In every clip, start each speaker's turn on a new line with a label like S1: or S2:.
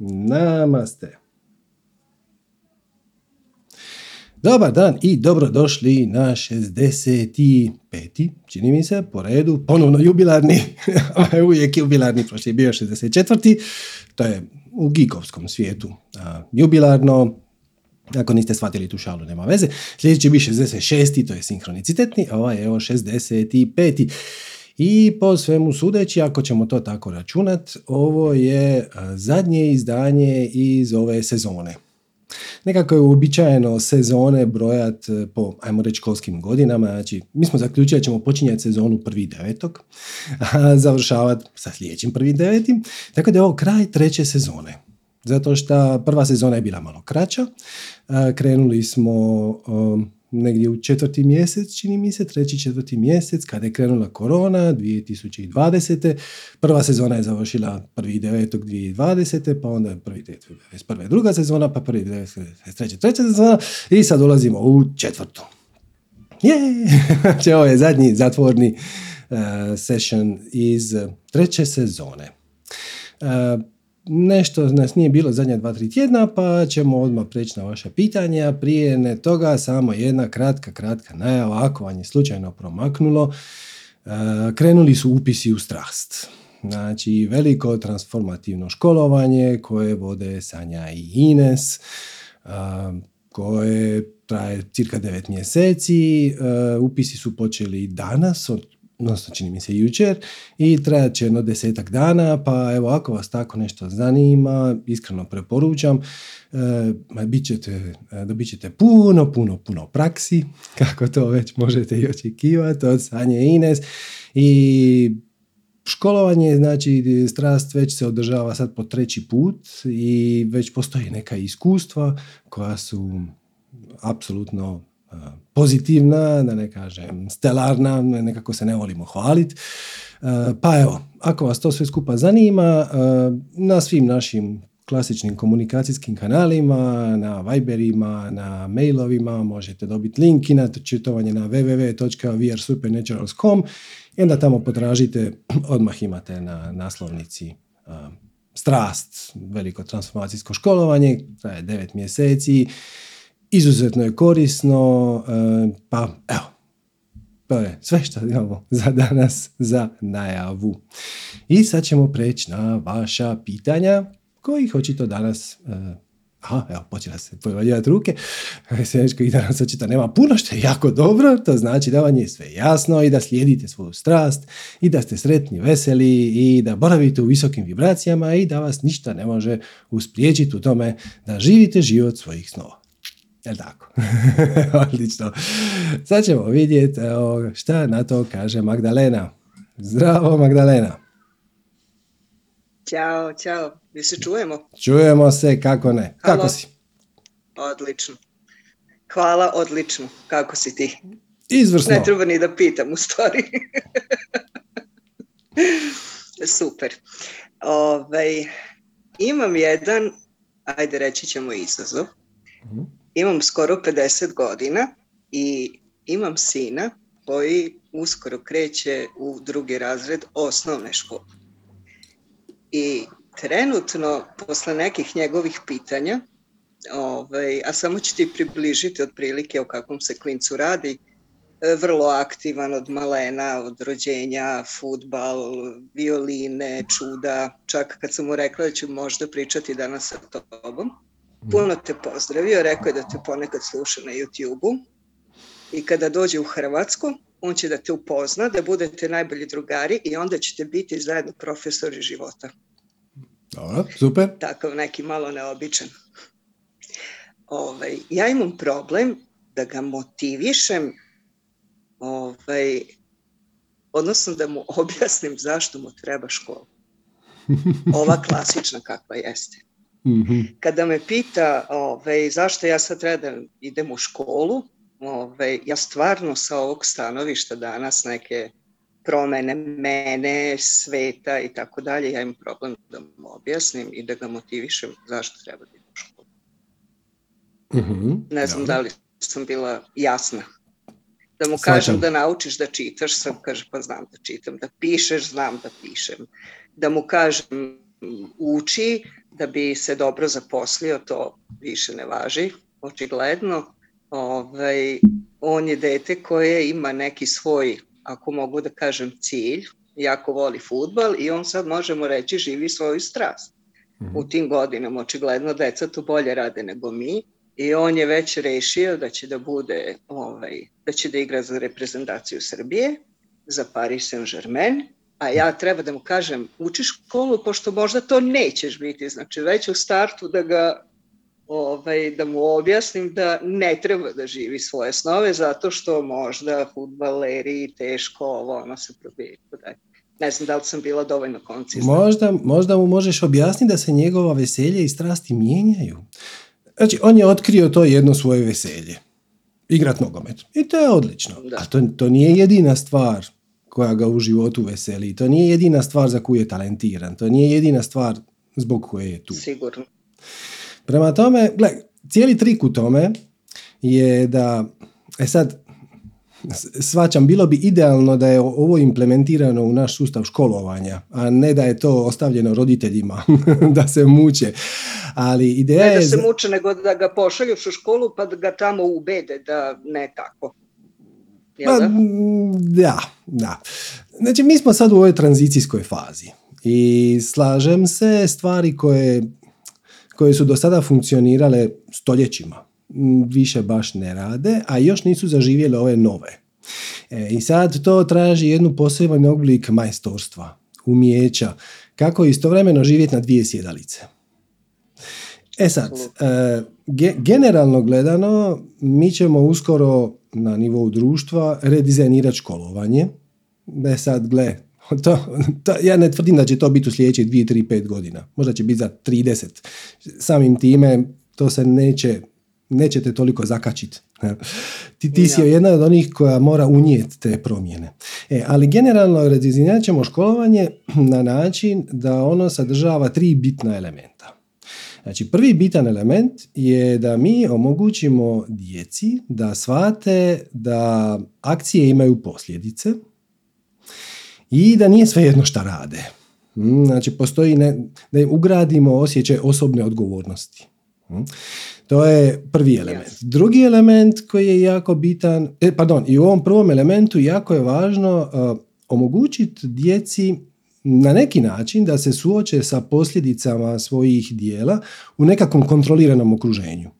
S1: Namaste. Dobar dan i dobrodošli na 65. čini mi se, po redu, ponovno jubilarni, uvijek jubilarni, prošli je bio 64. To je u gigovskom svijetu jubilarno, ako niste shvatili tu šalu, nema veze. Sljedeći biti 66. to je sinhronicitetni, a ovaj je evo 65. I po svemu sudeći, ako ćemo to tako računat, ovo je zadnje izdanje iz ove sezone. Nekako je uobičajeno sezone brojat po, ajmo reći, školskim godinama. Znači, mi smo zaključili da ćemo počinjati sezonu prvi devetog, a završavati sa sljedećim prvi devetim. Tako da je ovo kraj treće sezone. Zato što prva sezona je bila malo kraća. Krenuli smo negdje u četvrti mjesec, čini mi se, treći četvrti mjesec, kada je krenula korona 2020. Prva sezona je završila prvi devetog 2020. pa onda prvi prva druga sezona, pa prvi treća, treća sezona i sad ulazimo u četvrtu. Je, ovo je zadnji zatvorni uh, session iz treće sezone. Uh, Nešto nas nije bilo zadnja dva, tri tjedna, pa ćemo odmah preći na vaša pitanja. Prije ne toga samo jedna kratka, kratka najava, ako vam je slučajno promaknulo. E, krenuli su upisi u strast. Znači, veliko transformativno školovanje koje vode Sanja i Ines, e, koje traje cirka 9 mjeseci. E, upisi su počeli danas, od odnosno čini mi se jučer, i trajat će jedno desetak dana, pa evo ako vas tako nešto zanima, iskreno preporučam, e, bit ćete, e, dobit ćete puno, puno, puno praksi, kako to već možete i očekivati od Sanje Ines. I Školovanje, znači strast već se održava sad po treći put i već postoji neka iskustva koja su apsolutno pozitivna, da ne kažem stelarna, nekako se ne volimo hvaliti. Pa evo, ako vas to sve skupa zanima, na svim našim klasičnim komunikacijskim kanalima, na Viberima, na mailovima, možete dobiti link i na čitovanje na www.vrsupernaturals.com i onda tamo potražite, odmah imate na naslovnici strast, veliko transformacijsko školovanje, traje devet mjeseci izuzetno je korisno, e, pa evo, to je sve što imamo za danas za najavu. I sad ćemo preći na vaša pitanja kojih očito danas e, Aha, evo, počela se pojavljivati ruke. Senečko i danas očito nema puno, što je jako dobro. To znači da vam je sve jasno i da slijedite svoju strast i da ste sretni, veseli i da boravite u visokim vibracijama i da vas ništa ne može uspriječiti u tome da živite život svojih snova. Jel tako? Odlično. Sad ćemo vidjeti šta na to kaže Magdalena. Zdravo Magdalena.
S2: Ćao, čao. Mi se čujemo?
S1: Čujemo se, kako ne. Kako si?
S2: Odlično. Hvala, odlično. Kako si ti?
S1: Izvrsno.
S2: Ne treba ni da pitam u stvari. Super. Ove, ovaj, imam jedan, ajde reći ćemo izazov. uh imam skoro 50 godina i imam sina koji uskoro kreće u drugi razred osnovne škole. I trenutno, posle nekih njegovih pitanja, ovaj, a samo ću ti približiti otprilike o kakvom se klincu radi, vrlo aktivan od malena, od rođenja, futbal, violine, čuda, čak kad sam mu rekla da ću možda pričati danas sa tobom, puno te pozdravio, rekao je da te ponekad sluša na YouTube-u i kada dođe u Hrvatsku, on će da te upozna, da budete najbolji drugari i onda ćete biti zajedno profesori života.
S1: Dobro, super.
S2: Takav neki malo neobičan. Ovaj, ja imam problem da ga motivišem ovaj, odnosno da mu objasnim zašto mu treba škola. Ova klasična kakva jeste. Mm-hmm. Kada me pita ovaj, zašto ja sad da idem u školu, ovaj, ja stvarno sa ovog stanovišta danas neke promene mene, sveta i tako dalje, ja imam problem da mu objasnim i da ga motivišem zašto treba da idem u školu. Mm-hmm. Ne znam da li sam bila jasna. Da mu kažem da naučiš da čitaš, sam kaže pa znam da čitam, da pišeš, znam da pišem. Da mu kažem uči, da bi se dobro zaposlio, to više ne važi, očigledno. Ovaj, on je dete koje ima neki svoj, ako mogu da kažem, cilj, jako voli futbal i on sad možemo reći živi svoju strast. Mm-hmm. U tim godinama očigledno deca tu bolje rade nego mi i on je već rešio da će da bude ovaj, da će da igra za reprezentaciju Srbije za Paris Saint-Germain a ja treba da mu kažem uči školu pošto možda to nećeš biti znači već u startu da ga ovaj, da mu objasnim da ne treba da živi svoje snove zato što možda futbaleri teško ovo ono se probije ne znam da li sam bila dovoljno koncizna.
S1: Možda, možda mu možeš objasniti da se njegova veselje i strasti mijenjaju. Znači, on je otkrio to jedno svoje veselje. Igrat nogomet. I to je odlično. Da. A to, to nije jedina stvar koja ga u životu veseli. To nije jedina stvar za koju je talentiran. To nije jedina stvar zbog koje je tu.
S2: Sigurno.
S1: Prema tome, gle, cijeli trik u tome je da, e sad, svačam, bilo bi idealno da je ovo implementirano u naš sustav školovanja, a ne da je to ostavljeno roditeljima da se muče. Ali ideja
S2: ne
S1: da
S2: se muče, nego da ga pošalju u školu pa da ga tamo ubede da ne tako.
S1: Da? da, da. Znači, mi smo sad u ovoj tranzicijskoj fazi i slažem se stvari koje, koje su do sada funkcionirale stoljećima više baš ne rade, a još nisu zaživjele ove nove. E, I sad to traži jednu poseban oblik majstorstva, umijeća, kako istovremeno živjeti na dvije sjedalice. E sad, e, generalno gledano, mi ćemo uskoro na nivou društva redizajnirati školovanje. E sad, gle, to, to, ja ne tvrdim da će to biti u sljedećih 2, 3, 5 godina. Možda će biti za 30. Samim time to se neće nećete toliko zakačiti. Ti, ti si jedna od onih koja mora unijeti te promjene. E, ali generalno redizajnirat ćemo školovanje na način da ono sadržava tri bitna elementa. Znači, prvi bitan element je da mi omogućimo djeci da shvate da akcije imaju posljedice i da nije svejedno šta rade. Mm, znači, postoji ne, da ugradimo osjećaj osobne odgovornosti. Mm. To je prvi element. Drugi element koji je jako bitan, e, pardon, i u ovom prvom elementu jako je važno uh, omogućiti djeci na neki način da se suoče sa posljedicama svojih dijela u nekakvom kontroliranom okruženju.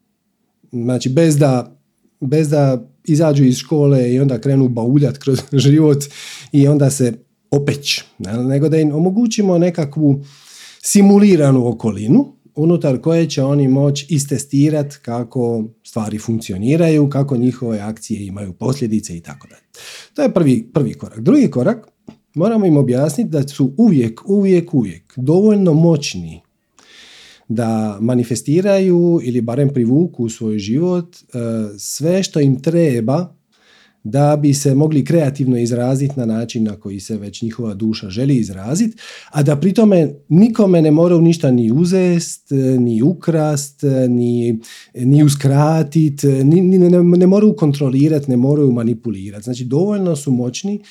S1: Znači, bez da, bez da izađu iz škole i onda krenu bauljat kroz život i onda se opeć, nego da im omogućimo nekakvu simuliranu okolinu unutar koje će oni moći istestirati kako stvari funkcioniraju, kako njihove akcije imaju posljedice i tako dalje. To je prvi, prvi korak. Drugi korak, moramo im objasniti da su uvijek, uvijek, uvijek dovoljno moćni da manifestiraju ili barem privuku u svoj život e, sve što im treba da bi se mogli kreativno izraziti na način na koji se već njihova duša želi izraziti, a da pri tome nikome ne moraju ništa ni uzest, ni ukrast, ni, ni uskratit, ni, ni, ne, ne moraju kontrolirati, ne moraju manipulirati. Znači dovoljno su moćni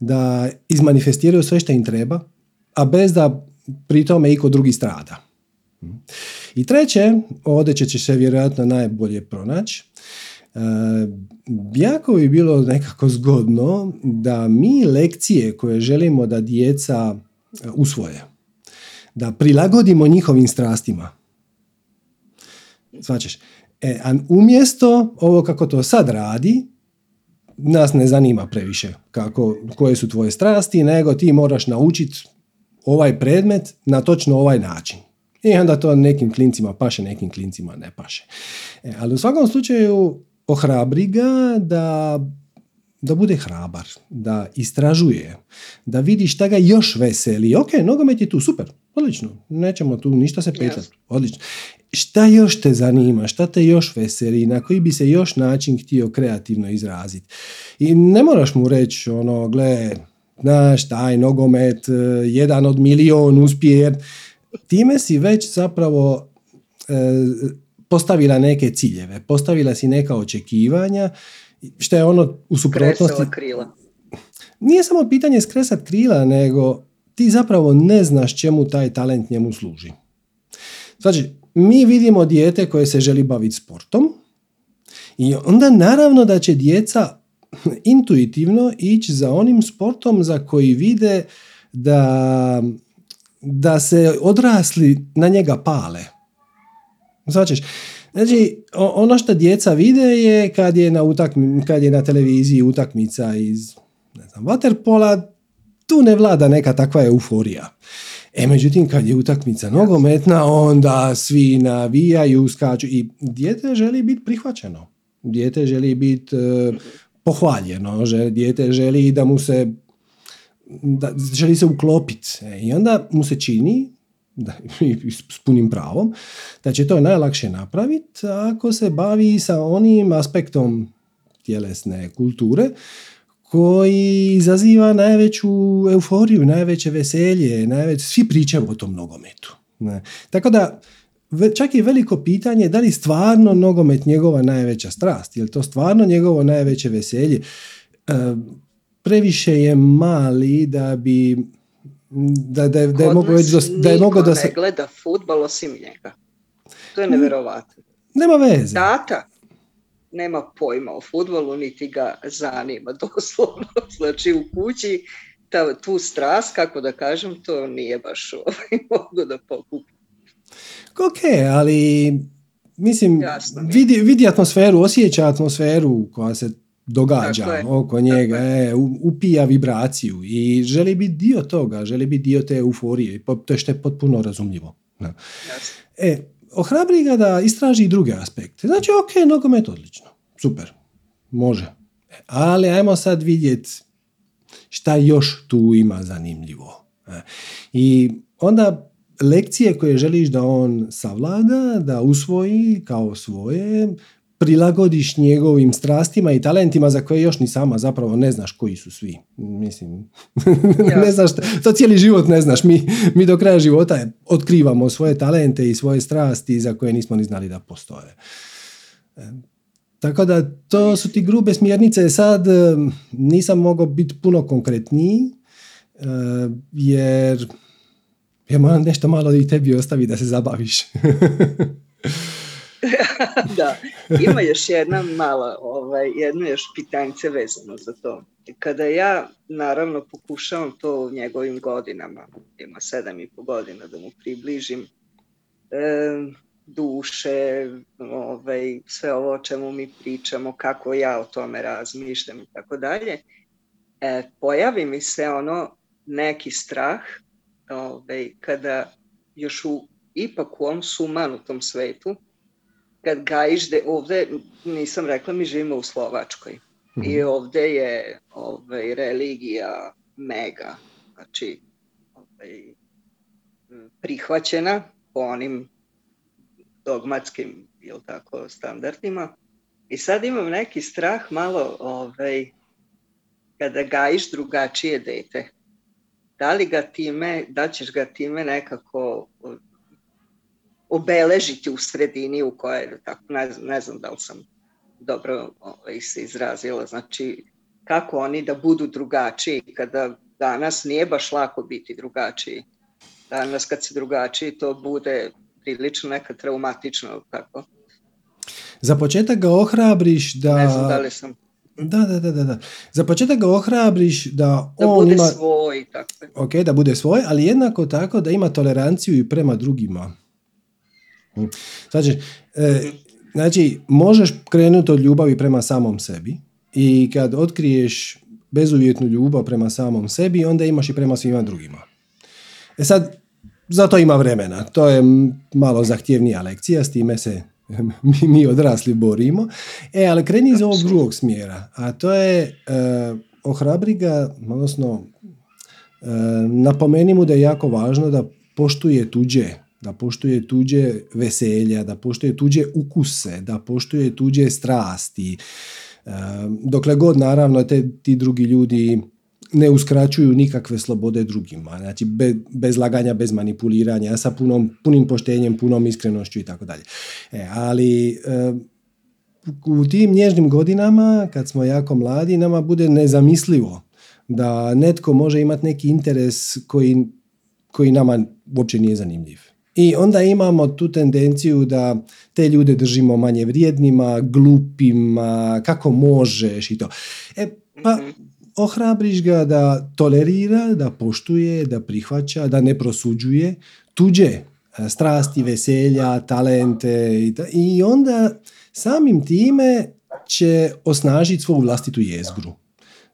S1: da izmanifestiraju sve što im treba, a bez da pri tome iko drugi strada. I treće, ovdje će se vjerojatno najbolje pronaći, E, jako bi bilo nekako zgodno da mi lekcije koje želimo da djeca e, usvoje, da prilagodimo njihovim strastima. Svačeš? E, umjesto ovo kako to sad radi, nas ne zanima previše kako, koje su tvoje strasti, nego ti moraš naučiti ovaj predmet na točno ovaj način. I onda to nekim klincima paše, nekim klincima ne paše. E, ali u svakom slučaju ohrabri ga da, da bude hrabar, da istražuje, da vidi šta ga još veseli. Ok, nogomet je tu, super, odlično, nećemo tu ništa se petati, odlično. Šta još te zanima, šta te još veseli, na koji bi se još način htio kreativno izraziti. I ne moraš mu reći, ono, gle, znaš, taj nogomet, eh, jedan od milion uspije, time si već zapravo e, postavila neke ciljeve, postavila si neka očekivanja, što je ono u suprotnosti...
S2: krila.
S1: Nije samo pitanje skresat krila, nego ti zapravo ne znaš čemu taj talent njemu služi. Znači, mi vidimo dijete koje se želi baviti sportom i onda naravno da će djeca intuitivno ići za onim sportom za koji vide da, da se odrasli na njega pale. Znači, znači ono što djeca vide je kad je na, utakmi, kad je na televiziji utakmica iz ne znam, waterpola, tu ne vlada neka takva euforija. E, međutim, kad je utakmica nogometna, onda svi navijaju, skaču i dijete želi biti prihvaćeno. Dijete želi biti e, pohvaljeno, že, dijete želi da mu se da želi se uklopiti. E, I onda mu se čini da, s punim pravom, da će to najlakše napraviti ako se bavi sa onim aspektom tjelesne kulture koji izaziva najveću euforiju, najveće veselje, najveć, svi pričaju o tom nogometu. Ne. Tako da, čak je veliko pitanje da li stvarno nogomet njegova najveća strast, je li to stvarno njegovo najveće veselje? E, previše je mali da bi da, da, da je mogao
S2: da je mogao da se... ne gleda futbol osim njega. To je nevjerovatno.
S1: Nema veze.
S2: Tata nema pojma o futbolu, niti ga zanima doslovno. Znači u kući ta, tu strast, kako da kažem, to nije baš ovaj, mogu da pokupi.
S1: Ok, ali mislim, vidi, vidi atmosferu, osjeća atmosferu koja se događa oko njega, e, upija vibraciju i želi biti dio toga, želi biti dio te euforije, to je što je potpuno razumljivo. E, ohrabri ga da istraži i druge aspekte. Znači, ok, nogomet odlično, super, može. Ali ajmo sad vidjeti šta još tu ima zanimljivo. E, I onda lekcije koje želiš da on savlada, da usvoji kao svoje, prilagodiš njegovim strastima i talentima za koje još ni sama zapravo ne znaš koji su svi. Mislim, ne znaš, to cijeli život ne znaš. Mi, mi do kraja života otkrivamo svoje talente i svoje strasti za koje nismo ni znali da postoje. E, tako da to su ti grube smjernice. Sad e, nisam mogao biti puno konkretniji e, jer ja moram nešto malo i tebi ostavi da se zabaviš.
S2: da, ima još jedna mala, ovaj, jedno još pitanje vezano za to. Kada ja naravno pokušavam to u njegovim godinama, ima sedam i po godina da mu približim, e, duše, ovaj, sve ovo o čemu mi pričamo, kako ja o tome razmišljam i tako dalje, e, pojavi mi se ono neki strah ovaj, kada još u ipak u ovom sumanutom svetu kad gajiš, de, ovde, nisam rekla, mi živimo u Slovačkoj. I mhm. ovde je ovaj, religija mega, znači ovaj, prihvaćena po onim dogmatskim ili tako standardima. I sad imam neki strah malo ovaj, kada gajiš drugačije dete. Da li ga time, da ćeš ga time nekako obeležiti u sredini u kojoj, tako, ne, znam, ne znam da li sam dobro ovaj, se izrazila, znači kako oni da budu drugačiji kada danas nije baš lako biti drugačiji. Danas kad si drugačiji to bude prilično neka traumatično, tako.
S1: Za početak ga ohrabriš da...
S2: Ne znam da li sam...
S1: Da, da, da, da. Za početak ga ohrabriš da,
S2: da on bude ima... svoj, tako.
S1: Ok, da bude svoj, ali jednako tako da ima toleranciju i prema drugima. Znači, e, znači, možeš krenuti od ljubavi prema samom sebi i kad otkriješ bezuvjetnu ljubav prema samom sebi, onda imaš i prema svima drugima. E sad, za to ima vremena. To je malo zahtjevnija lekcija, s time se mi, mi odrasli borimo. E, ali kreni iz ovog drugog smjera, a to je e, ohrabri ga, odnosno e, napomeni mu da je jako važno da poštuje tuđe da poštuje tuđe veselja, da poštuje tuđe ukuse, da poštuje tuđe strasti. E, dokle god naravno te, ti drugi ljudi ne uskraćuju nikakve slobode drugima, znači bez, bez laganja, bez manipuliranja, sa punom, punim poštenjem, punom iskrenošću i tako dalje. E, ali e, u tim nježnim godinama, kad smo jako mladi, nama bude nezamislivo da netko može imati neki interes koji, koji nama uopće nije zanimljiv. I onda imamo tu tendenciju da te ljude držimo manje vrijednima, glupima, kako možeš i to. E, pa mhm. ohrabriš ga da tolerira, da poštuje, da prihvaća, da ne prosuđuje tuđe e, strasti, veselja, talente i onda samim time će osnažiti svoju vlastitu jezgru.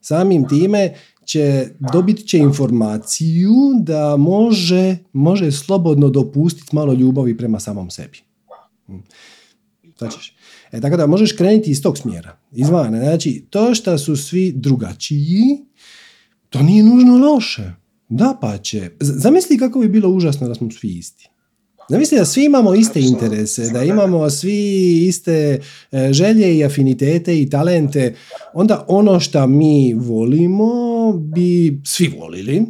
S1: Samim time će dobit će informaciju da može, može slobodno dopustiti malo ljubavi prema samom sebi. Znači, e, tako da možeš krenuti iz tog smjera, izvana. Znači, to što su svi drugačiji, to nije nužno loše. Da pa će. Zamisli kako bi bilo užasno da smo svi isti. Zamisli da svi imamo iste interese, da imamo svi iste e, želje i afinitete i talente, onda ono što mi volimo bi svi volili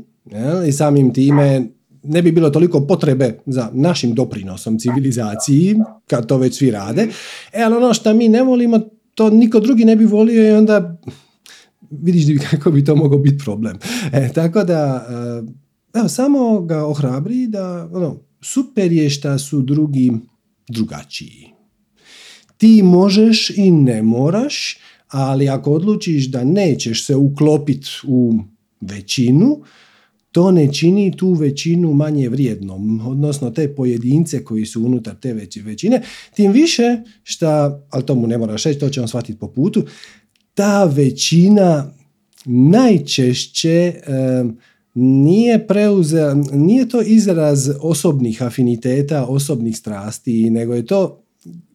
S1: i samim time ne bi bilo toliko potrebe za našim doprinosom civilizaciji, kad to već svi rade, e, ali ono što mi ne volimo, to niko drugi ne bi volio i onda vidiš kako bi to mogao biti problem. E, tako da, e, evo, samo ga ohrabri da, ono, super je šta su drugi drugačiji. Ti možeš i ne moraš, ali ako odlučiš da nećeš se uklopiti u većinu, to ne čini tu većinu manje vrijednom, odnosno te pojedince koji su unutar te većine, tim više šta, ali to mu ne moraš reći, to će on shvatiti po putu, ta većina najčešće nije preuze, nije to izraz osobnih afiniteta, osobnih strasti, nego je to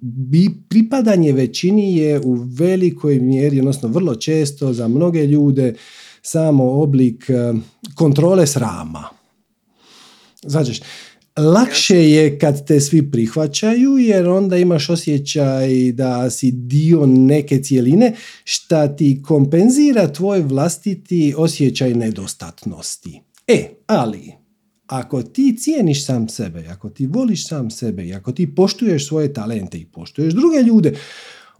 S1: bi pripadanje većini je u velikoj mjeri, odnosno vrlo često za mnoge ljude samo oblik eh, kontrole srama. Znači, lakše je kad te svi prihvaćaju jer onda imaš osjećaj da si dio neke cijeline šta ti kompenzira tvoj vlastiti osjećaj nedostatnosti. E, ali ako ti cijeniš sam sebe, ako ti voliš sam sebe i ako ti poštuješ svoje talente i poštuješ druge ljude,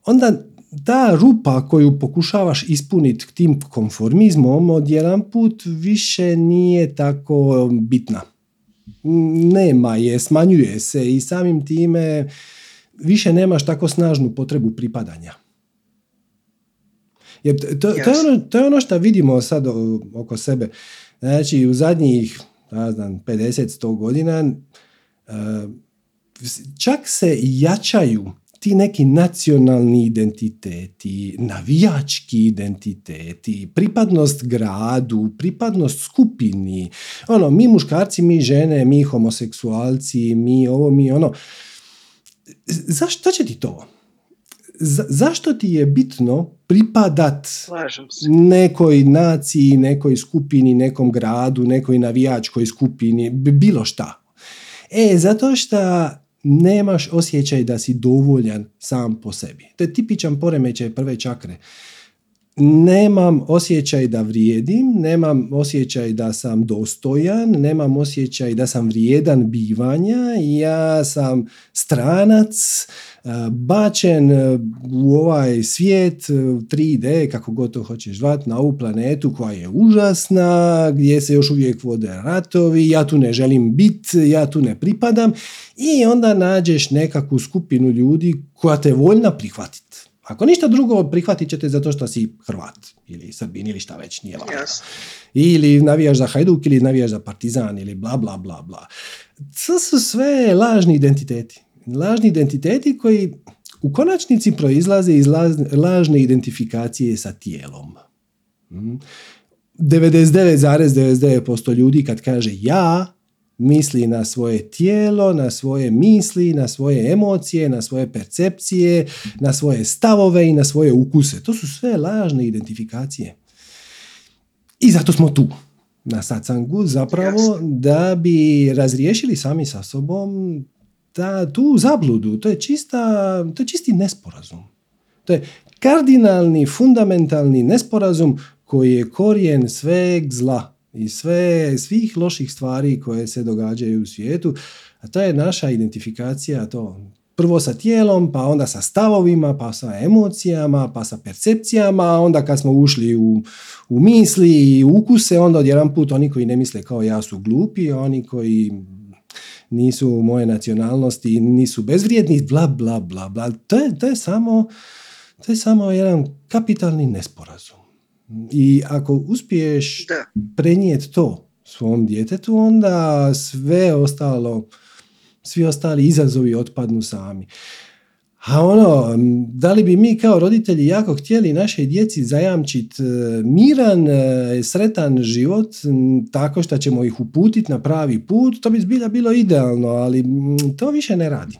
S1: onda ta rupa koju pokušavaš ispuniti tim konformizmom odjedan put više nije tako bitna. Nema je, smanjuje se i samim time više nemaš tako snažnu potrebu pripadanja. Jer to, to, je ono, to je ono što vidimo sad oko sebe. Znači, u zadnjih, ne znam, 50-100 godina eh, čak se jačaju ti neki nacionalni identiteti, navijački identiteti, pripadnost gradu, pripadnost skupini, ono, mi muškarci, mi žene, mi homoseksualci, mi ovo, mi ono. Zašto će ti to? Zašto ti je bitno pripadat nekoj naciji, nekoj skupini, nekom gradu, nekoj navijačkoj skupini, bilo šta? E, zato što nemaš osjećaj da si dovoljan sam po sebi. To je tipičan poremećaj prve čakre. Nemam osjećaj da vrijedim, nemam osjećaj da sam dostojan, nemam osjećaj da sam vrijedan bivanja, ja sam stranac, bačen e, u ovaj svijet 3D, e, kako god to hoćeš zvati, na ovu planetu koja je užasna, gdje se još uvijek vode ratovi, ja tu ne želim biti, ja tu ne pripadam. I onda nađeš nekakvu skupinu ljudi koja te voljna prihvatiti. Ako ništa drugo, prihvatit ćete zato što si Hrvat ili Srbin ili šta već, nije važno. Ili navijaš za Hajduk ili navijaš za Partizan ili bla bla bla bla. To su sve lažni identiteti lažni identiteti koji u konačnici proizlaze iz lažne identifikacije sa tijelom. 99,99% ljudi kad kaže ja, misli na svoje tijelo, na svoje misli, na svoje emocije, na svoje percepcije, na svoje stavove i na svoje ukuse. To su sve lažne identifikacije. I zato smo tu na satsangu zapravo da bi razriješili sami sa sobom ta, tu zabludu, to je, čista, to je čisti nesporazum. To je kardinalni, fundamentalni nesporazum koji je korijen sveg zla i sve, svih loših stvari koje se događaju u svijetu, a to je naša identifikacija, to prvo sa tijelom, pa onda sa stavovima, pa sa emocijama, pa sa percepcijama, onda kad smo ušli u, u misli i ukuse, onda odjedan put oni koji ne misle kao ja su glupi, oni koji nisu moje nacionalnosti, nisu bezvrijedni, bla, bla, bla, bla. To je, to je, samo, to je samo jedan kapitalni nesporazum. I ako uspiješ prenijeti to svom djetetu, onda sve ostalo, svi ostali izazovi otpadnu sami. A ono, da li bi mi kao roditelji jako htjeli našoj djeci zajamčiti e, miran, e, sretan život tako što ćemo ih uputiti na pravi put, to bi zbilja bilo idealno, ali to više ne radi.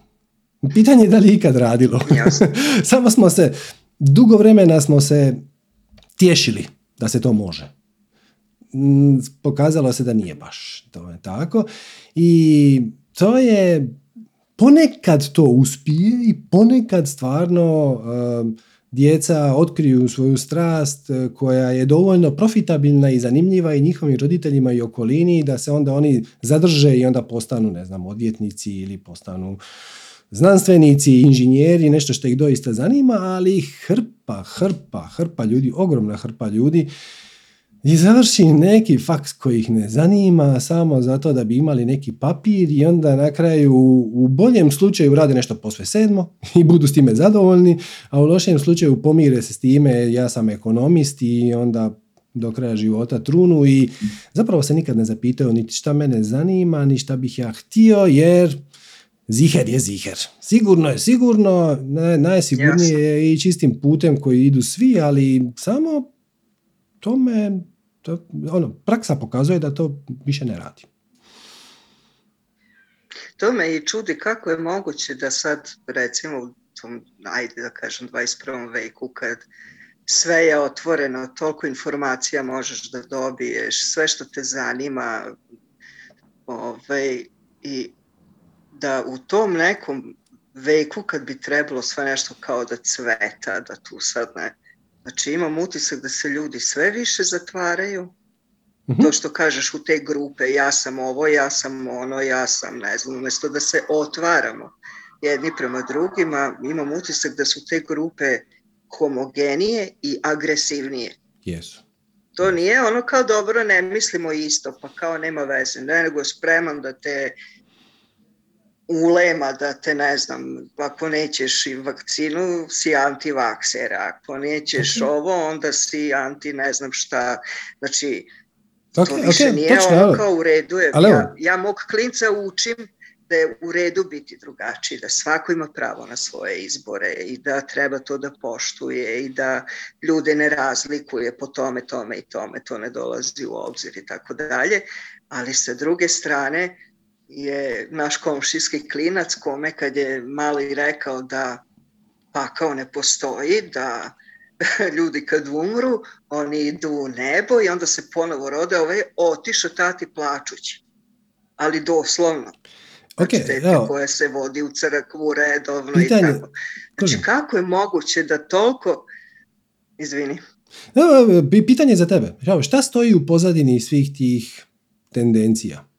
S1: Pitanje je da li ikad radilo. Samo smo se, dugo vremena smo se tješili da se to može. Pokazalo se da nije baš to je tako. I to je ponekad to uspije i ponekad stvarno um, djeca otkriju svoju strast uh, koja je dovoljno profitabilna i zanimljiva i njihovim roditeljima i okolini da se onda oni zadrže i onda postanu, ne znam, odvjetnici ili postanu znanstvenici, inženjeri, nešto što ih doista zanima, ali hrpa, hrpa, hrpa ljudi, ogromna hrpa ljudi i završi neki faks koji ih ne zanima samo zato da bi imali neki papir i onda na kraju u boljem slučaju rade nešto posve sedmo i budu s time zadovoljni, a u lošem slučaju pomire se s time ja sam ekonomist i onda do kraja života trunu i zapravo se nikad ne zapitaju niti šta mene zanima, ni šta bih ja htio jer ziher je ziher. Sigurno je sigurno, najsigurnije je i čistim putem koji idu svi, ali samo tome to, ono, praksa pokazuje da to više ne radi.
S2: To me i čudi kako je moguće da sad, recimo, u tom, ajde da kažem, 21. veku, kad sve je otvoreno, toliko informacija možeš da dobiješ, sve što te zanima, ovaj, i da u tom nekom veku kad bi trebalo sve nešto kao da cveta, da tu sad ne, Znači imam utisak da se ljudi sve više zatvaraju. mm To što kažeš u te grupe, ja sam ovo, ja sam ono, ja sam ne znam, umjesto da se otvaramo jedni prema drugima, imam utisak da su te grupe homogenije i agresivnije.
S1: Jesu.
S2: To nije ono kao dobro ne mislimo isto, pa kao nema veze, ne, nego spreman da te ulema da te ne znam, ako nećeš i vakcinu si antivakser, ako nećeš ovo onda si anti ne znam šta, znači to više nije ono kao u redu je. Ja, ja mog klinca učim da je u redu biti drugačiji, da svako ima pravo na svoje izbore i da treba to da poštuje i da ljude ne razlikuje po tome, tome i tome, to ne dolazi u obzir i tako dalje, ali sa druge strane je naš komšijski klinac kome kad je mali rekao da pakao ne postoji, da ljudi kad umru, oni idu u nebo i onda se ponovo rode, ovaj otišao tati plačući. Ali doslovno. Znači, okay, koje se vodi u crkvu redovno i tako. Znači, kako je moguće da toliko... Izvini.
S1: Evo, pitanje za tebe. Šta stoji u pozadini svih tih tendencija?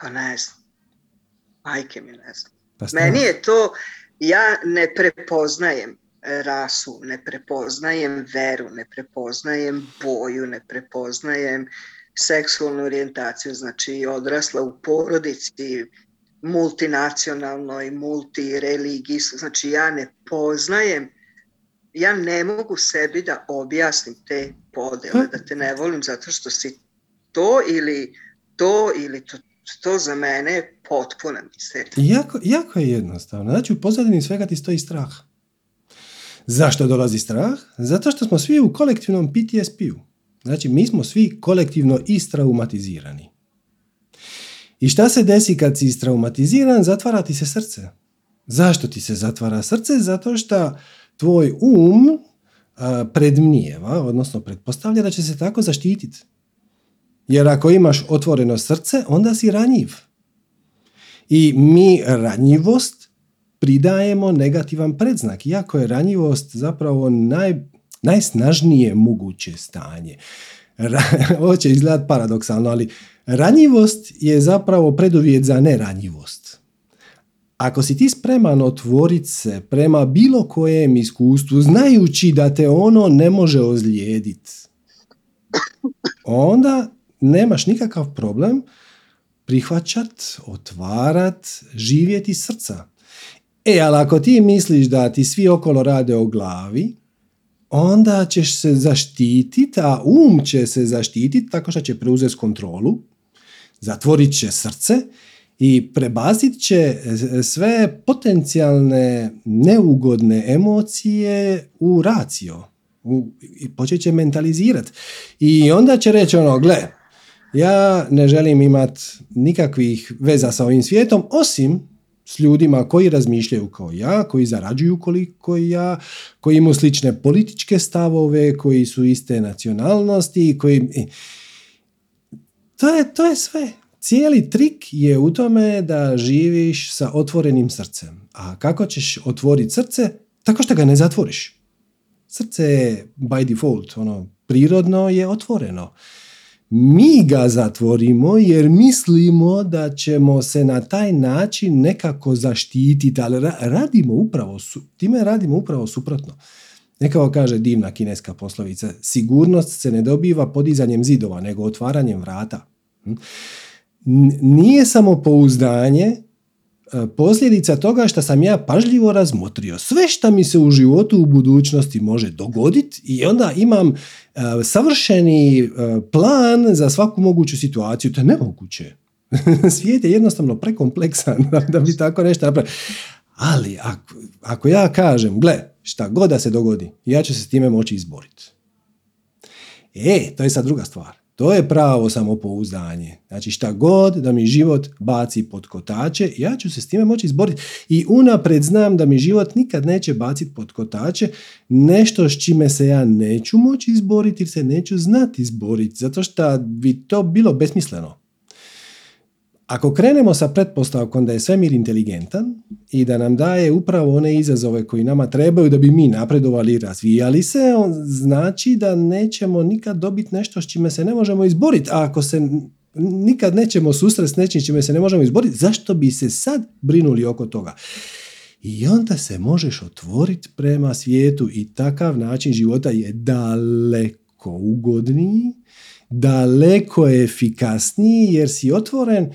S2: Pa ne znam. Majke mi ne znam. Pa Meni je to, ja ne prepoznajem rasu, ne prepoznajem veru, ne prepoznajem boju, ne prepoznajem seksualnu orijentaciju, znači odrasla u porodici multinacionalnoj, multireligijskoj, znači ja ne poznajem, ja ne mogu sebi da objasnim te podele, da te ne volim zato što si to ili to ili to, to za mene je potpuna misterija.
S1: Jako, jako je jednostavno. Znači u pozadini svega ti stoji strah. Zašto dolazi strah? Zato što smo svi u kolektivnom PTSP-u. Znači mi smo svi kolektivno istraumatizirani. I šta se desi kad si istraumatiziran? Zatvara ti se srce. Zašto ti se zatvara srce? Zato što tvoj um predmnijeva, odnosno pretpostavlja da će se tako zaštititi. Jer ako imaš otvoreno srce, onda si ranjiv. I mi ranjivost pridajemo negativan predznak, iako je ranjivost zapravo naj, najsnažnije moguće stanje. Ovo će izgledati paradoksalno, ali ranjivost je zapravo preduvjet za neranjivost. Ako si ti spreman otvoriti se prema bilo kojem iskustvu, znajući da te ono ne može ozlijediti, onda nemaš nikakav problem prihvaćat, otvarat, živjeti srca. E, ali ako ti misliš da ti svi okolo rade o glavi, onda ćeš se zaštititi, a um će se zaštititi tako što će preuzeti kontrolu, zatvorit će srce i prebacit će sve potencijalne neugodne emocije u racio. U, I počet će mentalizirati. I onda će reći ono, gle, ja ne želim imati nikakvih veza sa ovim svijetom, osim s ljudima koji razmišljaju kao ja, koji zarađuju koliko ja, koji imaju slične političke stavove, koji su iste nacionalnosti, koji... To je, to je sve. Cijeli trik je u tome da živiš sa otvorenim srcem. A kako ćeš otvoriti srce? Tako što ga ne zatvoriš. Srce je by default, ono, prirodno je otvoreno mi ga zatvorimo jer mislimo da ćemo se na taj način nekako zaštititi, ali radimo upravo, time radimo upravo suprotno. Nekako kaže divna kineska poslovica, sigurnost se ne dobiva podizanjem zidova, nego otvaranjem vrata. Hm? Nije samo pouzdanje posljedica toga što sam ja pažljivo razmotrio sve što mi se u životu u budućnosti može dogoditi i onda imam e, savršeni e, plan za svaku moguću situaciju. To je nemoguće. Svijet je jednostavno prekompleksan da bi tako nešto napravio. Ali ako, ako ja kažem, gle, šta god da se dogodi, ja ću se s time moći izboriti. E, to je sad druga stvar. To je pravo samopouzdanje. Znači šta god da mi život baci pod kotače, ja ću se s time moći izboriti. I unapred znam da mi život nikad neće baciti pod kotače nešto s čime se ja neću moći izboriti ili se neću znati izboriti. Zato što bi to bilo besmisleno. Ako krenemo sa pretpostavkom da je svemir inteligentan i da nam daje upravo one izazove koji nama trebaju da bi mi napredovali i razvijali se, on znači da nećemo nikad dobiti nešto s čime se ne možemo izboriti. A ako se nikad nećemo susret s nečim čime se ne možemo izboriti, zašto bi se sad brinuli oko toga? I onda se možeš otvoriti prema svijetu i takav način života je daleko ugodniji, daleko efikasniji jer si otvoren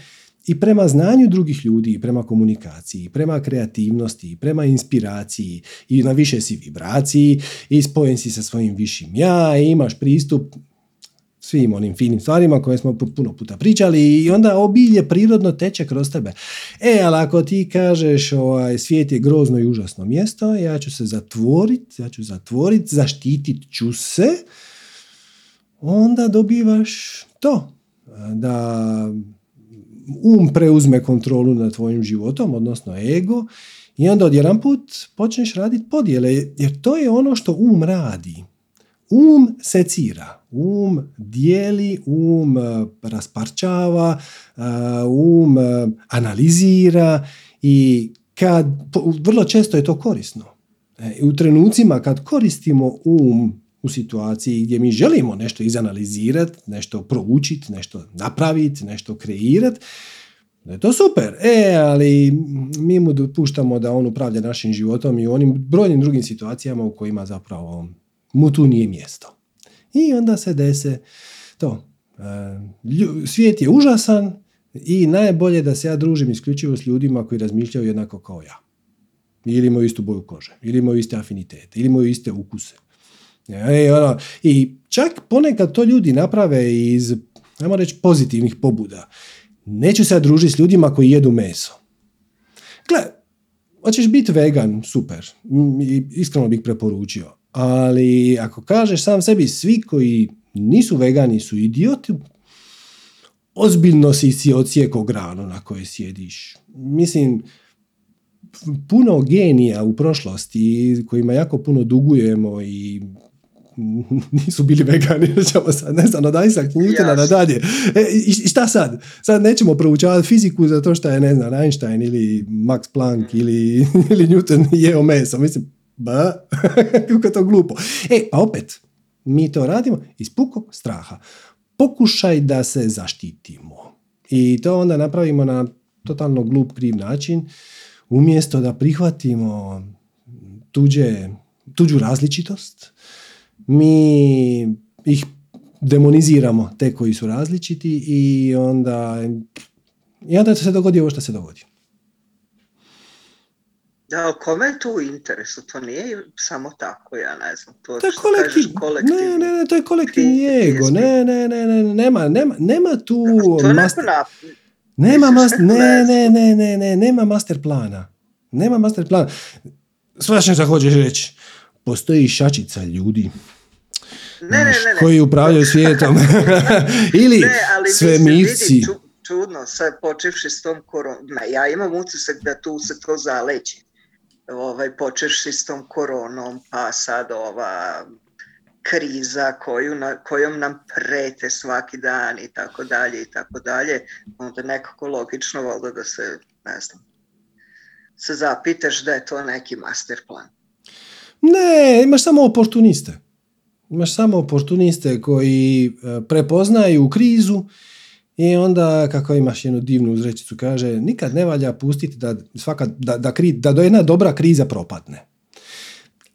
S1: i prema znanju drugih ljudi, i prema komunikaciji, i prema kreativnosti, i prema inspiraciji, i na više si vibraciji, i spojen si sa svojim višim ja, i imaš pristup svim onim finim stvarima koje smo puno puta pričali i onda obilje prirodno teče kroz tebe. E, ali ako ti kažeš ovaj, svijet je grozno i užasno mjesto, ja ću se zatvoriti, ja ću zatvoriti, zaštitit ću se, onda dobivaš to. Da um preuzme kontrolu nad tvojim životom, odnosno ego, i onda odjedan put počneš raditi podjele, jer to je ono što um radi. Um secira, um dijeli, um eh, rasparčava, eh, um eh, analizira i kad, vrlo često je to korisno. U trenucima kad koristimo um u situaciji gdje mi želimo nešto izanalizirati, nešto proučiti, nešto napraviti, nešto kreirati, da je to super. E, ali mi mu dopuštamo da on upravlja našim životom i u onim brojnim drugim situacijama u kojima zapravo mu tu nije mjesto. I onda se dese to. E, svijet je užasan i najbolje da se ja družim isključivo s ljudima koji razmišljaju jednako kao ja. Ili imaju istu boju kože, ili imaju iste afinitete, ili imaju iste ukuse. I, ono, I čak ponekad to ljudi naprave iz, ajmo reći, pozitivnih pobuda. Neću se družiti s ljudima koji jedu meso. Gle, hoćeš biti vegan, super. Iskreno bih preporučio. Ali ako kažeš sam sebi, svi koji nisu vegani su idioti, ozbiljno si si ocijeko granu na kojoj sjediš. Mislim, puno genija u prošlosti kojima jako puno dugujemo i nisu bili vegani, ćemo sad, ne znam, od Isaac Newtona na dalje. E, i, šta sad? Sad nećemo proučavati fiziku zato što je, ne znam, Einstein ili Max Planck ili, ili Newton jeo meso. Mislim, ba, kako je to glupo. E, pa opet, mi to radimo iz pukog straha. Pokušaj da se zaštitimo. I to onda napravimo na totalno glup, kriv način. Umjesto da prihvatimo tuđe, tuđu različitost, mi ih demoniziramo te koji su različiti i onda I onda se dogodi ovo što se dogodi.
S2: Da, kome je tu u interesu? To nije samo tako, ja ne znam. To,
S1: to je kolektiv, ne, ne, ne, to je kolektivni ego. Ne, ne, ne, ne, nema, nema, nema tu...
S2: To master,
S1: nema mas, ne, ne, ne, ne, ne, nema master plana. Nema master plana. Svašam što hoćeš reći. Postoji šačica ljudi
S2: ne, ne, ne,
S1: koji upravljaju svijetom. Ili
S2: ne, ali
S1: svemirci.
S2: Vidi, čudno, sad počevši s tom koronom. Ja imam utisak da tu se to zaleći ovaj, počeš s tom koronom, pa sad ova kriza koju na, kojom nam prete svaki dan i tako dalje i tako dalje, onda nekako logično valjda da se, ne znam, se zapitaš da je to neki master plan.
S1: Ne, imaš samo oportuniste. Imaš samo oportuniste koji e, prepoznaju krizu i onda, kako imaš jednu divnu uzrečicu, kaže, nikad ne valja pustiti da, svaka, da, da, kri, da do jedna dobra kriza propadne.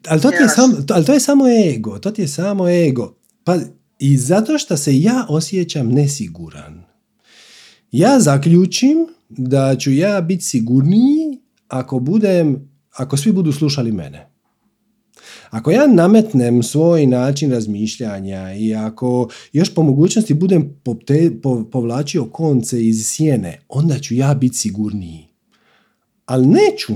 S1: Ali to, ti je sam, ali to je samo ego, to ti je samo ego. Pa, I zato što se ja osjećam nesiguran. Ja zaključim da ću ja biti sigurniji ako budem, ako svi budu slušali mene. Ako ja nametnem svoj način razmišljanja i ako još po mogućnosti budem povlačio konce iz sjene, onda ću ja biti sigurniji. Ali neću.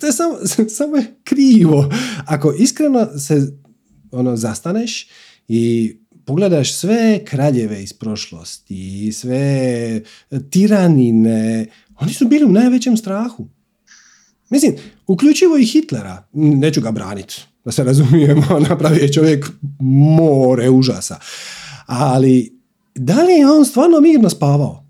S1: To, je samo, samo je krivo. Ako iskreno se ono zastaneš i pogledaš sve kraljeve iz prošlosti sve tiranine, oni su bili u najvećem strahu. Mislim, uključivo i Hitlera, neću ga braniti, da se razumijemo, napravio je čovjek more užasa. Ali, da li je on stvarno mirno spavao?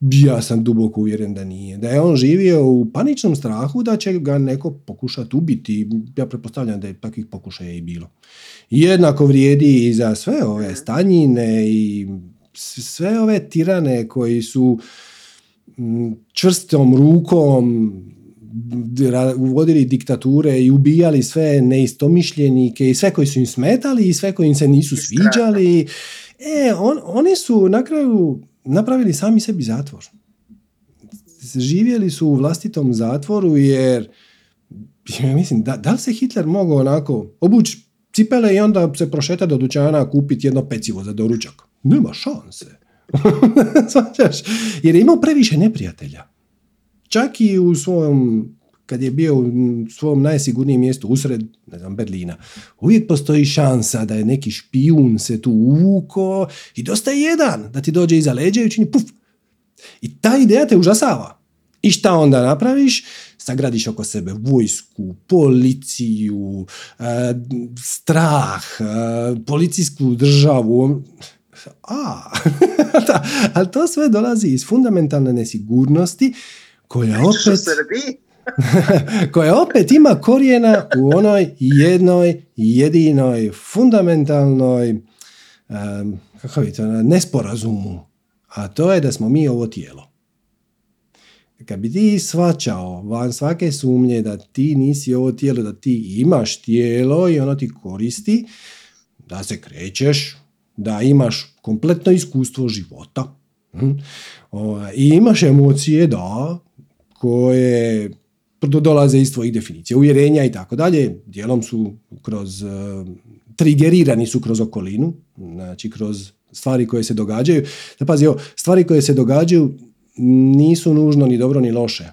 S1: Ja sam duboko uvjeren da nije. Da je on živio u paničnom strahu da će ga neko pokušati ubiti. Ja pretpostavljam da je takvih pokušaja i bilo. Jednako vrijedi i za sve ove stanjine i sve ove tirane koji su čvrstom rukom uvodili diktature i ubijali sve neistomišljenike i sve koji su im smetali i sve koji im se nisu sviđali. E, on, oni su na kraju napravili sami sebi zatvor. Živjeli su u vlastitom zatvoru jer ja mislim, da, da li se Hitler mogao onako obući cipele i onda se prošeta do dućana kupiti jedno pecivo za doručak? Nema šanse. Jer je imao previše neprijatelja. Čak i u svom kad je bio u svom najsigurnijem mjestu usred ne znam, Berlina. Uvijek postoji šansa da je neki špijun se tu uvuko i dosta je jedan da ti dođe iza leđa i učini puf. I ta ideja te užasava. I šta onda napraviš? Sagradiš oko sebe vojsku, policiju, eh, strah, eh, policijsku državu. A, ali to sve dolazi iz fundamentalne nesigurnosti koja opet... koja opet ima korijena u onoj jednoj, jedinoj, fundamentalnoj um, kako to, nesporazumu. A to je da smo mi ovo tijelo. Kad bi ti svačao van svake sumnje da ti nisi ovo tijelo, da ti imaš tijelo i ono ti koristi, da se krećeš, da imaš kompletno iskustvo života, hm? i imaš emocije, da, koje dolaze iz tvojih definicija, uvjerenja i tako dalje, dijelom su kroz, uh, trigerirani su kroz okolinu, znači kroz stvari koje se događaju. Da pazi, stvari koje se događaju nisu nužno ni dobro ni loše.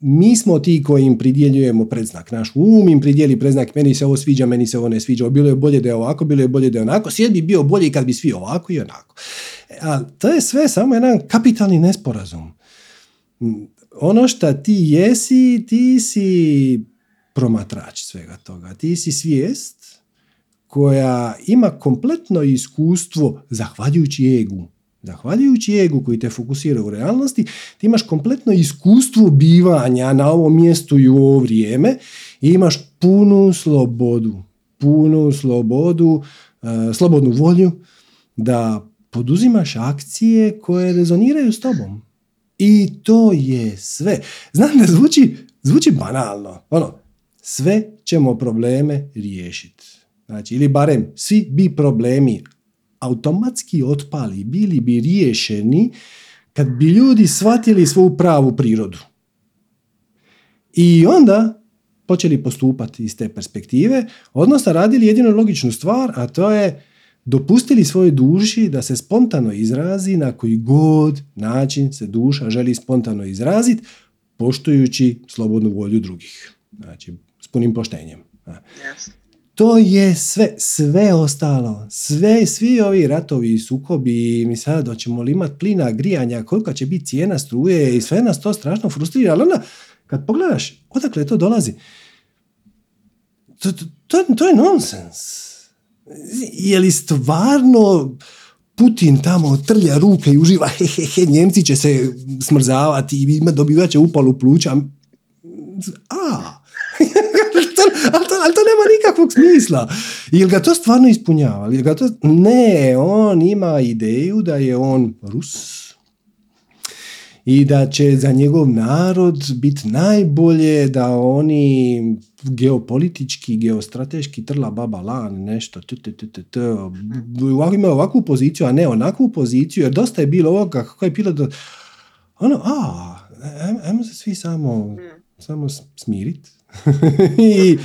S1: Mi smo ti koji im pridjeljujemo predznak. Naš um im pridjeli predznak, meni se ovo sviđa, meni se ovo ne sviđa. Bilo je bolje da je ovako, bilo je bolje da je onako. Svijet bi bio bolji kad bi svi ovako i onako. A to je sve samo jedan kapitalni nesporazum ono što ti jesi, ti si promatrač svega toga. Ti si svijest koja ima kompletno iskustvo zahvaljujući egu. Zahvaljujući egu koji te fokusira u realnosti, ti imaš kompletno iskustvo bivanja na ovom mjestu i u ovo vrijeme i imaš punu slobodu, punu slobodu, uh, slobodnu volju da poduzimaš akcije koje rezoniraju s tobom. I to je sve. Znam da zvuči, zvuči banalno. Ono, sve ćemo probleme riješiti. Znači, ili barem svi bi problemi automatski otpali, bili bi riješeni kad bi ljudi shvatili svoju pravu prirodu. I onda počeli postupati iz te perspektive, odnosno radili jedinu logičnu stvar, a to je dopustili svojoj duši da se spontano izrazi na koji god način se duša želi spontano izraziti, poštujući slobodnu volju drugih. Znači, s punim poštenjem. To je sve, sve ostalo, sve, svi ovi ratovi, sukobi, mi sad hoćemo li imati plina, grijanja, kolika će biti cijena struje i sve nas to strašno frustrira, ali onda kad pogledaš odakle to dolazi, to, to, to je nonsens. Je li stvarno Putin tamo trlja ruke i uživa, he, he, he, Njemci će se smrzavati i ima dobivat će upalu pluća. A, ali, to, ali to nema nikakvog smisla. Jel ga to stvarno ispunjava? Jel ga to... Ne, on ima ideju da je on Rus, i da će za njegov narod biti najbolje da oni geopolitički, geostrateški trla baba lan, nešto, t, t, t, t, ima ovakvu poziciju, a ne onakvu poziciju, jer dosta je bilo ovoga, kako je bilo ono, a, ajmo se svi samo, samo smirit. I,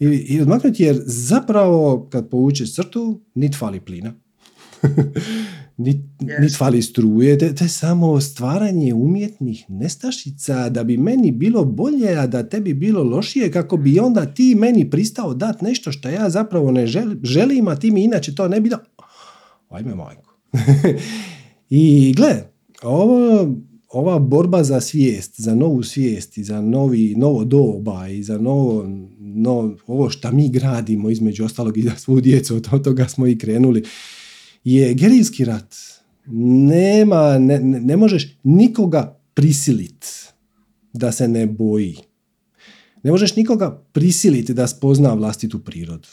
S1: i, i odmaknuti, jer zapravo kad povučeš crtu, nit fali plina. nit, yes. fali struje, to, je samo stvaranje umjetnih nestašica da bi meni bilo bolje, a da tebi bilo lošije, kako bi onda ti meni pristao dati nešto što ja zapravo ne želim, a ti mi inače to ne bi dao. Ajme majko. I gle, ovo, ova borba za svijest, za novu svijest i za novi, novo doba i za novo, no, ovo što mi gradimo između ostalog i za svu djecu, od toga smo i krenuli je gerijski rat. Nema, ne, ne možeš nikoga prisilit da se ne boji. Ne možeš nikoga prisiliti da spozna vlastitu prirodu.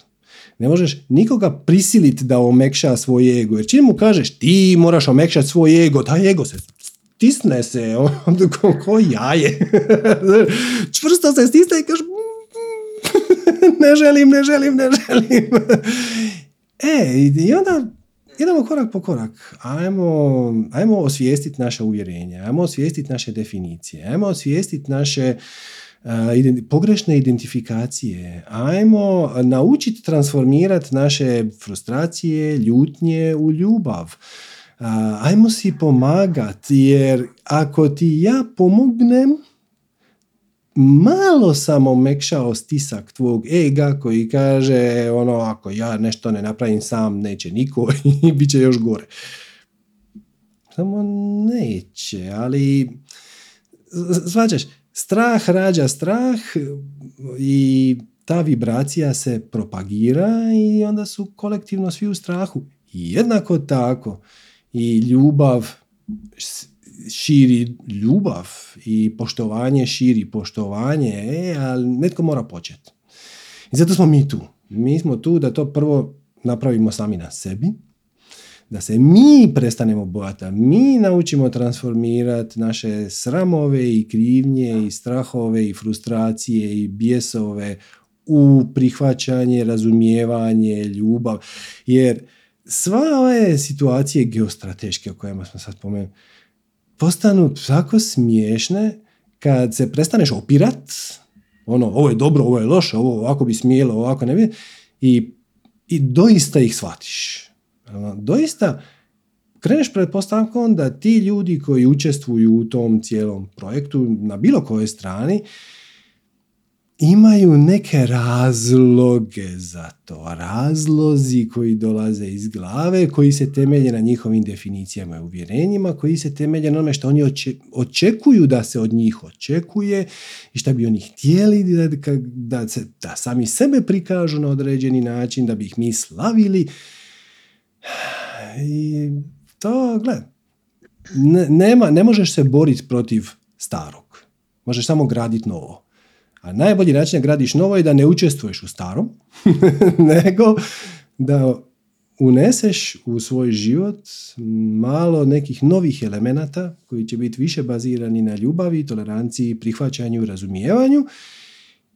S1: Ne možeš nikoga prisiliti da omekša svoj ego. Jer čim mu kažeš ti moraš omekšati svoj ego, taj ego se stisne se, on, ko, ko jaje. Čvrsto se stisne i kaže ne želim, ne želim, ne želim. E, i onda idemo korak po korak. Ajmo, ajmo osvijestiti naše uvjerenja, ajmo osvijestiti naše definicije, ajmo osvijestiti naše uh, pogrešne identifikacije, ajmo naučiti transformirati naše frustracije, ljutnje u ljubav. Uh, ajmo si pomagati, jer ako ti ja pomognem, malo sam omekšao stisak tvog ega koji kaže ono ako ja nešto ne napravim sam neće niko i bit će još gore. Samo neće, ali svađaš, strah rađa strah i ta vibracija se propagira i onda su kolektivno svi u strahu. Jednako tako i ljubav širi ljubav i poštovanje širi poštovanje, e, ali netko mora početi. I zato smo mi tu. Mi smo tu da to prvo napravimo sami na sebi, da se mi prestanemo bojati, mi naučimo transformirati naše sramove i krivnje i strahove i frustracije i bijesove u prihvaćanje, razumijevanje, ljubav. Jer sva ove situacije geostrateške o kojima smo sad pomenuli, postanu tako smiješne kad se prestaneš opirat, ono, ovo je dobro, ovo je loše, ovo ovako bi smijelo, ovako ne bi, i, i doista ih shvatiš. Doista kreneš pretpostavkom da ti ljudi koji učestvuju u tom cijelom projektu na bilo kojoj strani imaju neke razloge za to. Razlozi koji dolaze iz glave, koji se temelje na njihovim definicijama i uvjerenjima, koji se temelje na onome što oni očekuju da se od njih očekuje i što bi oni htjeli da, da, se, da sami sebe prikažu na određeni način, da bi ih mi slavili. I to, gle, ne, nema, ne možeš se boriti protiv starog. Možeš samo graditi novo. A najbolji način da gradiš novo je da ne učestvuješ u starom, nego da uneseš u svoj život malo nekih novih elemenata koji će biti više bazirani na ljubavi, toleranciji, prihvaćanju, razumijevanju.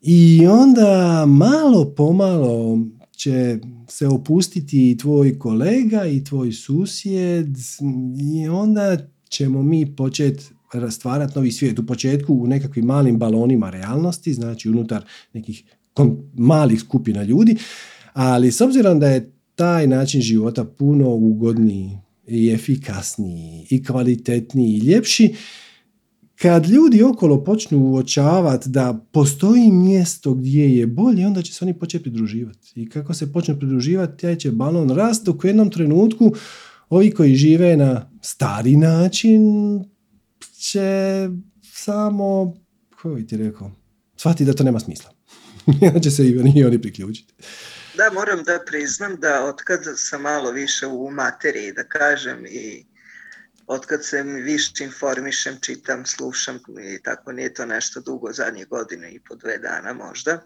S1: I onda malo pomalo će se opustiti i tvoj kolega i tvoj susjed i onda ćemo mi početi stvarati novi svijet. U početku u nekakvim malim balonima realnosti, znači unutar nekih malih skupina ljudi, ali s obzirom da je taj način života puno ugodniji i efikasniji i kvalitetniji i ljepši, kad ljudi okolo počnu uočavati da postoji mjesto gdje je bolje, onda će se oni početi pridruživati. I kako se počne pridruživati, taj će balon rast dok u jednom trenutku ovi koji žive na stari način će samo, kako bi ti rekao, shvati da to nema smisla. onda će se i oni, i oni priključiti.
S2: Da, moram da priznam da otkad sam malo više u materiji, da kažem, i otkad se više informišem, čitam, slušam i tako nije to nešto dugo, zadnje godine i po dve dana možda.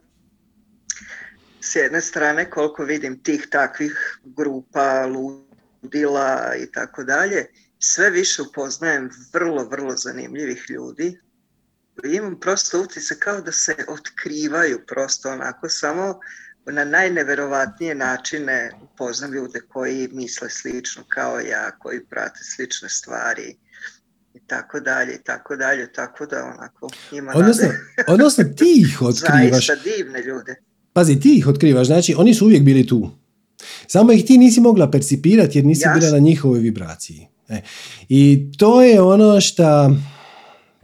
S2: S jedne strane, koliko vidim tih takvih grupa, ludila i tako dalje, sve više upoznajem vrlo, vrlo zanimljivih ljudi. Imam prosto utjece kao da se otkrivaju prosto onako samo na najneverovatnije načine upoznam ljude koji misle slično kao ja, koji prate slične stvari i tako dalje i tako dalje, tako da onako ima
S1: odnosno, odnosno ti ih otkrivaš.
S2: Zaista divne ljude.
S1: Pazi, ti ih otkrivaš, znači oni su uvijek bili tu. Samo ih ti nisi mogla percipirati jer nisi bila na njihovoj vibraciji. E. I to je ono što,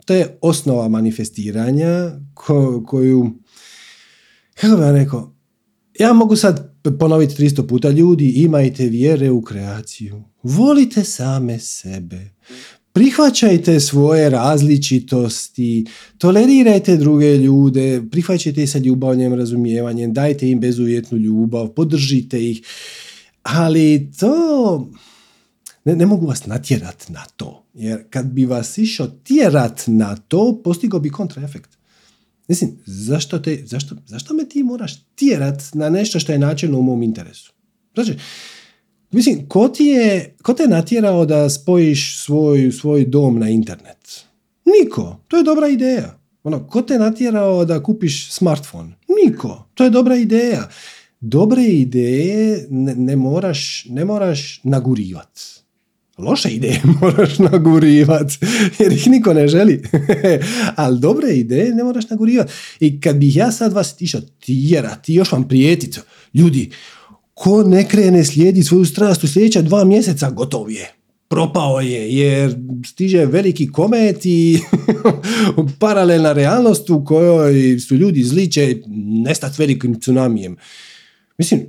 S1: to je osnova manifestiranja koju, kako bih rekao, ja mogu sad ponoviti 300 puta, ljudi imajte vjere u kreaciju. Volite same sebe. Prihvaćajte svoje različitosti, tolerirajte druge ljude, prihvaćajte ih sa ljubavnim razumijevanjem, dajte im bezuvjetnu ljubav, podržite ih. Ali to... Ne, ne mogu vas natjerat na to. Jer kad bi vas išao tjerat na to, postigao bi kontraefekt. Mislim, zašto, te, zašto, zašto me ti moraš tjerat na nešto što je načelno u mom interesu? Znači, mislim, ko, ti je, ko te natjerao da spojiš svoj, svoj dom na internet? Niko. To je dobra ideja. Ono, ko te natjerao da kupiš smartphone? Niko. To je dobra ideja. Dobre ideje ne, ne moraš, ne moraš nagurivati loše ideje moraš nagurivat, jer ih niko ne želi. Ali dobre ideje ne moraš nagurivat. I kad bih ja sad vas išao tjerati, još vam prijetit, ljudi, ko ne krene slijedi svoju strast u sljedeća dva mjeseca, gotov je. Propao je, jer stiže veliki komet i paralelna realnost u kojoj su ljudi zli će nestati velikim tsunamijem. Mislim,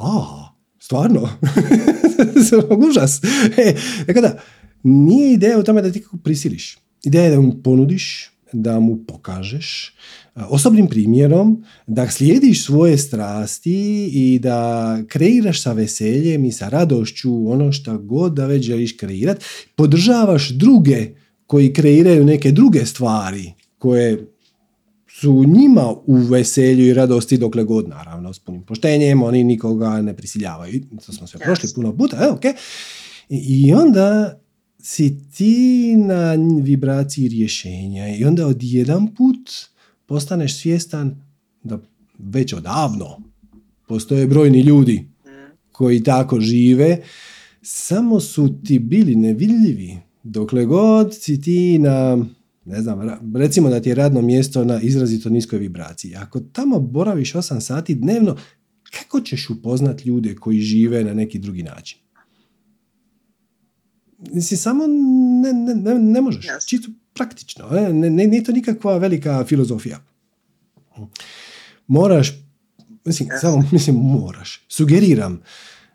S1: a, Stvarno. Užas. E, da, nije ideja u tome da ti kako prisiliš. Ideja je da mu ponudiš, da mu pokažeš osobnim primjerom, da slijediš svoje strasti i da kreiraš sa veseljem i sa radošću ono što god da već želiš kreirati. Podržavaš druge koji kreiraju neke druge stvari koje su njima u veselju i radosti dokle god, naravno, s punim poštenjem, oni nikoga ne prisiljavaju. To smo sve prošli puno puta, e, ok. I, onda si ti na vibraciji rješenja i onda odjedan put postaneš svjestan da već odavno postoje brojni ljudi koji tako žive, samo su ti bili nevidljivi dokle god si ti na ne znam, recimo da ti je radno mjesto na izrazito niskoj vibraciji. Ako tamo boraviš 8 sati dnevno, kako ćeš upoznat ljude koji žive na neki drugi način? Si samo ne, ne, ne, možeš. Čisto praktično. E, ne, ne, nije to nikakva velika filozofija. Moraš, mislim, samo mislim moraš. Sugeriram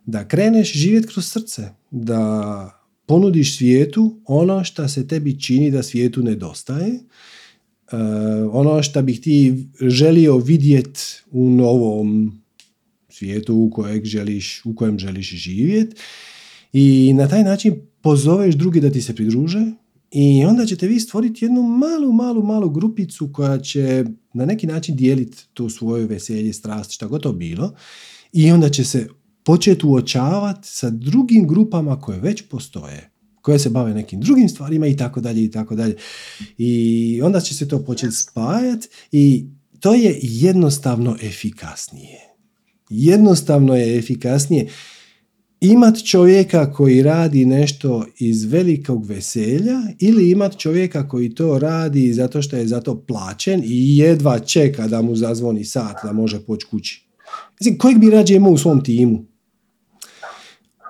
S1: da kreneš živjeti kroz srce. Da ponudiš svijetu ono što se tebi čini da svijetu nedostaje, uh, ono što bih ti želio vidjeti u novom svijetu u, kojeg želiš, u kojem želiš živjeti i na taj način pozoveš drugi da ti se pridruže i onda ćete vi stvoriti jednu malu, malu, malu grupicu koja će na neki način dijeliti tu svoje veselje, strast, šta god to bilo i onda će se početi uočavati sa drugim grupama koje već postoje, koje se bave nekim drugim stvarima i tako dalje i tako dalje. I onda će se to početi spajati i to je jednostavno efikasnije. Jednostavno je efikasnije. imat čovjeka koji radi nešto iz velikog veselja ili imat čovjeka koji to radi zato što je za to plaćen i jedva čeka da mu zazvoni sat da može poći kući. Mislim, kojeg bi rađe imao u svom timu?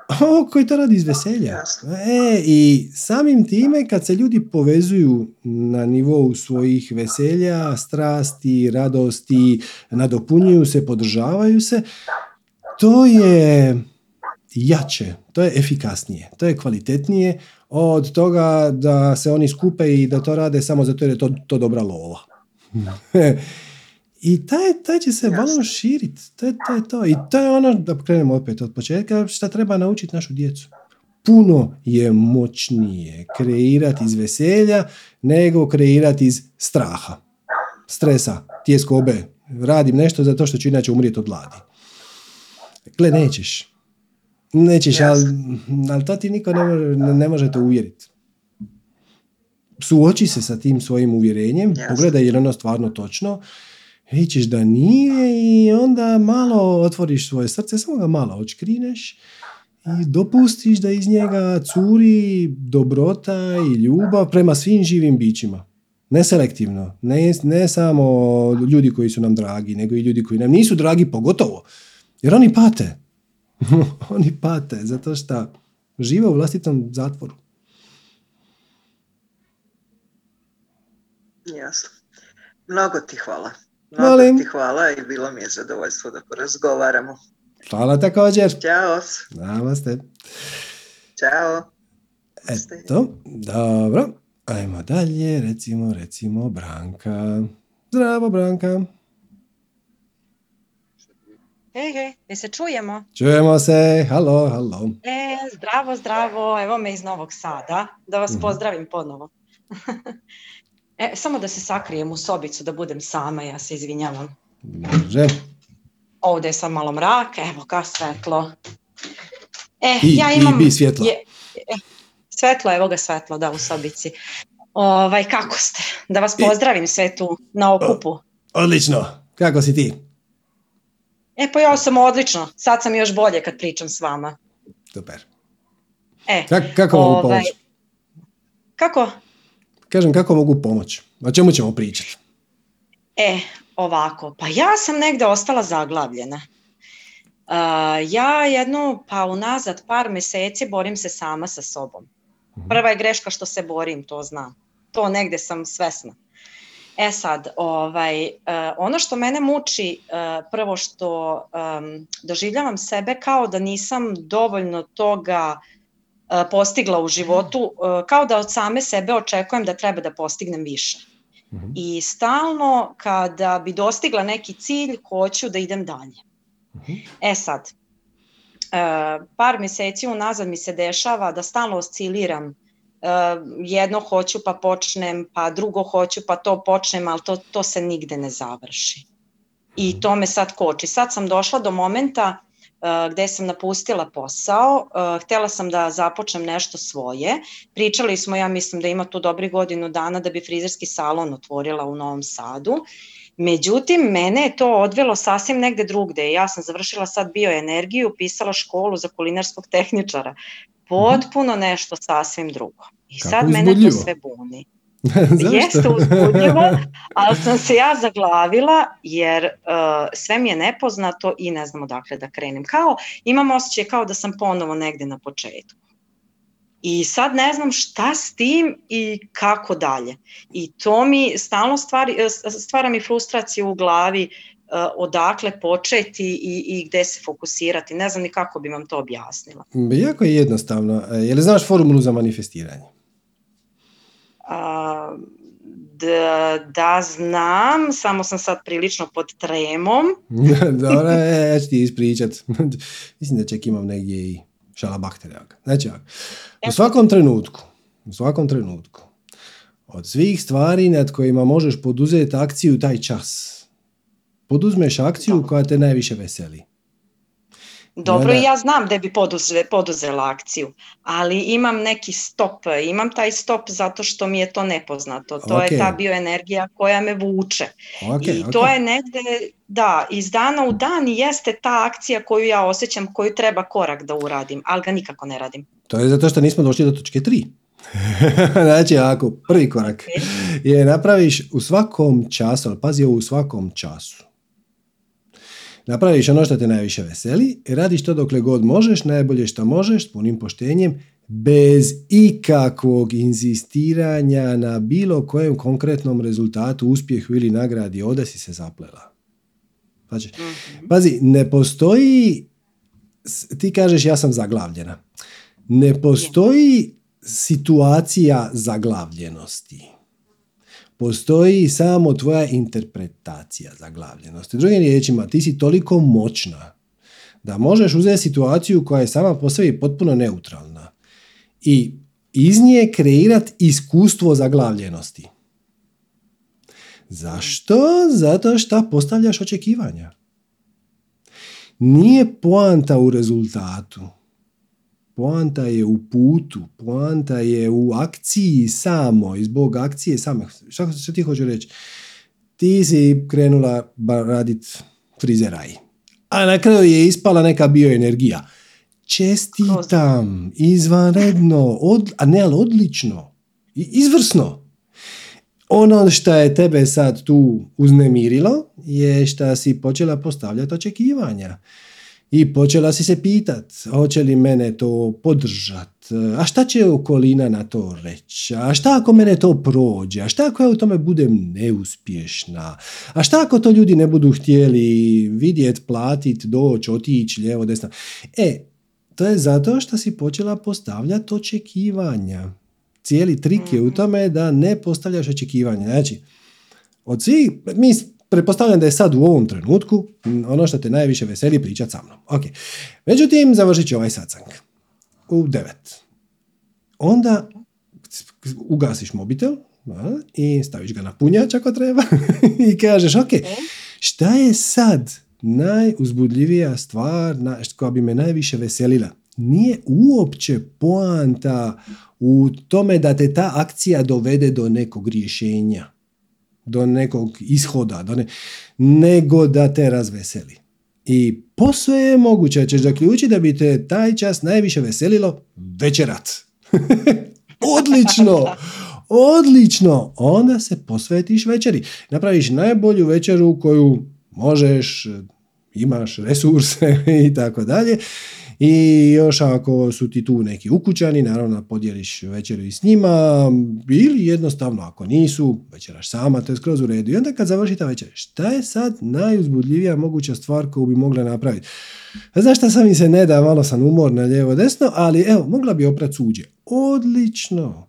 S1: O, koji to radi iz veselja. E, I samim time kad se ljudi povezuju na nivou svojih veselja, strasti, radosti, nadopunjuju se, podržavaju se, to je jače, to je efikasnije, to je kvalitetnije od toga da se oni skupe i da to rade samo zato jer je to, to dobra lova. I taj, taj će se malo širiti. To je, to je to. I to je ono, da krenemo opet od početka, što treba naučiti našu djecu. Puno je moćnije kreirati iz veselja nego kreirati iz straha, stresa, tjeskobe. Radim nešto zato što ću inače umrijeti od gladi. Gle, nećeš. Nećeš, ali, ali to ti niko ne može, ne može te uvjeriti. Suoči se sa tim svojim uvjerenjem, pogledaj je li ono stvarno točno, ćeš da nije i onda malo otvoriš svoje srce, samo ga malo očkrineš i dopustiš da iz njega curi dobrota i ljubav prema svim živim bićima. Ne selektivno, ne, ne samo ljudi koji su nam dragi, nego i ljudi koji nam nisu dragi pogotovo. Jer oni pate. oni pate zato što žive u vlastitom zatvoru.
S2: Jasno. Mnogo ti hvala. Mnogo ti hvala i bilo mi je zadovoljstvo da porazgovaramo.
S1: Hvala također.
S2: Ćao.
S1: Namaste.
S2: Ćao.
S1: Eto, dobro. Ajmo dalje, recimo, recimo Branka. Zdravo, Branka.
S3: Hej, hej, mi se čujemo?
S1: Čujemo se, halo, halo.
S3: E, zdravo, zdravo, evo me iz Novog Sada, da vas mhm. pozdravim ponovo. E, samo da se sakrijem u sobicu, da budem sama, ja se izvinjavam.
S1: Može.
S3: Ovdje je sam malo mrak, evo ka svetlo.
S1: E, I, ja imam... I bi svjetlo. Je,
S3: e, svetlo, evo ga svetlo, da, u sobici. Ovaj, kako ste? Da vas pozdravim sve tu na okupu.
S1: odlično, kako si ti?
S3: E, pa ja sam odlično. Sad sam još bolje kad pričam s vama.
S1: Super.
S3: E,
S1: kako mogu ovaj,
S3: Kako?
S1: Kažem, kako mogu pomoći? O čemu ćemo pričati?
S3: E, ovako, pa ja sam negdje ostala zaglavljena. Uh, ja jednu, pa unazad par mjeseci borim se sama sa sobom. Mhm. Prva je greška što se borim, to znam. To negdje sam svesna. E sad, ovaj, uh, ono što mene muči, uh, prvo što um, doživljavam sebe kao da nisam dovoljno toga postigla u životu, e, kao da od same sebe očekujem da treba da postignem više. Mhm. I stalno kada bi dostigla neki cilj, hoću da idem dalje. Mhm. E sad, e, par mjeseci unazad mi se dešava da stalno osciliram jedno hoću pa počnem, pa drugo hoću pa to počnem, ali to, to se nigde ne završi. I mhm. to me sad koči. Sad sam došla do momenta Eh, gdje sam napustila posao, eh, htjela sam da započnem nešto svoje. Pričali smo, ja mislim da ima tu dobri godinu dana da bi frizerski salon otvorila u Novom Sadu. Međutim, mene je to odvelo sasvim negdje drugdje. Ja sam završila sad bioenergiju, pisala školu za kulinarskog tehničara. Potpuno nešto sasvim drugo. I sad mene to sve buni. Jeste uzbudljivo, ali sam se ja zaglavila jer uh, sve mi je nepoznato i ne znam odakle da krenem. Kao, imam osjećaj kao da sam ponovo negdje na početku. I sad ne znam šta s tim i kako dalje. I to mi stalno stvari, uh, stvara mi frustraciju u glavi uh, odakle početi i, i gdje se fokusirati. Ne znam ni kako bi vam to objasnila.
S1: Jako je jednostavno. Je li znaš formulu za manifestiranje?
S3: Da, da znam, samo sam sad prilično pod tremom.
S1: Dobro, e, ja ću ti ispričat. Mislim da ček imam negdje i šalabakterjaka. Znači, u svakom trenutku, u svakom trenutku, od svih stvari nad kojima možeš poduzeti akciju taj čas, poduzmeš akciju koja te najviše veseli.
S3: Dobro, i ja znam da bi poduzela akciju, ali imam neki stop, imam taj stop zato što mi je to nepoznato. To je ta bioenergija koja me vuče. I to je negde, da, iz dana u dan jeste ta akcija koju ja osjećam, koju treba korak da uradim, ali ga nikako ne radim.
S1: To je zato što nismo došli do točke tri. znači, ako prvi korak je napraviš u svakom času, ali pazi ovo u svakom času Napraviš ono što te najviše veseli, radiš to dokle god možeš, najbolje što možeš, s punim poštenjem, bez ikakvog inzistiranja na bilo kojem konkretnom rezultatu, uspjehu ili nagradi, ovdje si se zaplela. Znači, pazi, ne postoji, ti kažeš ja sam zaglavljena. Ne postoji situacija zaglavljenosti postoji samo tvoja interpretacija zaglavljenosti. Drugim riječima, ti si toliko moćna da možeš uzeti situaciju koja je sama po sebi potpuno neutralna i iz nje kreirati iskustvo zaglavljenosti. Zašto? Zato što postavljaš očekivanja. Nije poanta u rezultatu Poanta je u putu, poanta je u akciji samo, i zbog akcije same. Šta, što ti hoću reći? Ti si krenula radit frizeraj, a na kraju je ispala neka bioenergija. Čestitam, izvanredno, od, a ne, ali odlično, izvrsno. Ono što je tebe sad tu uznemirilo je što si počela postavljati očekivanja. I počela si se pitat, hoće li mene to podržat, a šta će okolina na to reći, a šta ako mene to prođe, a šta ako ja u tome budem neuspješna, a šta ako to ljudi ne budu htjeli vidjet, platit, doći, otići, lijevo, desno. E, to je zato što si počela postavljati očekivanja. Cijeli trik je u mhm. tome da ne postavljaš očekivanja. Znači, od svih, mi pretpostavljam da je sad u ovom trenutku ono što te najviše veseli pričati sa mnom. Ok. Međutim, završit će ovaj satsang. U devet. Onda ugasiš mobitel i staviš ga na punjač ako treba i kažeš ok, šta je sad najuzbudljivija stvar koja bi me najviše veselila? Nije uopće poanta u tome da te ta akcija dovede do nekog rješenja do nekog ishoda, do ne, nego da te razveseli. I posve je moguće, ćeš zaključiti da bi te taj čas najviše veselilo večerat. Odlično! Odlično! Onda se posvetiš večeri. Napraviš najbolju večeru koju možeš, imaš resurse i tako dalje i još ako su ti tu neki ukućani, naravno podijeliš večeru i s njima, ili jednostavno ako nisu, večeraš sama, to je skroz u redu. I onda kad završi ta večer, šta je sad najuzbudljivija moguća stvar koju bi mogla napraviti? Znaš šta sam mi se ne da, malo sam umorna lijevo desno, ali evo, mogla bi oprat suđe. Odlično!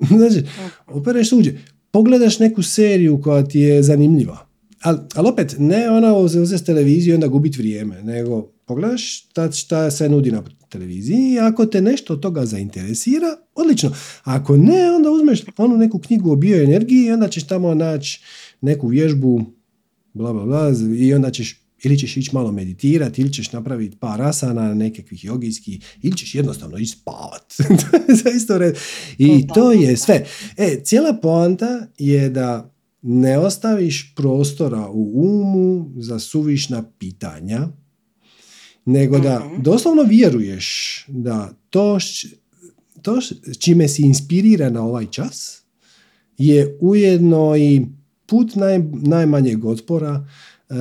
S1: znači, opereš suđe. Pogledaš neku seriju koja ti je zanimljiva. Ali al opet, ne ona uzeti televiziju i onda gubiti vrijeme, nego pogledaš šta, šta se nudi na televiziji i ako te nešto od toga zainteresira, odlično. Ako ne, onda uzmeš onu neku knjigu o bioenergiji i onda ćeš tamo naći neku vježbu, bla, bla, bla, i onda ćeš ili ćeš ići malo meditirati, ili ćeš napraviti par asana, nekakvih jogijskih, ili ćeš jednostavno ići spavat. to je I to je sve. E, cijela poanta je da ne ostaviš prostora u umu za suvišna pitanja, nego da mhm. doslovno vjeruješ da to, to čime si inspirira na ovaj čas je ujedno i put naj, najmanjeg otpora, uh,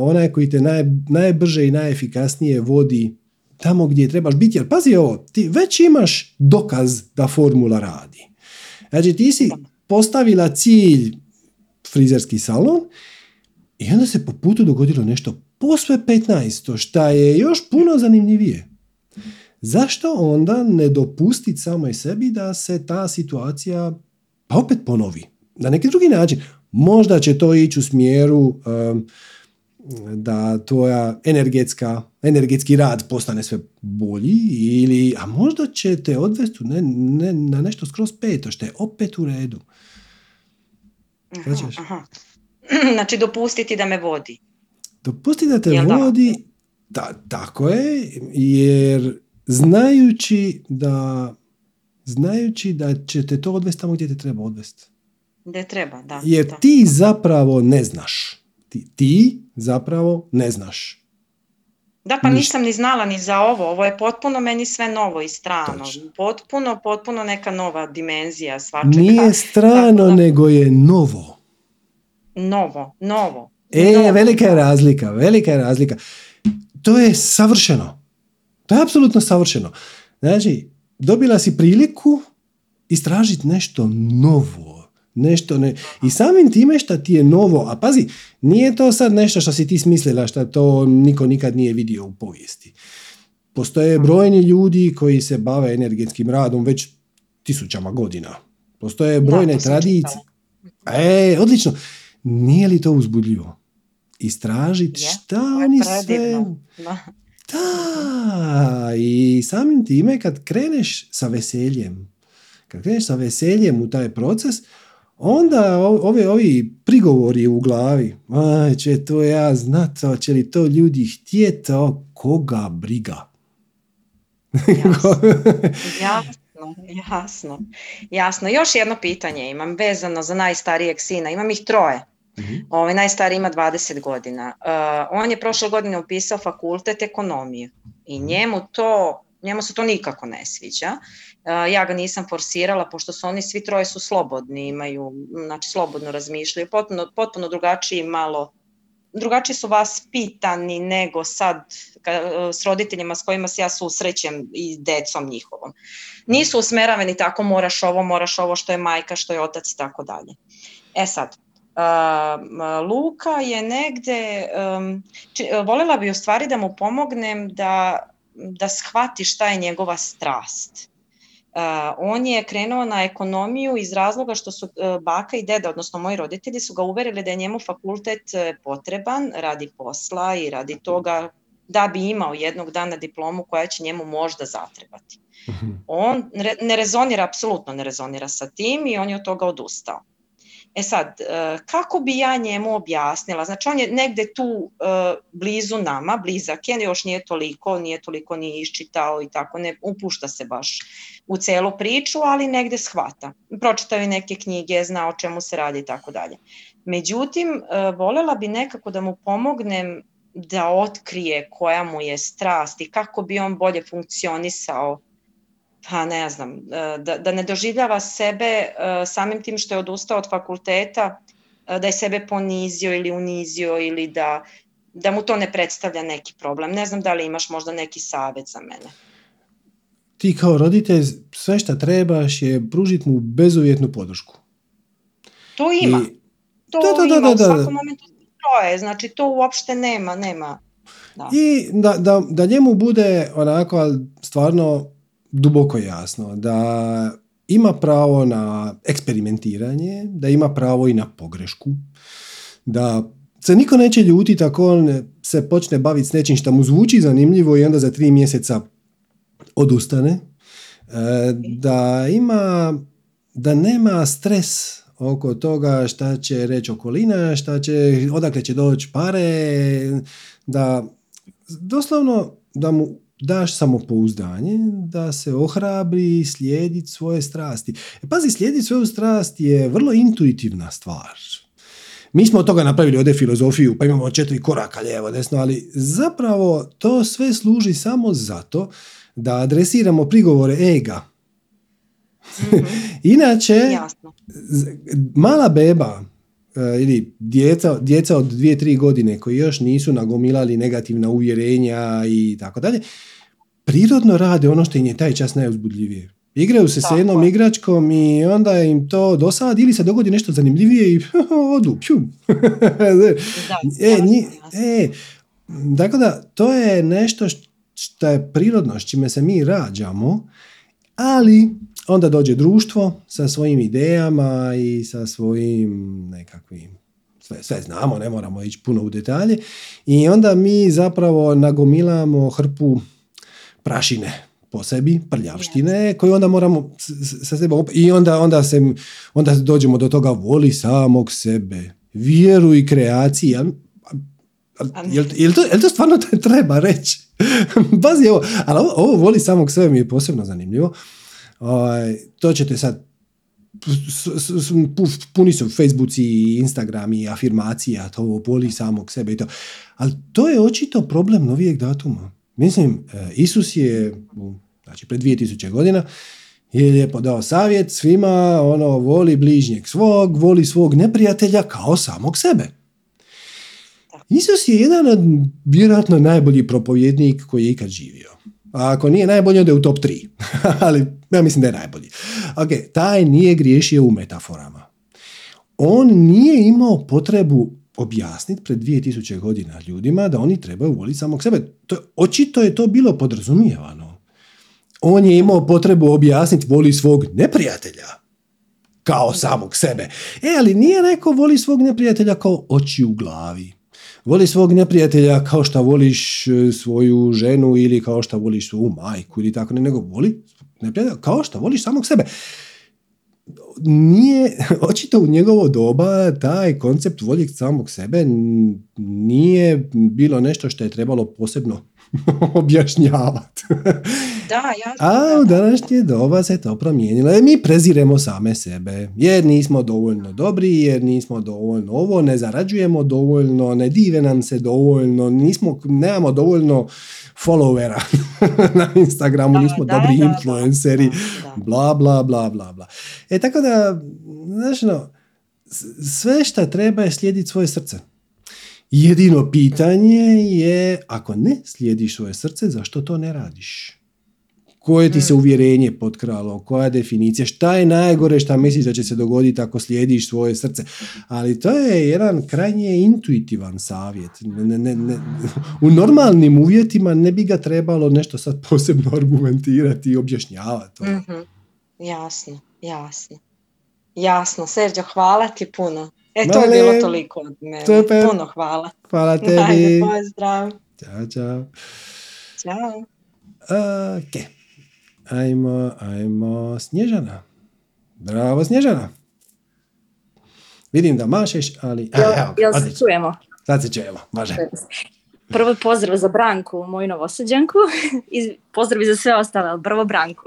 S1: onaj koji te naj, najbrže i najefikasnije vodi tamo gdje trebaš biti. Jer pazi ovo, ti već imaš dokaz da formula radi. Znači ti si postavila cilj frizerski salon i onda se po putu dogodilo nešto posve 15. šta je još puno zanimljivije. Zašto onda ne dopustiti samoj sebi da se ta situacija pa opet ponovi? Na neki drugi način. Možda će to ići u smjeru um, da tvoja energetska, energetski rad postane sve bolji ili, a možda će te odvesti ne, ne, na nešto skroz peto, što je opet u redu.
S3: Aha, Znači dopustiti da me vodi.
S1: Dopusti da te vodi Ta, tako je, jer znajući da znajući da će te to odvesti tamo gdje te treba odvesti.
S3: Gdje treba, da.
S1: Jer ti zapravo ne znaš. Ti, ti zapravo ne znaš.
S3: Da, pa nisam ni znala ni za ovo. Ovo je potpuno meni sve novo i strano. Potpuno, potpuno neka nova dimenzija svačega.
S1: Nije strano, nego je novo.
S3: Novo, novo.
S1: E, velika je razlika, velika je razlika. To je savršeno. To je apsolutno savršeno. Znači, dobila si priliku istražiti nešto novo nešto ne... I samim time što ti je novo, a pazi, nije to sad nešto što si ti smislila, što to niko nikad nije vidio u povijesti. Postoje brojni ljudi koji se bave energetskim radom već tisućama godina. Postoje brojne tradicije. E, odlično. Nije li to uzbudljivo? Istražiti šta oni sve... Da, i samim time kad kreneš sa veseljem, kad kreneš sa veseljem u taj proces, onda ove, ovi prigovori u glavi, a, će to ja znat, će li to ljudi htjeti, koga briga.
S3: Jasno. jasno, jasno. Još jedno pitanje imam vezano za najstarijeg sina. Imam ih troje. Mm Ovaj najstariji ima 20 godina. Uh, on je prošle godine upisao fakultet ekonomije i mhm. njemu to njemu se to nikako ne sviđa. Ja ga nisam forsirala, pošto su oni svi troje su slobodni, imaju, znači slobodno razmišljaju, potpuno, potpuno drugačiji malo, drugačiji su vas pitani nego sad s roditeljima s kojima se ja susrećem i decom njihovom. Nisu usmeravani tako moraš ovo, moraš ovo što je majka, što je otac i tako dalje. E sad, Luka je negde, voljela bi u stvari da mu pomognem da da shvati šta je njegova strast. Uh, on je krenuo na ekonomiju iz razloga što su uh, baka i deda, odnosno moji roditelji su ga uverili da je njemu fakultet uh, potreban radi posla i radi toga da bi imao jednog dana diplomu koja će njemu možda zatrebati. Mhm. On ne rezonira, apsolutno ne rezonira sa tim i on je od toga odustao. E sad, e, kako bi ja njemu objasnila? Znači on je negde tu e, blizu nama, blizak je, još nije toliko, nije toliko ni iščitao i tako, ne upušta se baš u celu priču, ali negde shvata. Pročitao je neke knjige, zna o čemu se radi i tako dalje. Međutim, e, volela bi nekako da mu pomognem da otkrije koja mu je strast i kako bi on bolje funkcionisao pa ne znam, e, da, da ne doživljava sebe e, samim tim što je odustao od fakulteta, e, da je sebe ponizio ili unizio ili da, da mu to ne predstavlja neki problem. Ne znam da li imaš možda neki savjet za mene.
S1: Ti kao roditelj sve što trebaš je pružiti mu bezuvjetnu podršku.
S3: To ima. I... To da, da, ima da, u svakom momentu troje, znači to uopšte nema, nema.
S1: Da. I da, da, da njemu bude onako stvarno duboko jasno da ima pravo na eksperimentiranje, da ima pravo i na pogrešku, da se niko neće ljutiti ako on se počne baviti s nečim što mu zvuči zanimljivo i onda za tri mjeseca odustane, e, da ima, da nema stres oko toga šta će reći okolina, šta će, odakle će doći pare, da doslovno da mu daš samopouzdanje da se ohrabri slijediti svoje strasti. E, pazi, slijediti svoju strast je vrlo intuitivna stvar. Mi smo od toga napravili ovdje filozofiju, pa imamo četiri koraka lijevo, desno, ali zapravo to sve služi samo zato da adresiramo prigovore ega. Mm-hmm. Inače, Jasno. mala beba ili djeca, djeca od dvije, tri godine koji još nisu nagomilali negativna uvjerenja i tako dalje, prirodno rade ono što im je taj čas najuzbudljivije. Igraju se sa jednom igračkom i onda im to dosadi ili se dogodi nešto zanimljivije i odu, e, e, tako da, to je nešto što je prirodno, s čime se mi rađamo, ali onda dođe društvo sa svojim idejama i sa svojim nekakvim sve, sve znamo, ne moramo ići puno u detalje i onda mi zapravo nagomilamo hrpu prašine po sebi, prljavštine, koju onda moramo sa sebe i onda, onda, se, onda dođemo do toga voli samog sebe, vjeruj kreaciji. Jel, jel, to, jel to stvarno treba reći? Bazi ovo, ali ovo, ovo voli samog sebe mi je posebno zanimljivo. Ovaj, to ćete sad puni su Facebooci i Instagram i afirmacija, to voli samog sebe i to. Ali to je očito problem novijeg datuma. Mislim, e, Isus je, znači pred 2000 godina, je lijepo dao savjet svima, ono, voli bližnjeg svog, voli svog neprijatelja kao samog sebe. Isus je jedan od vjerojatno najbolji propovjednik koji je ikad živio. A ako nije najbolji, onda je u top 3. Ali ja mislim da je najbolji. Ok, taj nije griješio u metaforama. On nije imao potrebu objasniti pred 2000 godina ljudima da oni trebaju voliti samog sebe. To, očito je to bilo podrazumijevano. On je imao potrebu objasniti voli svog neprijatelja kao samog sebe. E, ali nije rekao voli svog neprijatelja kao oči u glavi. Voli svog neprijatelja kao što voliš e, svoju ženu ili kao što voliš svoju majku ili tako ne, nego voli neprijatelja kao što voliš samog sebe. Nije, očito u njegovo doba taj koncept volje samog sebe nije bilo nešto što je trebalo posebno objašnjavati.
S3: Da, ja
S1: A u današnje doba se to promijenilo. E, mi preziremo same sebe. Jer nismo dovoljno dobri, jer nismo dovoljno ovo, ne zarađujemo dovoljno, ne dive nam se dovoljno, nismo, nemamo dovoljno followera na Instagramu, nismo dobri influenceri, bla, bla, bla, bla, bla. E, tako da, znaš, no, sve što treba je slijediti svoje srce. Jedino pitanje je, ako ne slijediš svoje srce, zašto to ne radiš? Koje ti se mm. uvjerenje potkralo, koja definicija, šta je najgore šta misliš da će se dogoditi ako slijediš svoje srce. Ali to je jedan krajnje intuitivan savjet. Ne, ne, ne, u normalnim uvjetima ne bi ga trebalo nešto sad posebno argumentirati i objašnjavati.
S3: mm Jasno, jasno. Jasno, Serđo, hvala ti puno. E, to je bilo toliko od mene. Super. Puno hvala.
S1: Hvala tebi. Ajde,
S3: pozdrav.
S1: Ćao, čao.
S3: Ćao.
S1: Ok. Ajmo, ajmo, Snježana. Bravo, Snježana. Vidim da mašeš, ali...
S4: Jel, evo, jel se čujemo?
S1: Sad se čujemo, može.
S4: Prvo pozdrav za Branku, moju novosađanku, i pozdrav i za sve ostale, ali prvo Branku.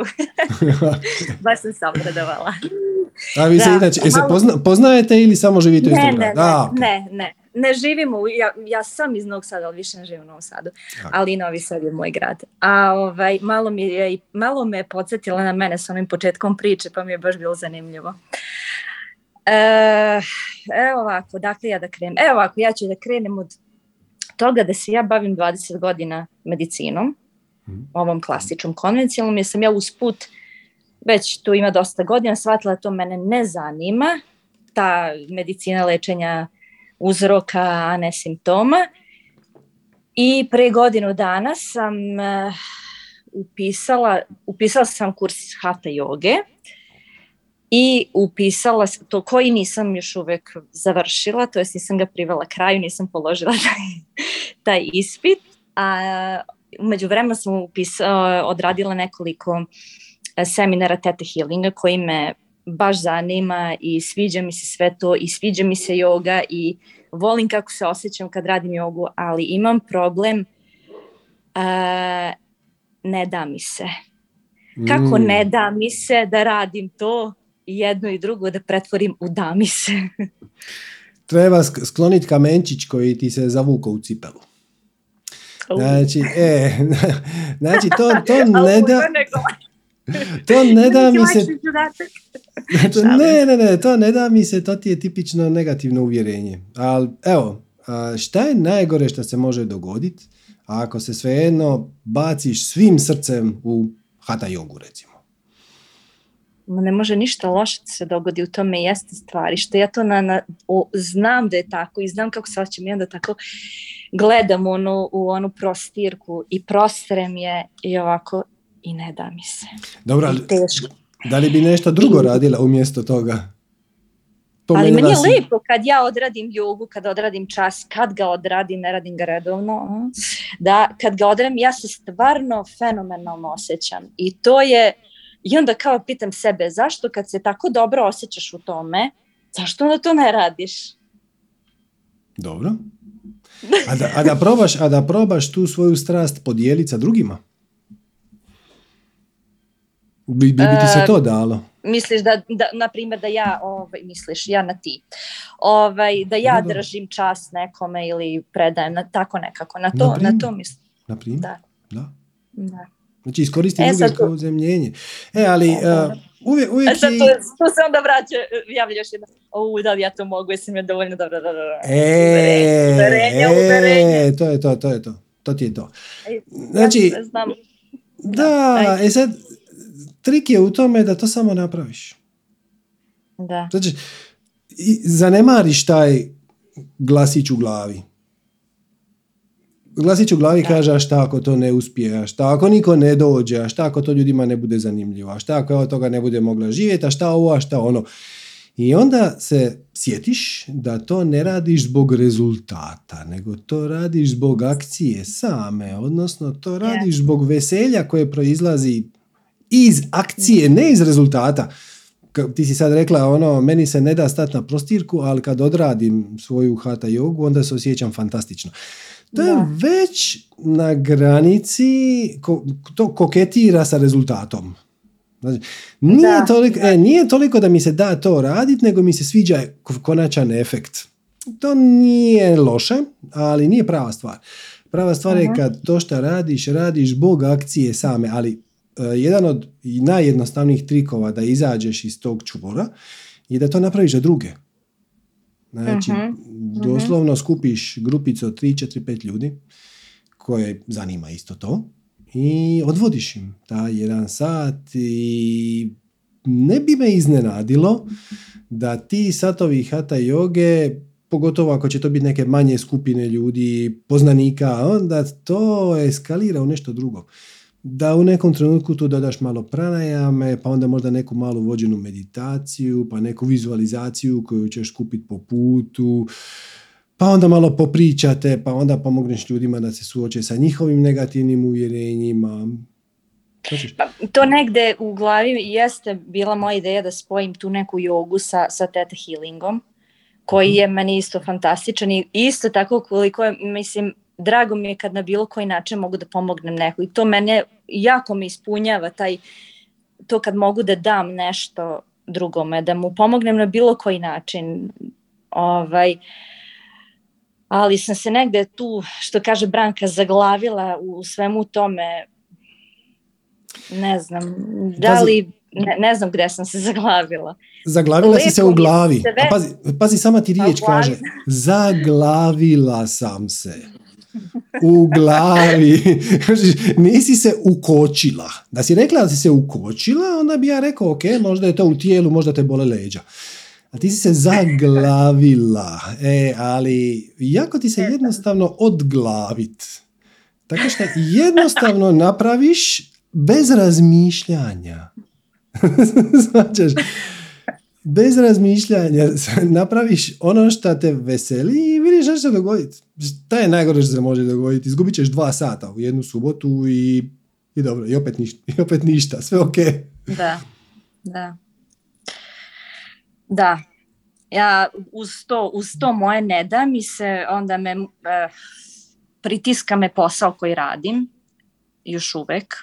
S4: Baš sam se obradovala.
S1: A vi se inače, se poznajete ili samo živite u istom
S4: gradu? Ne, ne, ne, ne, živimo, ja, ja sam iz Novog Sada, ali više ne živim u Novom Sadu, ali Novi Sad je moj grad. A ovaj, malo, mi je, malo me je podsjetila na mene s onim početkom priče, pa mi je baš bilo zanimljivo. E, evo ovako, dakle ja da krenem. Evo ovako, ja ću da krenem od toga da se ja bavim 20 godina medicinom, mhm. ovom klasičnom konvencionalnom, jer sam ja usput već tu ima dosta godina, shvatila da to mene ne zanima, ta medicina lečenja uzroka, a ne simptoma. I pre godinu dana sam uh, upisala, upisala sam kurs Hatha joge i upisala to koji nisam još uvek završila, to jest nisam ga privela kraju, nisam položila taj, taj ispit, a umeđu vremena sam upisala, odradila nekoliko seminara Teta Healinga koji me baš zanima i sviđa mi se sve to i sviđa mi se joga i volim kako se osjećam kad radim jogu, ali imam problem uh, ne da mi se. Kako mm. ne da mi se da radim to jedno i drugo da pretvorim u da mi se.
S1: Treba skloniti kamenčić koji ti se zavuka u cipelu. Znači, e, znači to, to ne da... To ne da mi se... To, ne, ne, ne, to ne da mi se, to ti je tipično negativno uvjerenje. Ali evo, šta je najgore što se može dogoditi ako se svejedno baciš svim srcem u hata jogu, recimo?
S4: ne može ništa loše se dogodi u tome jeste stvari, što ja to na, na o, znam da je tako i znam kako se osjećam i onda tako gledam onu, u onu prostirku i prostrem je i ovako i ne da mi se.
S1: Dobro, ali da li bi nešto drugo radila umjesto toga?
S4: ali meni je lijepo kad ja odradim jogu, kad odradim čas, kad ga odradim, ne radim ga redovno, da kad ga odradim, ja se stvarno fenomenalno osjećam. I to je, i onda kao pitam sebe, zašto kad se tako dobro osjećaš u tome, zašto onda to ne radiš?
S1: Dobro. A da, a da, probaš, a da probaš tu svoju strast podijeliti sa drugima? Bi, bi, bi ti se to dalo?
S4: misliš da, da na primjer da ja ovaj misliš ja na ti ovaj da ja
S1: Da, da.
S4: držim čast nekome ili predajem na tako nekako na to na,
S1: primjer.
S4: to mislim
S1: Na primjer?
S4: da
S1: Da.
S4: da
S1: Znači iskoristi
S4: E,
S1: druge kao zemljenje. E, ali
S4: Da.
S1: uh, uvijek, uvijek
S4: E sad
S1: i-
S4: tu, tu se onda vraća, javlja još jedna, o, da li ja to mogu, jesam ja dovoljno dobro, da, da, da.
S1: E,
S4: uverenje, uverenje.
S1: e, to je to, to je to. To ti je to.
S4: E,
S1: Znači,
S4: ja znam,
S1: da,
S4: ajde.
S1: e sad, trik je u tome da to samo napraviš.
S4: da,
S1: Znači, i zanemariš taj glasić u glavi. Glasić u glavi
S4: Da.
S1: kaže, a šta ako to ne uspije, a šta ako niko ne dođe, a šta ako to ljudima ne bude zanimljivo, a šta ako od toga ne bude mogla živjeti, a šta ovo, a šta ono. I onda se sjetiš da to ne radiš zbog rezultata, nego to radiš zbog akcije same, odnosno to radiš zbog veselja koje proizlazi iz akcije, ne iz rezultata. Ti si sad rekla, ono, meni se ne da stati na prostirku, ali kad odradim svoju hata jogu, onda se osjećam fantastično. To je
S4: Da.
S1: već na granici, ko, to koketira sa rezultatom. Znači, nije,
S4: Da,
S1: toliko,
S4: da.
S1: E, nije toliko da mi se da to raditi, nego mi se sviđa ko- konačan efekt. To nije loše, ali nije prava stvar. Prava stvar je
S4: Mhm.
S1: kad to što radiš, radiš zbog akcije same, ali jedan od i najjednostavnijih trikova da izađeš iz tog čvora je da to napraviš za druge. Znači,
S4: Mhm,
S1: doslovno skupiš grupicu od 3, 4, 5 ljudi koje zanima isto to i odvodiš im taj jedan sat i ne bi me iznenadilo da ti satovi hata joge pogotovo ako će to biti neke manje skupine ljudi, poznanika, onda to eskalira u nešto drugo. Da u nekom trenutku tu dodaš malo pranajame, pa onda možda neku malu vođenu meditaciju, pa neku vizualizaciju koju ćeš kupiti po putu, pa onda malo popričate, pa onda pomogneš ljudima da se suoče sa njihovim negativnim uvjerenjima.
S4: Pa, to negde u glavi jeste bila moja ideja da spojim tu neku jogu sa, sa teta healingom, koji je meni isto fantastičan i isto tako koliko je, mislim, drago mi je kad na bilo koji način mogu da pomognem neku i to mene jako me ispunjava taj, to kad mogu da dam nešto drugome, da mu pomognem na bilo koji način. Ovaj, ali sam se negde tu, što kaže Branka, zaglavila u svemu tome ne znam, da li, ne, ne znam gde sam se zaglavila.
S1: Zaglavila si se
S4: Lepo
S1: u
S4: mi
S1: glavi.
S4: se ve-
S1: pazi, pazi, sama ti riječ kaže. Zaglavila sam se. U glavi. Nisi se ukočila. Da si rekla da si se ukočila, onda bi ja rekao, ok, možda je to u tijelu, možda te bole leđa. A ti si se zaglavila. E, ali jako ti se jednostavno odglavit. Tako što jednostavno napraviš bez razmišljanja. Svađaš? Bez razmišljanja napraviš ono što te veseli i vidiš što će se dogoditi. Šta je najgore što se može dogoditi? Izgubit ćeš dva sata u jednu subotu i, i dobro, i opet, ništa, i opet ništa, sve ok.
S4: Da, da. Da. Ja uz to, uz to moje ne da mi se, onda me eh, pritiska me posao koji radim, još uvek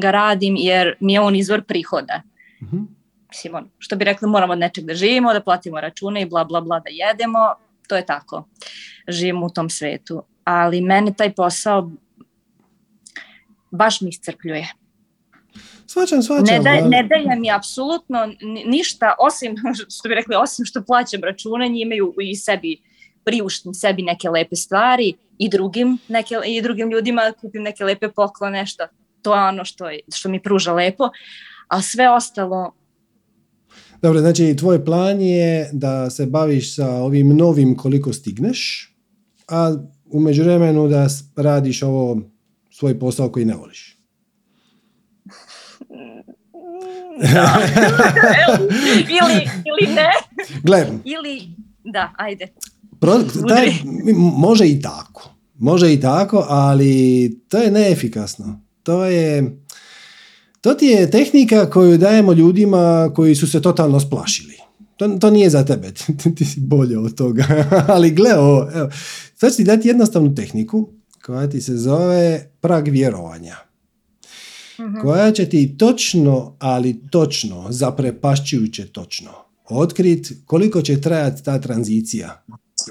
S4: ga radim jer mi je on izvor prihoda.
S1: Mhm.
S4: Mislim, ono, što bi rekli, moramo od nečeg da živimo, da platimo račune i bla, bla, bla, da jedemo. To je tako. Živimo u tom svetu. Ali mene taj posao baš mi iscrpljuje.
S1: Svačam, svačam.
S4: Ne,
S1: ali-
S4: ne daje mi apsolutno ni- ništa, osim, što bi rekli, osim što plaćam račune, njime ju- i sebi priuštim sebi neke lepe stvari i drugim, neke, i drugim ljudima kupim neke lepe poklone, nešto. To je ono što, je, što mi pruža lepo. A sve ostalo,
S1: Dobro, znači tvoj plan je da se baviš sa ovim novim koliko stigneš, a u međuvremenu da radiš ovo svoj posao koji ne voliš.
S4: ili, ili ne,
S1: Gle,
S4: ili da, ajde.
S1: pro, taj, može i tako. Može i tako, ali to je neefikasno. To je to ti je tehnika koju dajemo ljudima koji su se totalno splašili. To, to nije za tebe, ti, si bolje od toga. Ali gle ovo, evo, sad ću ti dati jednostavnu tehniku koja ti se zove prag vjerovanja.
S4: Mhm.
S1: Koja će ti točno, ali točno, zaprepašćujuće točno, otkrit koliko će trajati ta tranzicija.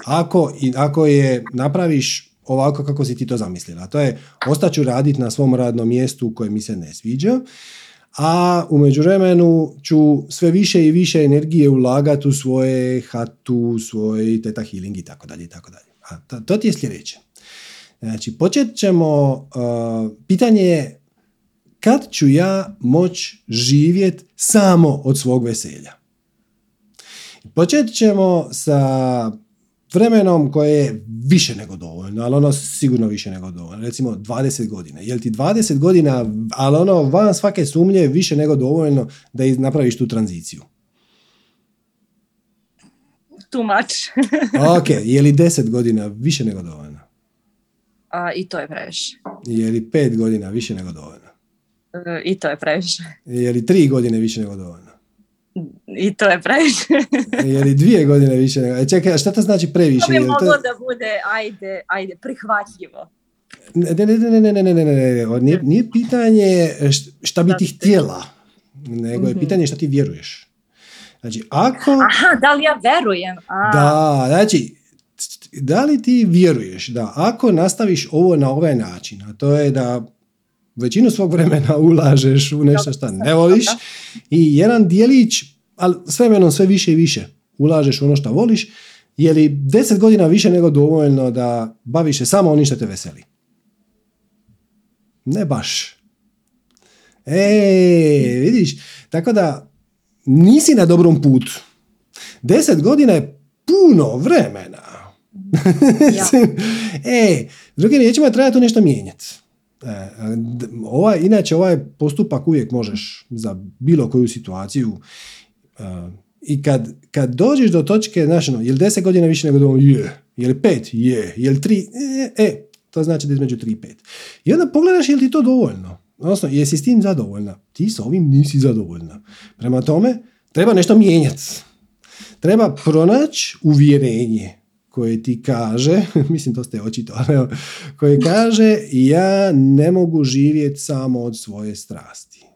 S1: Ako, ako je napraviš ovako kako si ti to zamislila. To je, ostaću raditi na svom radnom mjestu koje mi se ne sviđa, a u međuvremenu ću sve više i više energije ulagati u svoje hatu, svoj teta healing i tako dalje i tako dalje. A to, ti je sljedeće. Znači, počet ćemo, uh, pitanje je kad ću ja moć živjet samo od svog veselja. Počet ćemo sa vremenom koje je više nego dovoljno, ali ono sigurno više nego dovoljno. Recimo 20 godina. Jel ti 20 godina, ali ono van svake sumnje više nego dovoljno da napraviš tu tranziciju?
S4: Too much.
S1: ok, je li 10 godina više nego dovoljno?
S4: A, I to je previše.
S1: Je li 5 godina više nego dovoljno?
S4: E, I to je previše.
S1: Je li 3 godine više nego dovoljno?
S4: I to je previše.
S1: Je li dvije godine više. E, čekaj, a šta to znači previše?
S4: To bi moglo da bude, ajde, ajde, prihvatljivo.
S1: Ne, ne, ne, ne, ne, ne, ne, ne, ne, Nije, nije pitanje šta bi ti htjela, nego je
S4: Mhm.
S1: pitanje šta ti vjeruješ. Znači, ako...
S4: Aha, da li ja verujem? A,
S1: Da, znači, da li ti vjeruješ da ako nastaviš ovo na ovaj način, a to je da većinu svog vremena ulažeš u nešto što ne voliš i jedan dijelić, ali s vremenom sve više i više ulažeš u ono što voliš, je li deset godina više nego dovoljno da baviš se samo onim što te veseli? Ne baš. E, vidiš, tako da nisi na dobrom putu. Deset godina je puno vremena.
S4: Ja.
S1: e, drugim riječima treba tu nešto mijenjati. E, ovaj, inače, ovaj postupak uvijek možeš za bilo koju situaciju i kad, kad dođeš do točke, znaš, ono, je li deset godina više nego dovoljno? Je. Je li pet? Je. Je li tri? E, e, to znači da između tri i pet. I onda pogledaš je li ti to dovoljno. Odnosno, jesi s tim zadovoljna? Ti s ovim nisi zadovoljna. Prema tome, treba nešto mijenjati. Treba pronaći uvjerenje koje ti kaže, mislim to ste očito, ali koje kaže ja ne mogu živjeti samo od svoje strasti.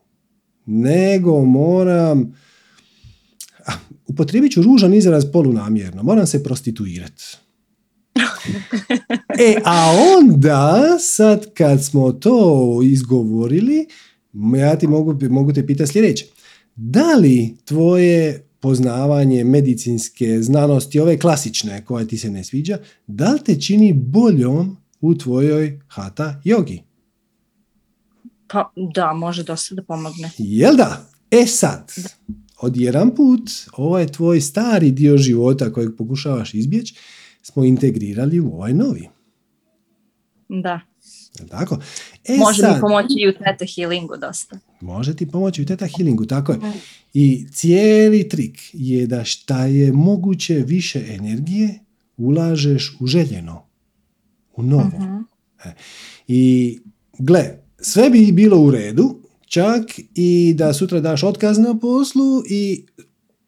S1: Nego moram, upotrijebit ću ružan izraz polunamjerno, moram se prostituirati. E, a onda, sad kad smo to izgovorili, ja ti mogu, mogu te pitati sljedeće. Da li tvoje poznavanje medicinske znanosti, ove klasične koja ti se ne sviđa, da li te čini boljom u tvojoj hata jogi?
S4: Pa da, može dosta da pomogne.
S1: Jel da? E sad, jedan put, ovaj tvoj stari dio života kojeg pokušavaš izbjeći, smo integrirali u ovaj novi.
S4: Da.
S1: Jel tako? E
S4: može
S1: sad,
S4: mi pomoći i u teta healingu dosta.
S1: Može ti pomoći u teta healingu, tako je. I cijeli trik je da šta je moguće više energije ulažeš u željeno, u novo.
S4: Mhm.
S1: E, I gle, sve bi bilo u redu, čak i da sutra daš otkaz na poslu i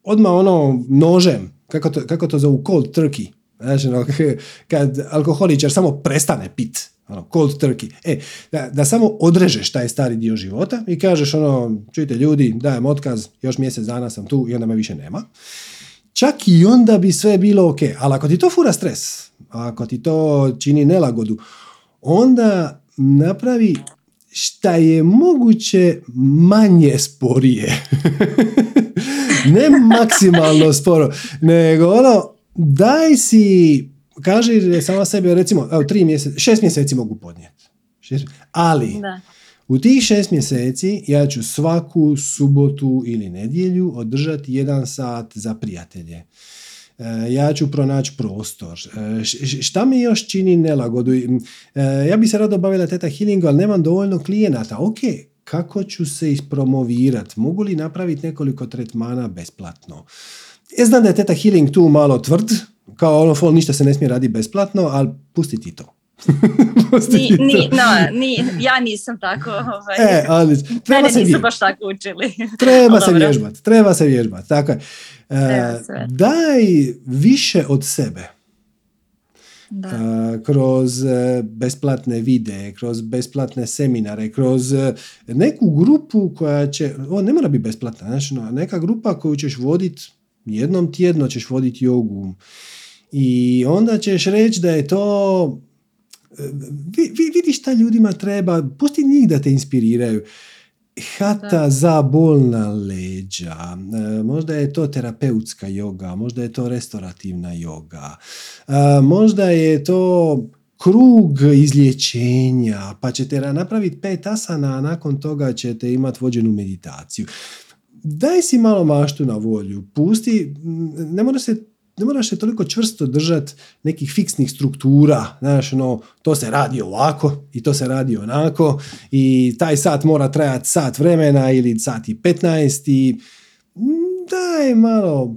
S1: odmah ono nožem, kako to, kako to zovu cold turkey, znači ono, kad alkoholičar samo prestane pit, ono, cold turkey, e, da, da samo odrežeš taj stari dio života i kažeš ono, čujte ljudi, dajem otkaz, još mjesec dana sam tu i onda me više nema. Čak i onda bi sve bilo ok, ali ako ti to fura stres, ako ti to čini nelagodu, onda napravi šta je moguće manje sporije. ne maksimalno sporo, nego ono, daj si, kaži sama sebi, recimo, evo, tri mjeseci, šest mjeseci mogu podnijeti. Šest- Ali,
S4: Da.
S1: u tih šest mjeseci ja ću svaku subotu ili nedjelju održati jedan sat za prijatelje. E, ja ću pronaći prostor. E, šta mi još čini nelagodu? E, ja bi se rado bavila teta healingu, ali nemam dovoljno klijenata. Ok, kako ću se ispromovirati? Mogu li napraviti nekoliko tretmana besplatno? Ja znam da je teta healing tu malo tvrd, kao ono fol, ništa se ne smije raditi besplatno, ali pusti ti to.
S4: ni, ni, no, ni, ja nisam tako. Ovaj.
S1: E, ali, treba
S4: Mene
S1: se
S4: nisu baš tako učili.
S1: Treba se vježbati, treba se vježbati, tako je. E, daj više od sebe.
S4: Da.
S1: a, kroz e, besplatne videe, kroz besplatne seminare, kroz e, neku grupu koja će, ovo ne mora biti besplatna, znači no, neka grupa koju ćeš voditi jednom tjedno ćeš voditi jogu i onda ćeš reći da je to e, vidi šta ljudima treba, pusti njih da te inspiriraju. Hata
S4: Da.
S1: za bolna leđa, e, možda je to terapeutska joga, možda je to restorativna joga, e, možda je to krug izlječenja, pa ćete ra- napraviti pet asana, a nakon toga ćete imati vođenu meditaciju. Daj si malo maštu na volju, pusti, ne mora se ne moraš se toliko čvrsto držati nekih fiksnih struktura, znaš, ono, to se radi ovako i to se radi onako i taj sat mora trajati sat vremena ili sat i 15 i mm, daj malo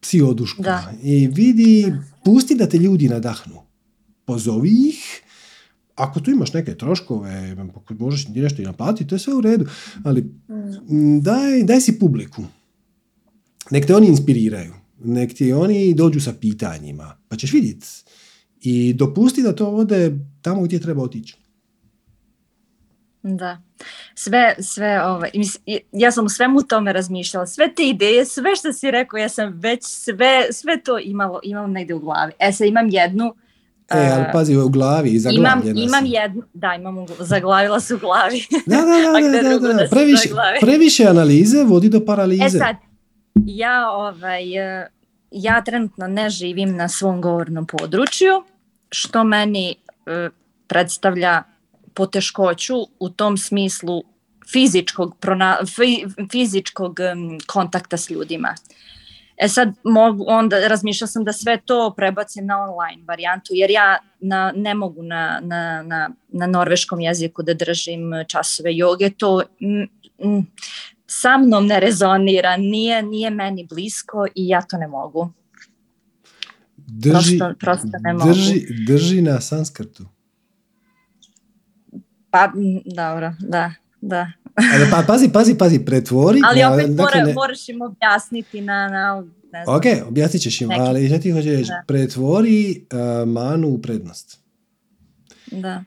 S1: psi oduška
S4: Da.
S1: i vidi, pusti da te ljudi nadahnu. Pozovi ih, ako tu imaš neke troškove, ako možeš ti nešto i naplatiti, to je sve u redu, ali mm, daj, daj si publiku. Nek te oni inspiriraju. Nek ti oni dođu sa pitanjima. Pa ćeš vidjeti. I dopusti da to ode tamo gdje treba otići.
S4: Da. Sve, sve, ovaj, ja sam u svemu tome razmišljala, sve te ideje, sve što si rekao, ja sam već sve, sve to imalo, imam negdje u glavi. E sad imam jednu,
S1: E, ali pazi, u glavi, i
S4: imam,
S1: zaglavljena
S4: imam
S1: si.
S4: jednu, da, imam, zaglavila se u glavi.
S1: Da, da, da, da, da,
S4: da
S1: da. Previše, previše analize vodi do paralize.
S4: E sad, ja, ovaj, e, ja trenutno ne živim na svom govornom području, što meni e, predstavlja poteškoću u tom smislu fizičkog, prona, fi, fizičkog kontakta s ljudima. E sad mogu, onda razmišljala sam da sve to prebacim na online varijantu, jer ja na, ne mogu na, na, na, na norveškom jeziku da držim časove joge, to mm, mm, sa mnom ne rezonira, nije, nije meni blisko i ja to ne mogu.
S1: Drži,
S4: prosto- prosto ne mogu.
S1: drži, drži na sanskrtu.
S4: Pa, dobro, da, da.
S1: Ali pa, pazi, pazi, pazi, pretvori.
S4: Ali
S1: na-
S4: opet
S1: dakle,
S4: mora,
S1: ne-
S4: moraš im objasniti na, na ne znam.
S1: Ok, objasnit ćeš im,
S4: Neki.
S1: ali što ti hoćeš reći? Pretvori uh, manu u prednost.
S4: Da.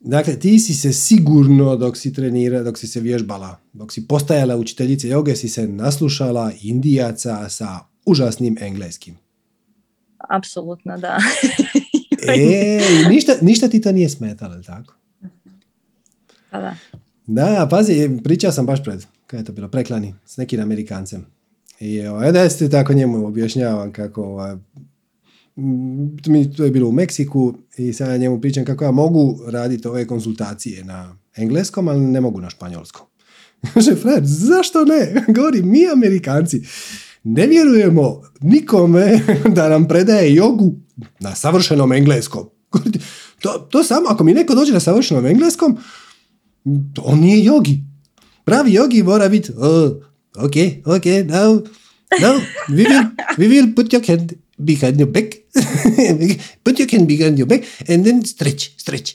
S1: Dakle, ti si se sigurno dok si trenira, dok si se vježbala, dok si postajala učiteljica joge, si se naslušala indijaca sa užasnim engleskim.
S4: Apsolutno, da.
S1: E, ništa, ništa ti to nije smetalo, tako?
S4: Pa da.
S1: Da, pazi, pričao sam baš pred, kada je to bilo, preklani, s nekim Amerikancem. I ovaj, da ste tako njemu objašnjavam kako ovaj, to je bilo u Meksiku i sad ja njemu pričam kako ja mogu raditi ove konsultacije na engleskom, ali ne mogu na španjolskom. Kaže, Fred, zašto ne? Govori, mi Amerikanci ne vjerujemo nikome da nam predaje jogu na savršenom engleskom. To, to samo, ako mi neko dođe na savršenom engleskom, on nije jogi. Pravi jogi mora biti, oh, ok, ok, now, now, we will, we will put your hand behind your back, put your hand behind your back, and then stretch, stretch.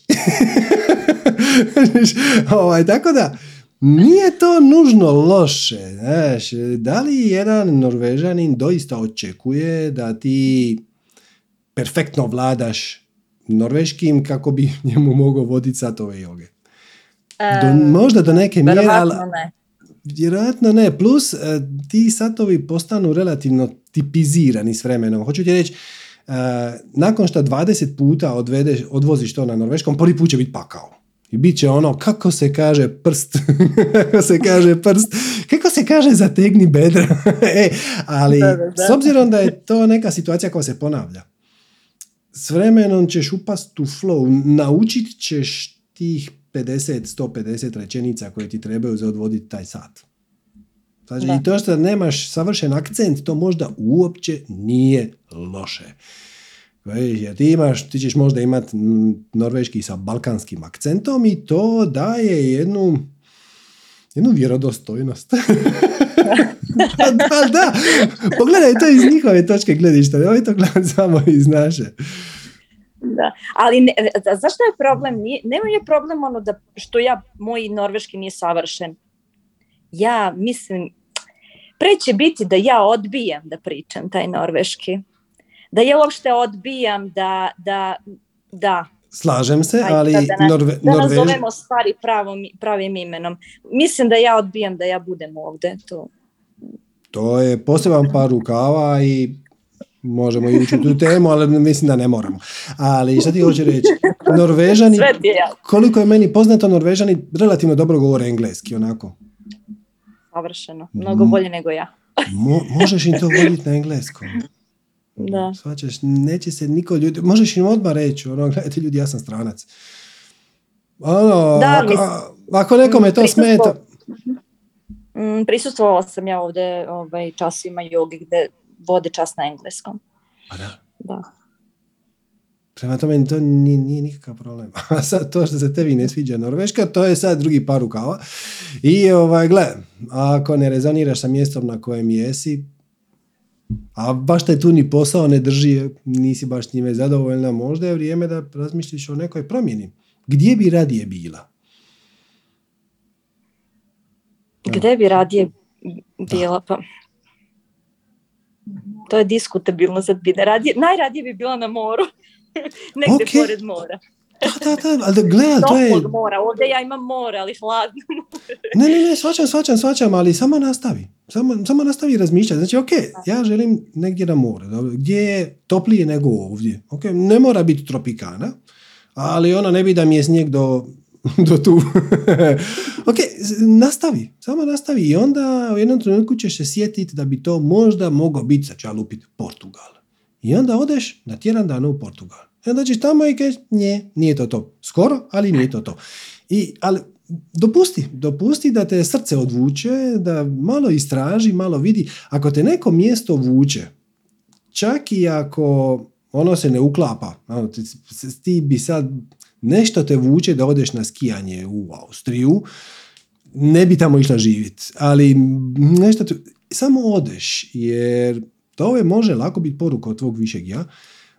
S1: ovaj, tako da, nije to nužno loše. Znaš, da li jedan norvežanin doista očekuje da ti perfektno vladaš norveškim kako bi njemu mogao voditi satove joge? Do, možda do neke mjere, ali
S4: ne.
S1: Vjerojatno ne. Plus, e, ti satovi postanu relativno tipizirani s vremenom. Hoću ti reći, e, nakon što 20 puta odvedeš, odvoziš to na norveškom, prvi put će biti pakao. I bit će ono, kako se kaže prst, kako se kaže prst, kako se kaže zategni bedra. e, ali
S4: Da, da, da.
S1: s obzirom da je to neka situacija koja se ponavlja, s vremenom ćeš upast u flow, naučit ćeš tih 50, 150 rečenica koje ti trebaju za odvoditi taj sat. Znači,
S4: Da.
S1: i to što nemaš savršen akcent, to možda uopće nije loše. Jer ti imaš, ti ćeš možda imat mm, norveški sa balkanskim akcentom i to daje jednu jednu vjerodostojnost. da, da, pogledaj to iz njihove točke gledišta, nemoj to gledati samo iz naše.
S4: Da, ali ne, zašto je problem? Nije, nema je problem ono da što ja, moj norveški nije savršen. Ja mislim, pre će biti da ja odbijam da pričam taj norveški. Da ja uopšte odbijam da, da, da,
S1: Slažem se, ali
S4: da,
S1: Norve,
S4: da
S1: Norvež...
S4: nazovemo stvari pravom, pravim imenom. Mislim da ja odbijam da ja budem ovde. To,
S1: To je poseban par rukava i možemo i ući u tu temu, ali mislim da ne moramo. Ali šta ti hoće reći? Norvežani, koliko je meni poznato, Norvežani relativno dobro govore engleski, onako.
S4: Savršeno. Mnogo bolje nego ja.
S1: Mo, možeš im to voditi na engleskom.
S4: Da.
S1: Svačaš, neće se niko ljudi, možeš im odmah reći, ono, gledajte ljudi, ja sam stranac. Ono,
S4: Da,
S1: ako,
S4: mislim,
S1: ako nekome to smeta,
S4: Mm, prisustvovala sam ja ovde ovaj, časima joge gde vode čas na engleskom.
S1: pa da,
S4: Da.
S1: Prema tome, to nije, nije nikakav problem. A sad to što se tebi ne sviđa Norveška, to je sad drugi par rukava. I ovaj, gle, ako ne rezoniraš sa mjestom na kojem jesi, a baš te tu ni posao ne drži, nisi baš njime zadovoljna, možda je vrijeme da razmišljiš o nekoj promjeni. Gdje bi radije bila?
S4: Gde bi radije bila? Pa, to je diskutabilno sad bi da radije, najradije bi bila na moru. Negde
S1: Okej.
S4: pored mora.
S1: Da, da, da, ali gle, to je...
S4: Mora. Ovde ja imam more, ali hladno more.
S1: Ne, ne, ne, svačam, svačam, svačam, ali samo nastavi. Samo, samo nastavi razmišljati. Znači, ok, ja želim negdje na more, dobro, gdje je toplije nego ovdje. Ok, ne mora biti tropikana, ali ono ne bi da mi je snijeg do, do tu. ok, nastavi, samo nastavi i onda u jednom trenutku ćeš se sjetiti da bi to možda mogao biti, sad ću ja lupit, Portugal. I onda odeš na tjedan dana u Portugal. I onda ćeš tamo i kažeš, nije, nije to to. Skoro, ali nije to to. I, ali dopusti, dopusti da te srce odvuče, da malo istraži, malo vidi. Ako te neko mjesto vuče, čak i ako ono se ne uklapa, ono, ti bi sad nešto te vuče da odeš na skijanje u Austriju, ne bi tamo išla živjeti, ali nešto te, samo odeš, jer to je može lako biti poruka od tvog višeg ja,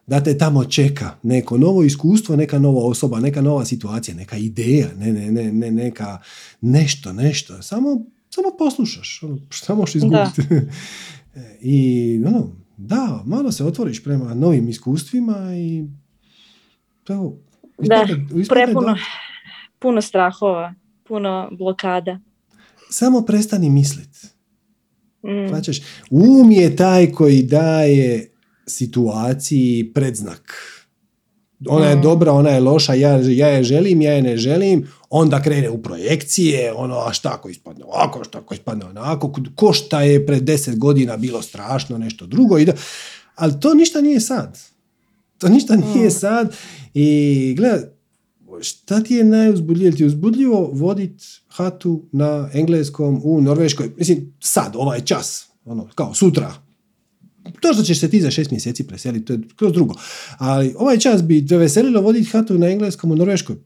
S1: da te tamo čeka neko novo iskustvo, neka nova osoba, neka nova situacija, neka ideja, ne, ne, ne, ne neka nešto, nešto. Samo, samo poslušaš, ono, šta možeš izgubiti. I ono, da, malo se otvoriš prema novim iskustvima i evo,
S4: Da, prepuno, puno strahova, puno blokada.
S1: Samo prestani mislit.
S4: Mm.
S1: Um je taj koji daje situaciji predznak. Ona je
S4: Mm.
S1: dobra, ona je loša, ja, ja je želim, ja je ne želim, onda krene u projekcije, ono, a šta ako ispadne ovako, šta ako ispadne onako, ko šta je pred deset godina bilo strašno, nešto drugo, i da, ali to ništa nije sad. To ništa nije
S4: Mm.
S1: sad i gledaj, šta ti je najuzbudljivije? Jel Ti je uzbudljivo vodit hatu na engleskom u Norveškoj? Mislim, sad, ovaj čas, ono, kao sutra. To što ćeš se ti za šest mjeseci preseliti, to je kroz drugo. Ali ovaj čas bi te veselilo voditi hatu na engleskom u Norveškoj.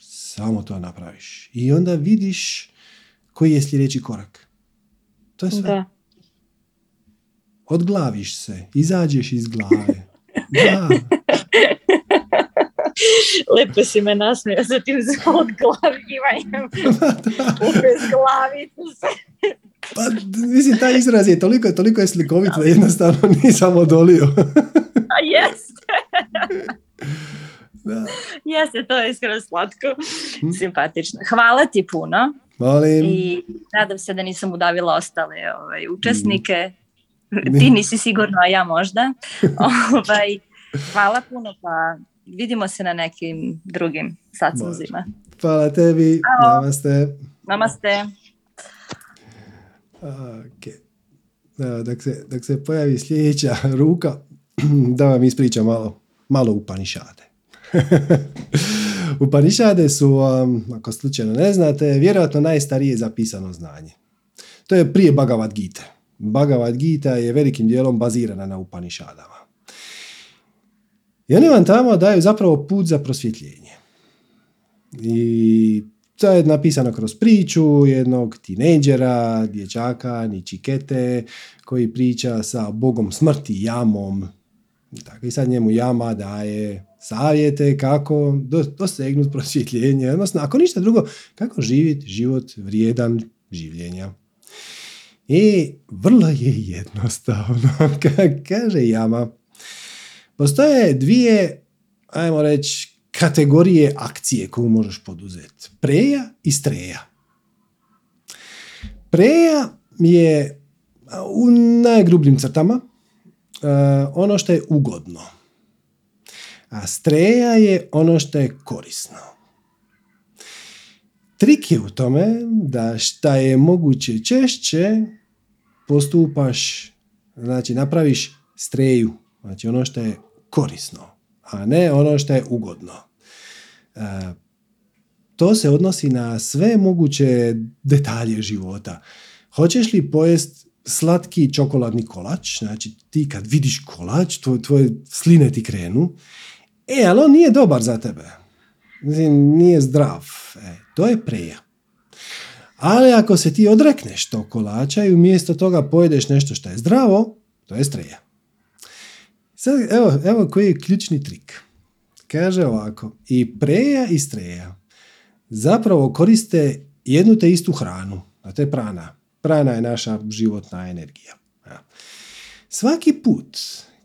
S1: Samo to napraviš. I onda vidiš koji je sljedeći korak. To je sve.
S4: Da.
S1: Odglaviš se, izađeš iz glave. Da.
S4: Lepo si me nasmio sa tim odglavivanjem. Ubezglaviti se.
S1: Pa, mislim, taj izraz je toliko, toliko je slikovit da jednostavno nisam odolio.
S4: A jeste.
S1: Da.
S4: Jeste, to je skoro slatko. Simpatično. Hvala ti puno
S1: Molim.
S4: i nadam se da nisam udavila ostale ovaj, učesnike.
S1: Ne.
S4: Ti nisi sigurno, a ja možda. ovaj, hvala puno, pa vidimo se na nekim drugim satsuzima.
S1: Hvala tebi.
S4: Ćao.
S1: Namaste.
S4: Namaste.
S1: Ok. Dok, se, dok se pojavi sljedeća ruka, da vam ispričam malo, malo Upanišade. Upanišade su, ako slučajno ne znate, vjerojatno najstarije zapisano znanje. To je prije Bhagavad Gita. Bhagavad Gita je velikim dijelom bazirana na Upanišadama. I oni vam tamo daju zapravo put za prosvjetljenje. I to je napisano kroz priču jednog tinejdžera, dječaka, Ničikete, koji priča sa bogom smrti, Jamom. Tako, I sad njemu Jama daje savjete kako dosegnuti prosvjetljenje, odnosno ako ništa drugo, kako živjeti život vrijedan življenja. I vrlo je jednostavno, kaže Jama. Postoje dvije, ajmo reći, kategorije akcije koju možeš poduzeti. Preja i streja. Preja je u najgrubljim crtama ono što je ugodno. A streja je ono što je korisno. Trik je u tome da šta je moguće češće postupaš, znači napraviš streju, znači ono što je korisno, a ne ono što je ugodno. E, to se odnosi na sve moguće detalje života. Hoćeš li pojest slatki čokoladni kolač, znači ti kad vidiš kolač, tvoj, tvoje sline ti krenu, e, ali on nije dobar za tebe. Nije zdrav. E, to je preja. Ali ako se ti odrekneš tog kolača i umjesto toga pojedeš nešto što je zdravo, to je streja. Sad, evo, evo koji je ključni trik. Kaže ovako, i preja i streja zapravo koriste jednu te istu hranu, a to je prana. Prana je naša životna energija. Svaki put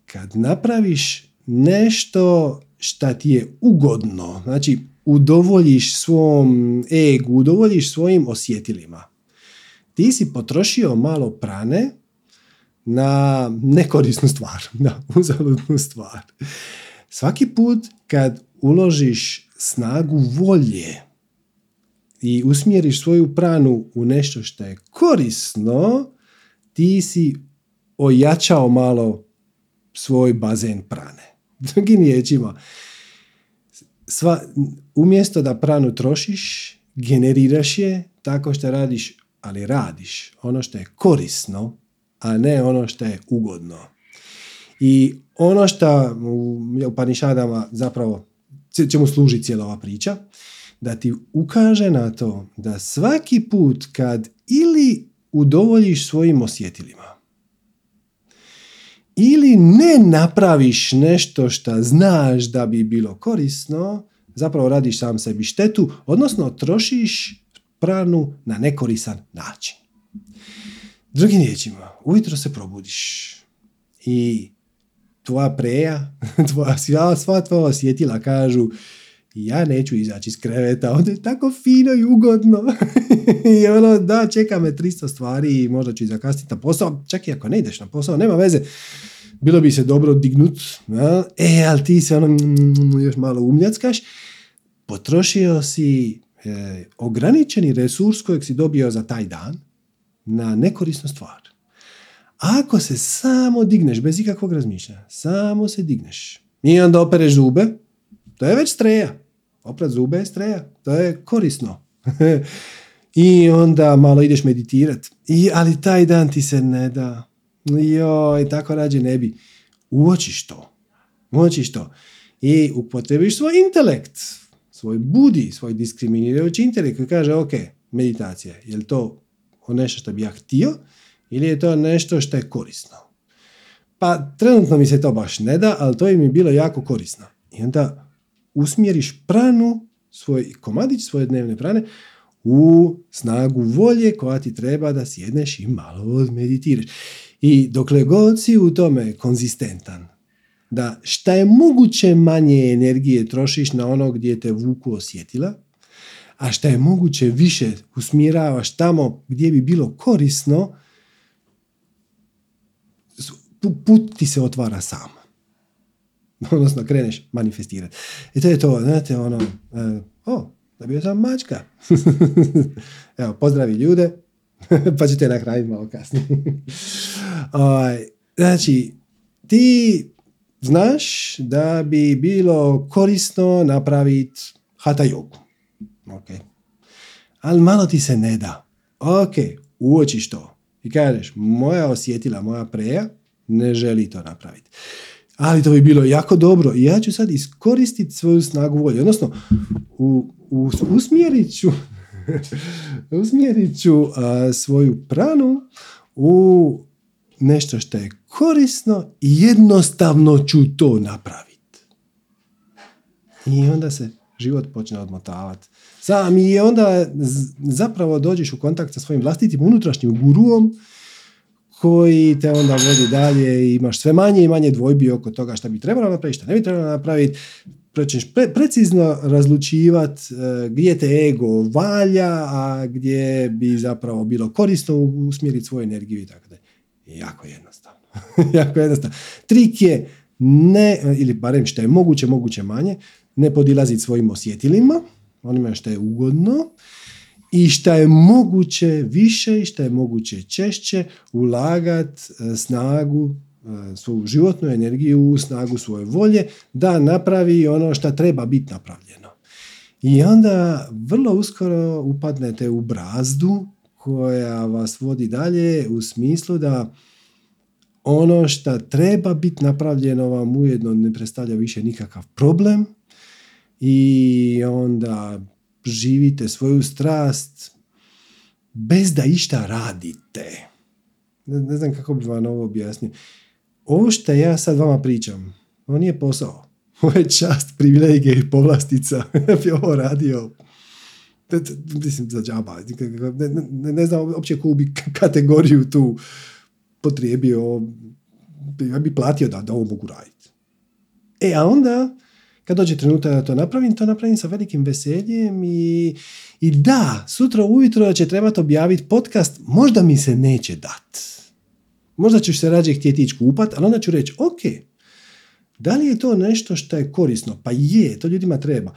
S1: kad napraviš nešto šta ti je ugodno, znači udovoljiš svom egu, udovoljiš svojim osjetilima, ti si potrošio malo prane na nekorisnu stvar, na uzaludnu stvar. Svaki put kad uložiš snagu volje i usmjeriš svoju pranu u nešto što je korisno, ti si ojačao malo svoj bazen prane. Drugim riječima, sva, umjesto da pranu trošiš, generiraš je tako što radiš, ali radiš ono što je korisno, a ne ono što je ugodno. I ono što u Panišadama zapravo čemu služi cijela ova priča, da ti ukaže na to da svaki put kad ili udovoljiš svojim osjetilima ili ne napraviš nešto što znaš da bi bilo korisno, zapravo radiš sam sebi štetu, odnosno trošiš pranu na nekorisan način. Drugim riječima, ujutro se probudiš i tvoja preja, tvoja, sva, sva tvoja osjetila kažu ja neću izaći iz kreveta, onda je tako fino i ugodno. I ono, da, čeka me 300 stvari i možda ću i zakasniti na posao, čak i ako ne ideš na posao, nema veze. Bilo bi se dobro dignut, e, ali ti se ono, još malo umljackaš. Potrošio si e, ograničeni resurs kojeg si dobio za taj dan na nekorisnu stvar. Ako se samo digneš, bez ikakvog razmišljanja, samo se digneš i onda opereš zube, to je već streja. Oprat zube je streja. To je korisno. I onda malo ideš meditirat. I, ali taj dan ti se ne da. Joj, tako rađe ne bi. Uočiš to. Uočiš to. I upotrebiš svoj intelekt. Svoj budi, svoj diskriminirajući intelekt koji kaže, ok, meditacija, je li to nešto što bi ja htio ili je to nešto što je korisno? Pa trenutno mi se to baš ne da, ali to je mi bilo jako korisno. I onda usmjeriš pranu, svoj komadić svoje dnevne prane, u snagu volje koja ti treba da sjedneš i malo odmeditiraš. I dokle god si u tome konzistentan, da šta je moguće manje energije trošiš na ono gdje te vuku osjetila, a šta je moguće više usmjeravaš tamo gdje bi bilo korisno, put ti se otvara sam. odnosno kreneš manifestirati. I to je to, znate, ono, uh, o, dobio sam mačka. Evo, pozdravi ljude, pa ćete nahraniti malo kasnije. Ovaj, znači, ti znaš da bi bilo korisno napraviti hata jogu. Ok. Ali malo ti se ne da. Ok, uočiš to. I kažeš, moja osjetila, moja preja ne želi to napraviti ali to bi bilo jako dobro i ja ću sad iskoristiti svoju snagu volje. Odnosno, u, u, usmjerit ću, usmjerit ću svoju pranu u nešto što je korisno i jednostavno ću to napraviti. I onda se život počne odmotavati. Sam i onda zapravo dođeš u kontakt sa svojim vlastitim unutrašnjim guruom koji te onda vodi dalje i imaš sve manje i manje dvojbi oko toga šta bi trebalo napraviti, šta ne bi trebalo napraviti. Počneš pre, precizno razlučivati uh, gdje te ego valja, a gdje bi zapravo bilo korisno usmjeriti svoju energiju i tako da. Jako jednostavno. jako jednostavno. Trik je ne, ili barem što je moguće, moguće manje, ne podilaziti svojim osjetilima, onima što je ugodno, i šta je moguće više i šta je moguće češće ulagati e, snagu, e, svoju životnu energiju, snagu svoje volje da napravi ono što treba biti napravljeno. I onda vrlo uskoro upadnete u brazdu koja vas vodi dalje u smislu da ono što treba biti napravljeno vam ujedno ne predstavlja više nikakav problem i onda živite svoju strast bez da išta radite. Ne, znam kako bi vam ovo objasnio. Ovo što ja sad vama pričam, ovo nije posao. Ovo je čast, privilegija i povlastica. Ja bi ovo radio mislim za džaba. Ne, ne, ne znam uopće koju bi kategoriju tu potrijebio. Ja bi platio da, da ovo mogu raditi. E, a onda kad dođe trenutak da to napravim, to napravim sa velikim veseljem i, i da, sutra ujutro će trebati objaviti podcast, možda mi se neće dat. Možda ću se rađe htjeti ići kupat, ali onda ću reći, ok, da li je to nešto što je korisno? Pa je, to ljudima treba.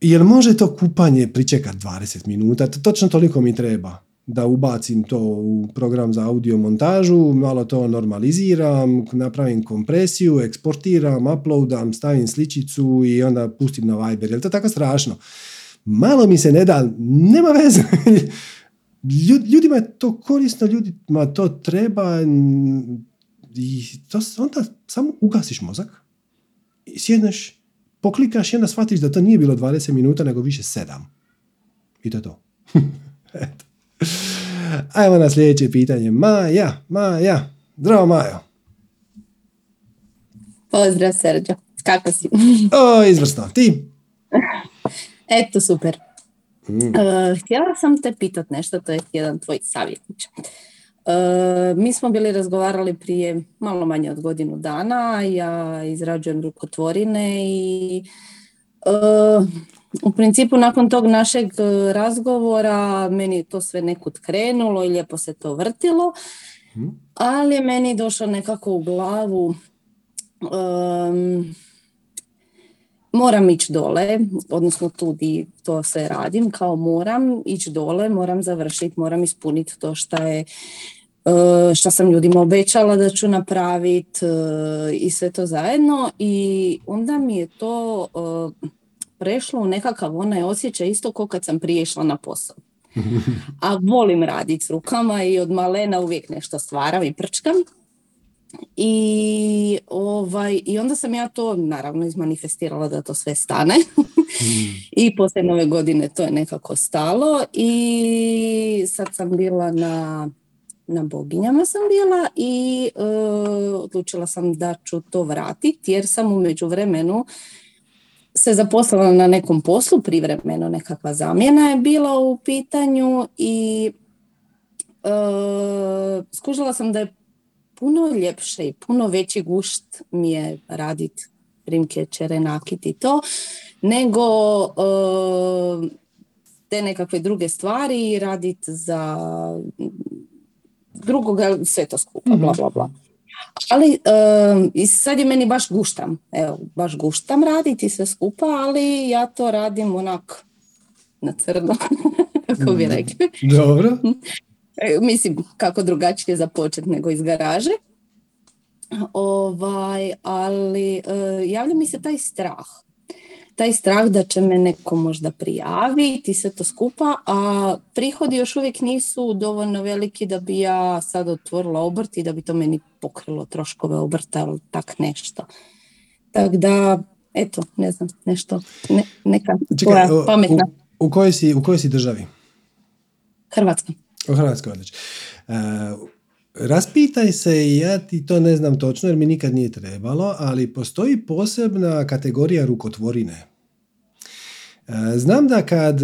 S1: Jel može to kupanje pričekati 20 minuta? Točno toliko mi treba da ubacim to u program za audio montažu, malo to normaliziram, napravim kompresiju, eksportiram, uploadam, stavim sličicu i onda pustim na Viber. Je li to tako strašno? Malo mi se ne da, nema veze. Ljudima je to korisno, ljudima to treba i to onda samo ugasiš mozak i sjedneš, poklikaš i onda shvatiš da to nije bilo 20 minuta, nego više 7. I to je to. Eto. Ajmo na sljedeće pitanje. Maja, Maja. Zdravo, Majo.
S5: Pozdrav, Serđo. Kako si?
S1: o, izvrsno. Ti?
S5: Eto, super. Mm. Uh, htjela sam te pitat nešto, to je jedan tvoj savjetnič. Uh, mi smo bili razgovarali prije malo manje od godinu dana, ja izrađujem rukotvorine i uh, u principu nakon tog našeg e, razgovora meni je to sve nekud krenulo i lijepo se to vrtilo, mhm. ali je meni došlo nekako u glavu moram ići dole, odnosno tu di to sve radim, kao moram ići dole, moram završiti, moram ispuniti to što je e, što sam ljudima obećala da ću napraviti e, i sve to zajedno i onda mi je to prešlo u nekakav onaj osjećaj isto kao kad sam prije išla na posao. A volim raditi s rukama i od malena uvijek nešto stvaram i prčkam. I, ovaj, I onda sam ja to naravno izmanifestirala da to sve stane. I poslije nove godine to je nekako stalo. I sad sam bila na, na boginjama sam bila i uh, odlučila sam da ću to vratiti jer sam u međuvremenu se zaposlila na nekom poslu, privremeno nekakva zamjena je bila u pitanju i e, skužila sam da je puno ljepše i puno veći gušt mi je raditi primke, čerenakit i to, nego e, te nekakve druge stvari i raditi za drugoga sve to skupa, bla bla bla. Ali i sad je meni baš guštam, evo, baš guštam raditi sve skupa, ali ja to radim onak na crno, kako bi rekli.
S1: Dobro.
S5: E, mislim, kako drugačije započeti nego iz garaže. Ovaj, ali uh, javlja mi se taj strah taj strah da će me neko možda prijaviti i sve to skupa, a prihodi još uvijek nisu dovoljno veliki da bi ja sad otvorila obrt i da bi to meni pokrilo troškove obrta ili tak nešto. Tako da, eto, ne znam, nešto, ne, neka Čekaj, pametna.
S1: U, u, kojoj si, u kojoj si državi?
S5: Hrvatska.
S1: U Hrvatskoj, odlično. Uh, raspitaj se, ja ti to ne znam točno jer mi nikad nije trebalo, ali postoji posebna kategorija rukotvorine. E, znam da kad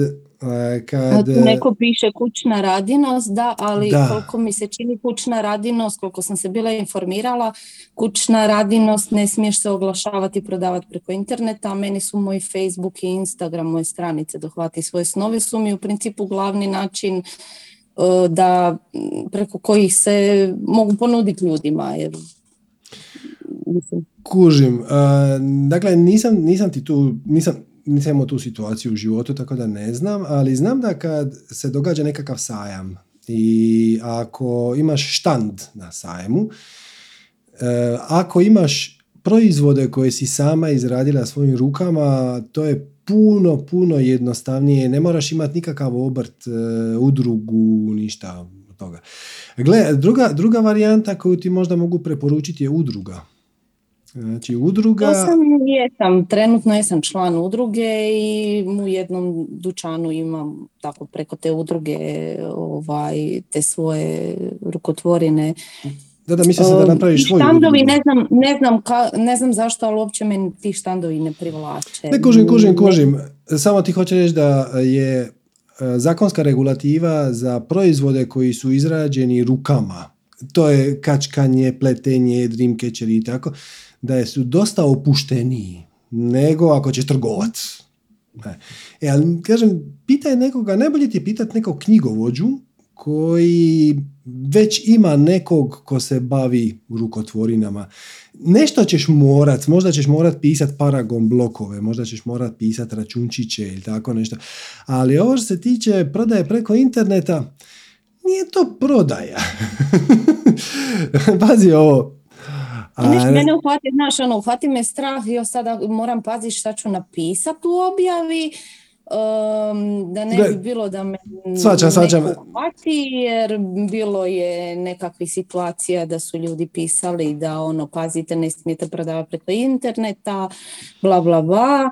S1: kad...
S5: Neko piše kućna radinost, da, ali da. koliko mi se čini kućna radinost, koliko sam se bila informirala, kućna radinost ne smiješ se oglašavati i prodavati preko interneta, a meni su moj Facebook i Instagram, moje stranice dohvati svoje snove, su mi u principu glavni način e, da preko kojih se mogu ponuditi ljudima. Jer,
S1: mislim. Kužim. dakle, nisam, nisam ti tu, nisam, nisam imao tu situaciju u životu, tako da ne znam, ali znam da kad se događa nekakav sajam i ako imaš štand na sajmu, e, ako imaš proizvode koje si sama izradila svojim rukama, to je puno, puno jednostavnije. Ne moraš imati nikakav obrt, e, udrugu, ništa od toga. Gle, druga, druga varijanta koju ti možda mogu preporučiti je udruga. Znači udruga...
S5: Ja sam, jesam, trenutno jesam član udruge i u jednom dućanu imam tako preko te udruge ovaj, te svoje rukotvorine.
S1: Da, da, mislim se da napraviš svoju
S5: Štandovi, ne znam, ne, znam ka, ne znam zašto, ali uopće me ti štandovi ne privlače.
S1: Ne, kužim, kužim, kužim. Samo ti hoće reći da je e, zakonska regulativa za proizvode koji su izrađeni rukama. To je kačkanje, pletenje, dreamcatcher i tako da su dosta opušteniji nego ako ćeš trgovat. E, ali kažem, pitaj nekoga, najbolje ti je pitati nekog knjigovođu koji već ima nekog ko se bavi rukotvorinama. Nešto ćeš morat, možda ćeš morat pisat paragon blokove, možda ćeš morat pisat računčiće ili tako nešto. Ali ovo što se tiče prodaje preko interneta, nije to prodaja. Pazi ovo,
S5: a... Nešto mene uhvati, znaš, ono, uhvati me strah i sada moram paziti šta ću napisati u objavi, um, da ne bi bilo da me
S1: svačam, svačam.
S5: uhvati, jer bilo je nekakvih situacija da su ljudi pisali da ono, pazite, ne smijete prodavati preko interneta, bla, bla, bla.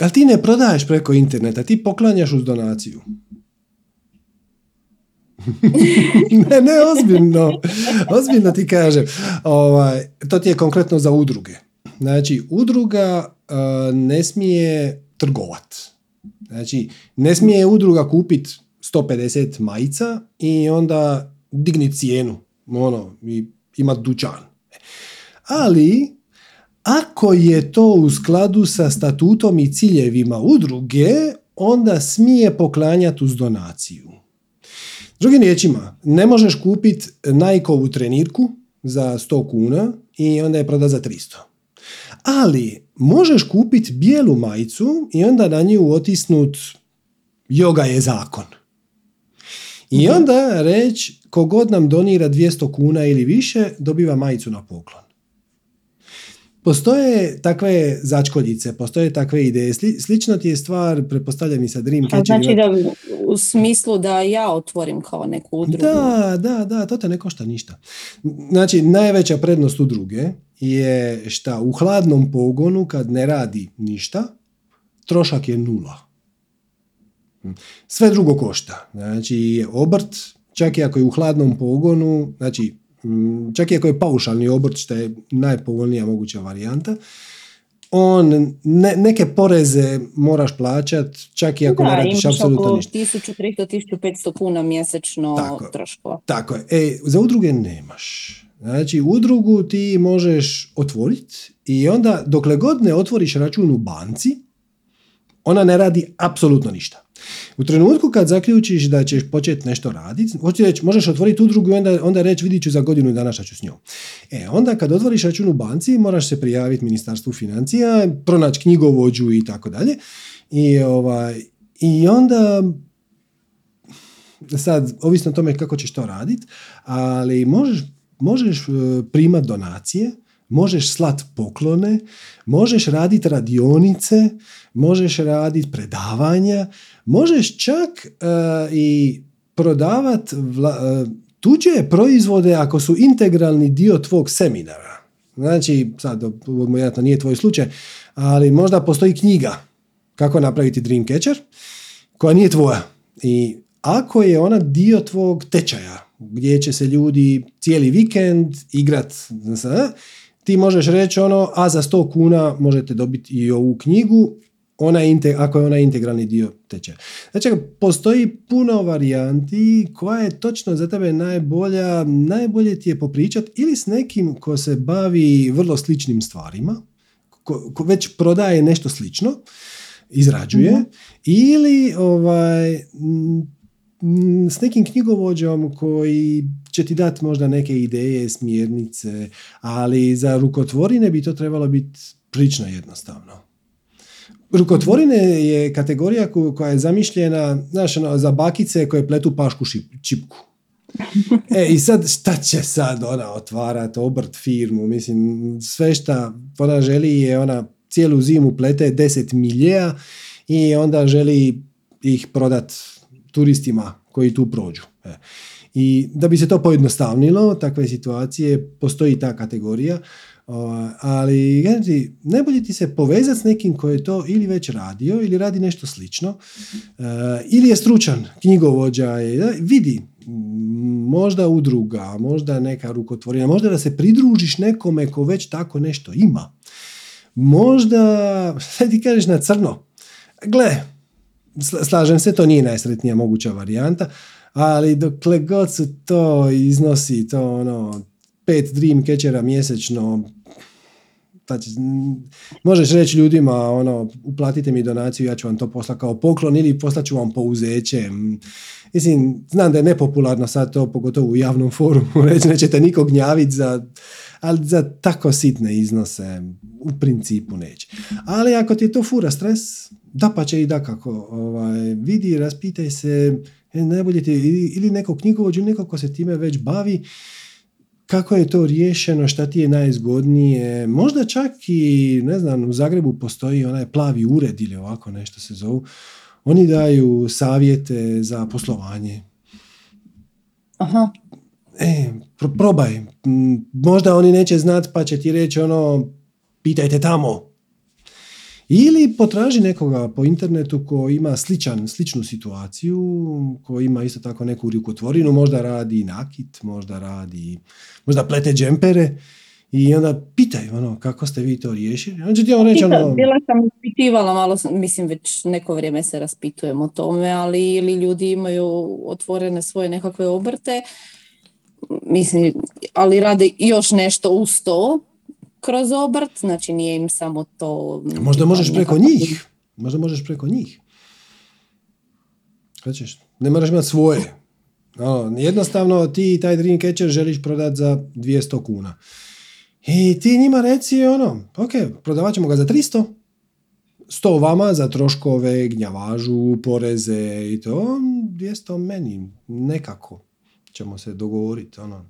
S1: Ali ti ne prodaješ preko interneta, ti poklanjaš uz donaciju. ne, ne, ozbiljno. Ozbiljno ti kažem. Ovaj, to ti je konkretno za udruge. Znači, udruga uh, ne smije trgovat. Znači, ne smije udruga kupiti 150 majica i onda digni cijenu. Ono, i ima dućan. Ali, ako je to u skladu sa statutom i ciljevima udruge, onda smije poklanjati uz donaciju. Drugim riječima, ne možeš kupiti Nike-ovu trenirku za 100 kuna i onda je proda za 300. Ali možeš kupiti bijelu majicu i onda na nju otisnut yoga je zakon. I mhm. onda reći kogod nam donira 200 kuna ili više dobiva majicu na poklon. Postoje takve začkoljice, postoje takve ideje. Slično ti je stvar, pretpostavljam i sa Dreamcatcher.
S5: Znači da u smislu da ja otvorim kao neku udrugu.
S1: Da, da, da, to te ne košta ništa. Znači, najveća prednost udruge je šta u hladnom pogonu kad ne radi ništa, trošak je nula. Sve drugo košta. Znači, obrt, čak i ako je u hladnom pogonu, znači Mm, čak i ako je paušalni obrt, što je najpovoljnija moguća varijanta, on ne, neke poreze moraš plaćat, čak i ako
S5: da,
S1: ne radiš apsolutno ništa.
S5: 1300-1500 kuna mjesečno tako, troškova.
S1: Tako je. E, za udruge nemaš. Znači, udrugu ti možeš otvoriti i onda dokle god ne otvoriš račun u banci, ona ne radi apsolutno ništa. U trenutku kad zaključiš da ćeš početi nešto raditi, hoću reći, možeš otvoriti udrugu i onda, onda reći vidit ću za godinu dana šta ću s njom. E, onda kad otvoriš račun u banci, moraš se prijaviti ministarstvu financija, pronaći knjigovođu i tako dalje. I, ovaj, I onda sad, ovisno o tome kako ćeš to raditi, ali možeš, možeš e, primati donacije, možeš slat poklone, možeš raditi radionice, možeš raditi predavanja, možeš čak uh, i prodavat vla, uh, tuđe proizvode ako su integralni dio tvog seminara. Znači, sad, vjerojatno nije tvoj slučaj, ali možda postoji knjiga kako napraviti Dreamcatcher, koja nije tvoja. I ako je ona dio tvog tečaja gdje će se ljudi cijeli vikend igrat, ti možeš reći ono, a za 100 kuna možete dobiti i ovu knjigu, ona je, ako je ona integralni dio tečaja. Znači, postoji puno varijanti koja je točno za tebe najbolja, najbolje ti je popričat ili s nekim ko se bavi vrlo sličnim stvarima, ko, ko već prodaje nešto slično, izrađuje, mhm. ili ovaj, s nekim knjigovođom koji će ti dati možda neke ideje, smjernice, ali za rukotvorine bi to trebalo biti prilično jednostavno. Rukotvorine je kategorija koja je zamišljena znaš, ono, za bakice koje pletu pašku čipku. E, i sad šta će sad ona otvarati, obrt firmu, mislim, sve šta ona želi je ona cijelu zimu plete 10 milija i onda želi ih prodat turistima koji tu prođu. E. I da bi se to pojednostavnilo, takve situacije, postoji ta kategorija, ali znači, najbolje ti se povezati s nekim koji je to ili već radio ili radi nešto slično e, ili je stručan knjigovođa je, vidi možda udruga, možda neka rukotvorina, možda da se pridružiš nekome ko već tako nešto ima. Možda, sad ti kažeš na crno, gle, slažem se, to nije najsretnija moguća varijanta, ali dokle god su to iznosi, to ono, pet dream catchera mjesečno, znači, možeš reći ljudima, ono, uplatite mi donaciju, ja ću vam to poslati kao poklon ili poslat ću vam pouzeće. Mislim, znam da je nepopularno sad to, pogotovo u javnom forumu, reći nećete nikog gnjaviti za, ali za tako sitne iznose u principu neće. Ali ako ti je to fura stres, da pa će i da kako, ovaj, vidi, raspitaj se, e, najbolje ti, ili neko knjigovođu, ili neko ko se time već bavi, kako je to riješeno, šta ti je najzgodnije. Možda čak i, ne znam, u Zagrebu postoji onaj plavi ured ili ovako nešto se zovu. Oni daju savjete za poslovanje.
S5: Aha.
S1: E, probaj. Možda oni neće znati pa će ti reći ono, pitajte tamo. Ili potraži nekoga po internetu ko ima sličan, sličnu situaciju, ko ima isto tako neku rukotvorinu, možda radi nakit, možda radi, možda plete džempere i onda pitaj ono, kako ste vi to riješili. Onda ti on reći ono...
S5: Bila sam ispitivala malo, mislim već neko vrijeme se raspitujem o tome, ali ili ljudi imaju otvorene svoje nekakve obrte, mislim, ali rade još nešto uz to, kroz obrt, znači nije im samo to...
S1: Možda možeš preko njih. Možda možeš preko njih. Hoćeš? Ne moraš imati svoje. No, jednostavno ti taj dream catcher želiš prodati za 200 kuna. I ti njima reci ono, ok, prodavat ćemo ga za 300, 100 vama za troškove, gnjavažu, poreze i to, 200 meni, nekako ćemo se dogovoriti. Ono.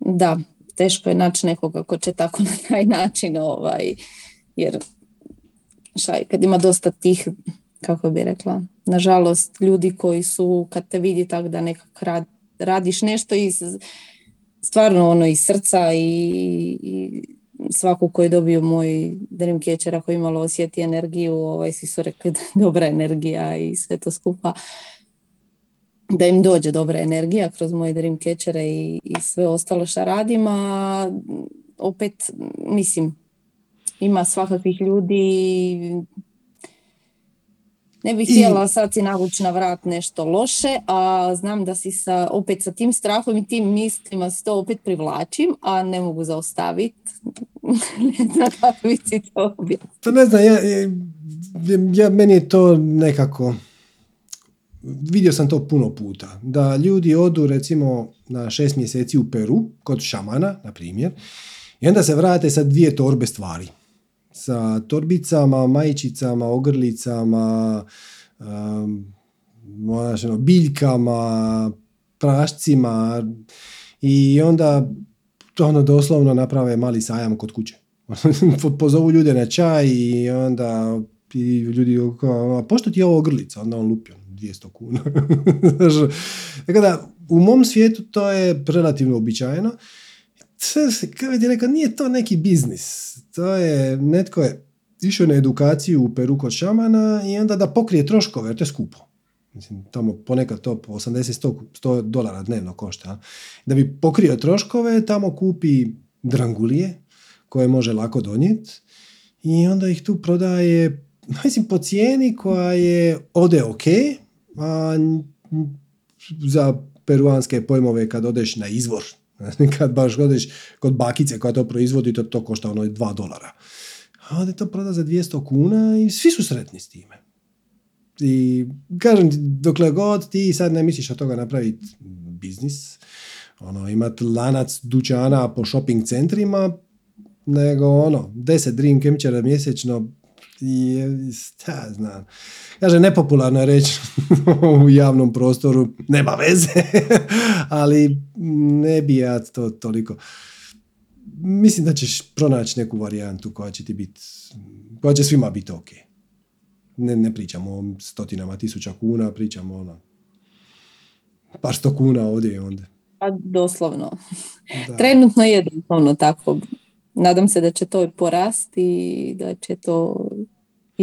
S5: Da, teško je naći nekoga ko će tako na taj način, ovaj, jer šaj, kad ima dosta tih, kako bi rekla, nažalost, ljudi koji su, kad te vidi tako da nekak radiš nešto iz, stvarno ono iz srca i, i svaku koji je dobio moj dream catcher ako imalo osjeti energiju, ovaj, svi su rekli da je dobra energija i sve to skupa. Da im dođe dobra energija kroz moje dream catchere i, i sve ostalo što radim, a opet, mislim, ima svakakvih ljudi, ne bih htjela sad si navući na vrat nešto loše, a znam da si sa, opet sa tim strahom i tim mislima se to opet privlačim, a ne mogu zaustaviti. ne znam kako bi si to
S1: Pa ne znam, ja, ja, meni je to nekako vidio sam to puno puta, da ljudi odu recimo na šest mjeseci u Peru, kod šamana, na primjer, i onda se vrate sa dvije torbe stvari. Sa torbicama, majčicama, ogrlicama, um, biljkama, prašcima i onda ono doslovno naprave mali sajam kod kuće. Pozovu ljude na čaj i onda i ljudi kao, pošto ti je ovo ogrlica? Onda on lupio 200 kuna. Tako da, u mom svijetu to je relativno običajeno. Kao je rekao, nije to neki biznis. To je, netko je išao na edukaciju u Peru kod šamana i onda da pokrije troškove, jer to je skupo. Mislim, tamo ponekad to po 80-100 100 dolara dnevno košta. Da bi pokrio troškove, tamo kupi drangulije koje može lako donijeti i onda ih tu prodaje mislim, po cijeni koja je ode ok, a za peruanske pojmove kad odeš na izvor, kad baš odeš kod bakice koja to proizvodi, to, to košta ono 2 dolara. A onda to proda za 200 kuna i svi su sretni s time. I kažem ti, dokle god ti sad ne misliš od toga napraviti biznis, ono, imati lanac dućana po shopping centrima, nego ono, 10 dream mjesečno je, šta znam, kaže, nepopularno je reći u javnom prostoru, nema veze, ali ne bi ja to toliko. Mislim da ćeš pronaći neku varijantu koja će ti biti, koja će svima biti ok. Ne, ne pričamo o stotinama tisuća kuna, pričamo ono, par sto kuna ovdje i onda.
S5: Pa doslovno. Trenutno je doslovno tako nadam se da će to porasti i da će to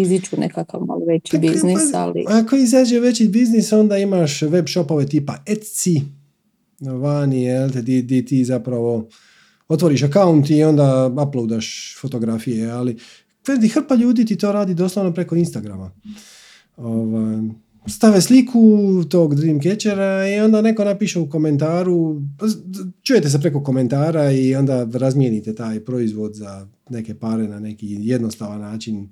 S5: izići u nekakav malo veći biznis, ali...
S1: Ako izađe veći biznis, onda imaš web shopove tipa Etsy, vani, jel te, di, ti zapravo otvoriš account i onda uploadaš fotografije, ali hrpa ljudi ti to radi doslovno preko Instagrama. Ovaj, stave sliku tog Dreamcatchera i onda neko napiše u komentaru, čujete se preko komentara i onda razmijenite taj proizvod za neke pare na neki jednostavan način.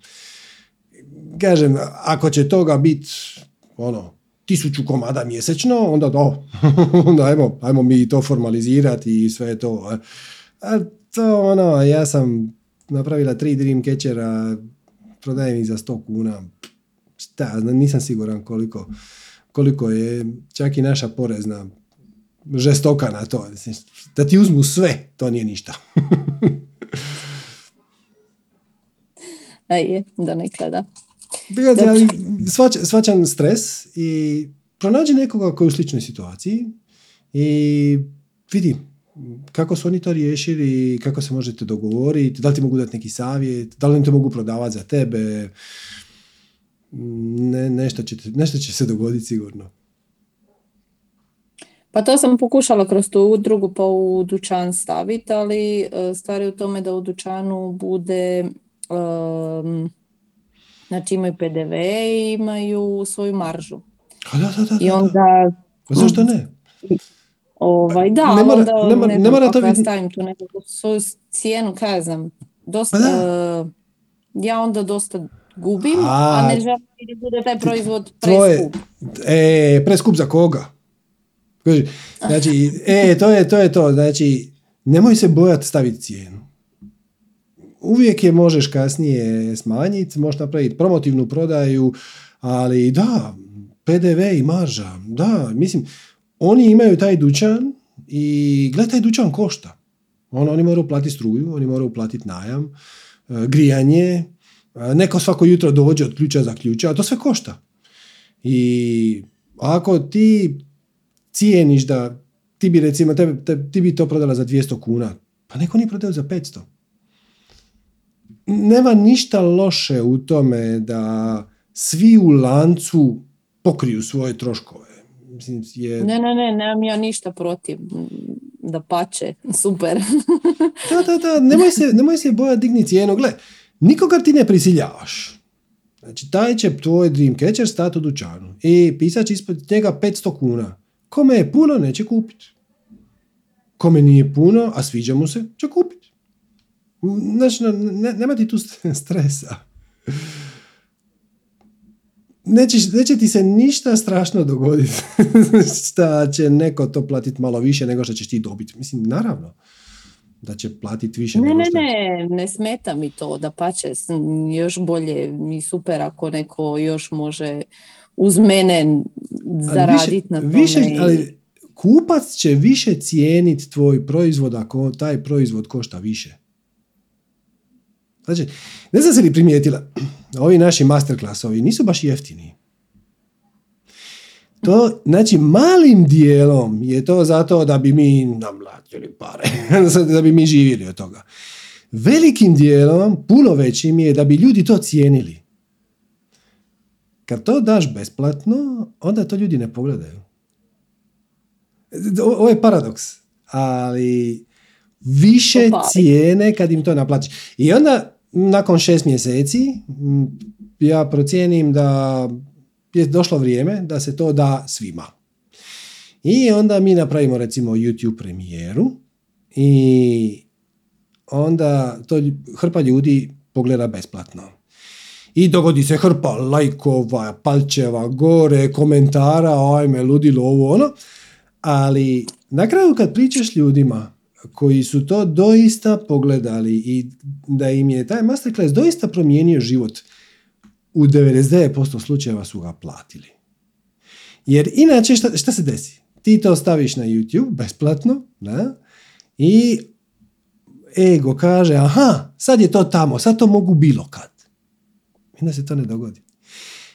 S1: Kažem, ako će toga biti ono, tisuću komada mjesečno, onda do, onda ajmo, ajmo mi to formalizirati i sve to. A to ono, ja sam napravila tri Dreamcatchera, prodajem ih za 100 kuna, šta, nisam siguran koliko, koliko je čak i naša porezna žestoka na to. Da ti uzmu sve, to nije ništa.
S5: A je, da ne da.
S1: svačan stres i pronađi nekoga koji je u sličnoj situaciji i vidi kako su oni to riješili, kako se možete dogovoriti, da li ti mogu dati neki savjet, da li oni to mogu prodavati za tebe, ne, nešto, će, nešto će se dogoditi sigurno.
S5: Pa to sam pokušala kroz tu udrugu pa u dućan staviti, ali e, stvar je u tome da u dućanu bude, um, znači imaju PDV i imaju svoju maržu.
S1: A da, da, da,
S5: I onda...
S1: Pa zašto ne?
S5: Ovaj, da,
S1: ne mora, onda ne mora, ne mora to biti...
S5: stavim tu nekakvu svoju cijenu, kaj znam, dosta, pa uh, ja onda dosta gubim, a, a ne želim da bude taj proizvod preskup.
S1: E, preskup za koga? Znači, e, to je to. Je to. Znači, nemoj se bojati staviti cijenu. Uvijek je možeš kasnije smanjiti, možeš napraviti promotivnu prodaju, ali da, PDV i marža, da, mislim, oni imaju taj dućan i gledaj, taj dućan košta. On, oni moraju platiti struju, oni moraju platiti najam, e, grijanje, Neko svako jutro dođe od ključa za ključa, a to sve košta. I ako ti cijeniš da ti bi recimo, te, ti bi to prodala za 200 kuna, pa neko nije prodao za 500. Nema ništa loše u tome da svi u lancu pokriju svoje troškove.
S5: Mislim, je... Ne, ne, ne, nemam ja ništa protiv. Da pače, super.
S1: da, da, da, nemoj se, nemoj se boja digni cijenu. Gle, Nikoga ti ne prisiljavaš. Znači, taj će tvoj Dreamcatcher stati u dućanu i pisat će ispod njega 500 kuna. Kome je puno, neće kupiti. Kome nije puno, a sviđa mu se, će kupiti. Znači, ne, nema ti tu stresa. Neće, neće ti se ništa strašno dogoditi šta će neko to platiti malo više nego što ćeš ti dobiti. Mislim, naravno da će platiti više.
S5: Ne, ne, ne, ne smeta mi to, da pače, još bolje i super ako neko još može uz mene zaraditi na tome.
S1: Više, ali kupac će više cijeniti tvoj proizvod ako taj proizvod košta više. Znači, ne znam se li primijetila, ovi naši masterclassovi nisu baš jeftini. To, znači, malim dijelom je to zato da bi mi namlatili pare, da bi mi živjeli od toga. Velikim dijelom, puno većim je da bi ljudi to cijenili. kad to daš besplatno, onda to ljudi ne pogledaju. Ovo je paradoks, ali više cijene kad im to naplaći. I onda, nakon šest mjeseci, ja procijenim da je došlo vrijeme da se to da svima. I onda mi napravimo recimo YouTube premijeru i onda to hrpa ljudi pogleda besplatno. I dogodi se hrpa lajkova, palčeva, gore, komentara, ajme, ludilo, ovo, ono. Ali na kraju kad pričaš ljudima koji su to doista pogledali i da im je taj masterclass doista promijenio život, u 99% slučajeva su ga platili. Jer inače šta, šta se desi? Ti to staviš na YouTube besplatno da? i ego kaže aha, sad je to tamo, sad to mogu bilo kad. I da se to ne dogodi.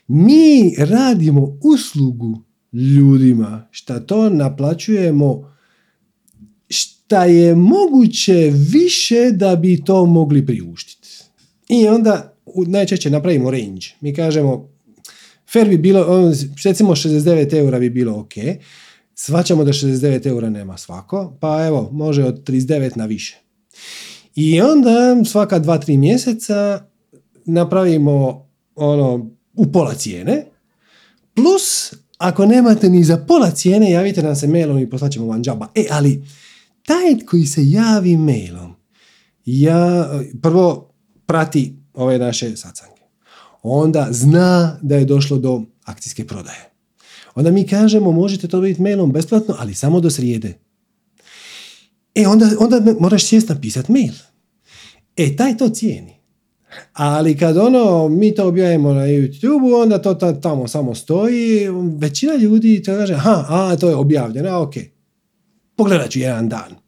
S1: Mi radimo uslugu ljudima, šta to naplaćujemo šta je moguće više da bi to mogli priuštiti. I onda najčešće napravimo range. Mi kažemo, fair bi bilo, recimo 69 eura bi bilo ok, svaćamo da 69 eura nema svako, pa evo, može od 39 na više. I onda svaka 2-3 mjeseca napravimo ono u pola cijene, plus ako nemate ni za pola cijene, javite nam se mailom i poslaćemo vam džaba. E, ali taj koji se javi mailom, ja prvo prati ove naše sacange. Onda zna da je došlo do akcijske prodaje. Onda mi kažemo možete to dobiti mailom besplatno, ali samo do srijede. E onda, onda moraš sjest napisati mail. E, taj to cijeni. Ali kad ono, mi to objavimo na YouTube, onda to tamo samo stoji, većina ljudi to kaže, aha, a, to je objavljeno, ok. Pogledat ću jedan dan.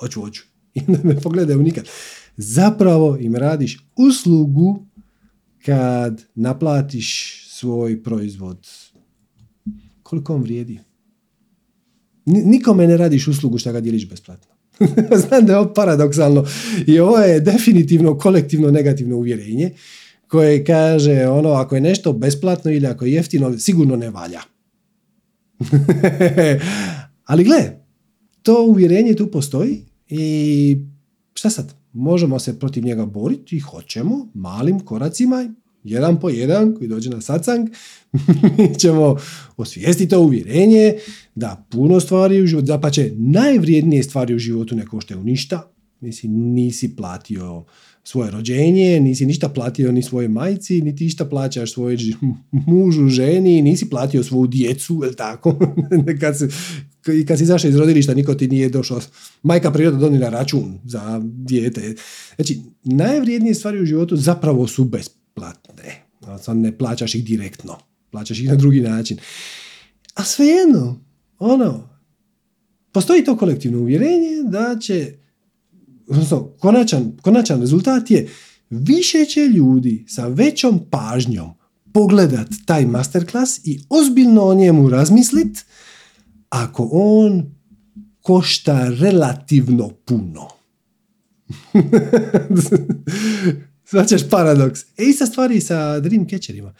S1: Hoću, hoću. I ne pogledaju nikad. Zapravo im radiš uslugu kad naplatiš svoj proizvod. Koliko on vrijedi? Nikome ne radiš uslugu što ga dijeliš besplatno. Znam da je ovo paradoksalno i ovo je definitivno kolektivno negativno uvjerenje koje kaže ono ako je nešto besplatno ili ako je jeftino sigurno ne valja. Ali gle, to uvjerenje tu postoji i šta sad? Možemo se protiv njega boriti i hoćemo malim koracima, jedan po jedan koji dođe na sacang, mi ćemo osvijestiti to uvjerenje da puno stvari u životu, da pa najvrijednije stvari u životu ne koštaju ništa, mislim nisi platio svoje rođenje, nisi ništa platio ni svoje majci, niti ništa plaćaš svoje mužu, ženi, nisi platio svoju djecu, jel tako? kad, se, kad si izašao iz rodilišta, niko ti nije došao, majka priroda donila račun za dijete. Znači, najvrijednije stvari u životu zapravo su besplatne. Ne plaćaš ih direktno, plaćaš ih na drugi način. A svejedno, ono, postoji to kolektivno uvjerenje da će odnosno konačan, konačan rezultat je više će ljudi sa većom pažnjom pogledat taj masterclass i ozbiljno o njemu razmislit ako on košta relativno puno. Svačaš paradoks. E ista stvari sa Dreamcatcherima.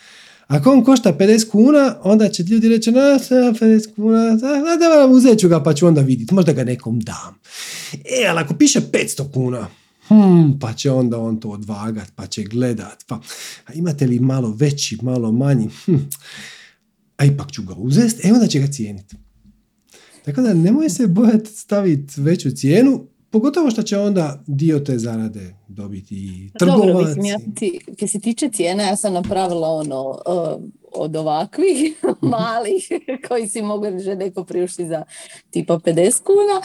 S1: Ako on košta 50 kuna, onda će ljudi reći, na, 50 kuna, da, da, uzet ću ga pa ću onda vidjeti, možda ga nekom dam. E, ali ako piše 500 kuna, hmm, pa će onda on to odvagat, pa će gledat, pa a imate li malo veći, malo manji, hm, a ipak ću ga uzest, e onda će ga cijeniti. Tako da nemoj se bojati staviti veću cijenu, Pogotovo što će onda dio te zarade dobiti i trgovac. Dobro, mislim,
S5: ja ti, kad se tiče cijena, ja sam napravila ono uh, od ovakvih malih koji si mogu že neko priušti za tipa 50 kuna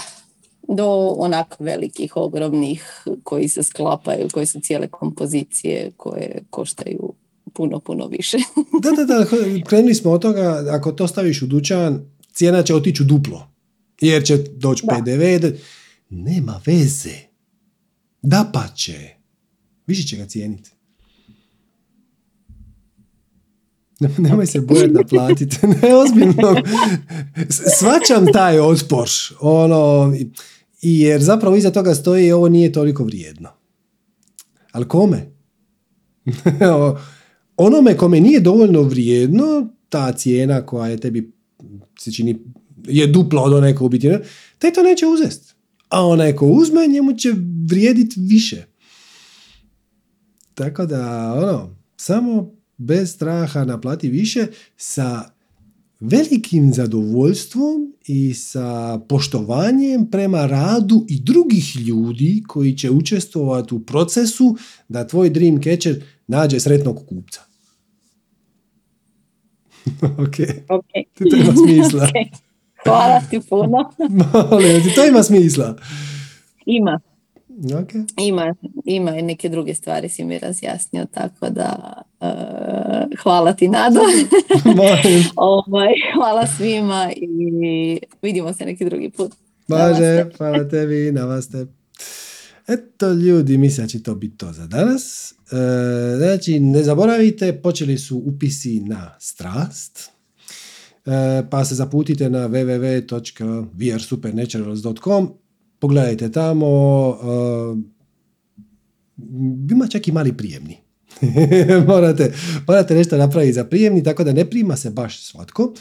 S5: do onak velikih, ogromnih koji se sklapaju, koji su cijele kompozicije koje koštaju puno, puno više.
S1: da, da, da, krenuli smo od toga, ako to staviš u dućan, cijena će otići u duplo. Jer će doći PDV, nema veze. Da pa će. Više će ga cijeniti. Nemoj se bojati naplatiti. ne, ozbiljno. Svačam taj otpor. Ono, jer zapravo iza toga stoji ovo nije toliko vrijedno. Ali kome? onome kome nije dovoljno vrijedno, ta cijena koja je tebi se čini je duplo od one koja biti, taj to neće uzest. A onaj ko uzme, njemu će vrijediti više. Tako da, ono, samo bez straha naplati više sa velikim zadovoljstvom i sa poštovanjem prema radu i drugih ljudi koji će učestvovati u procesu da tvoj dream catcher nađe sretnog kupca. ok.
S4: Okay.
S1: To ima smisla.
S4: Hvala ti puno.
S1: to ima smisla.
S4: Ima.
S1: Okay.
S5: Ima, ima i neke druge stvari si mi razjasnio, tako da uh, hvala ti Nado. ovaj, hvala svima i vidimo se neki drugi put.
S1: Može, hvala tebi, namaste. Eto ljudi, mislim da će to biti to za danas. E, znači, ne zaboravite, počeli su upisi na strast, e, pa se zaputite na www.vrsupernaturals.com pogledajte tamo, uh, ima čak i mali prijemni. morate, morate nešto napraviti za prijemni, tako da ne prima se baš svatko.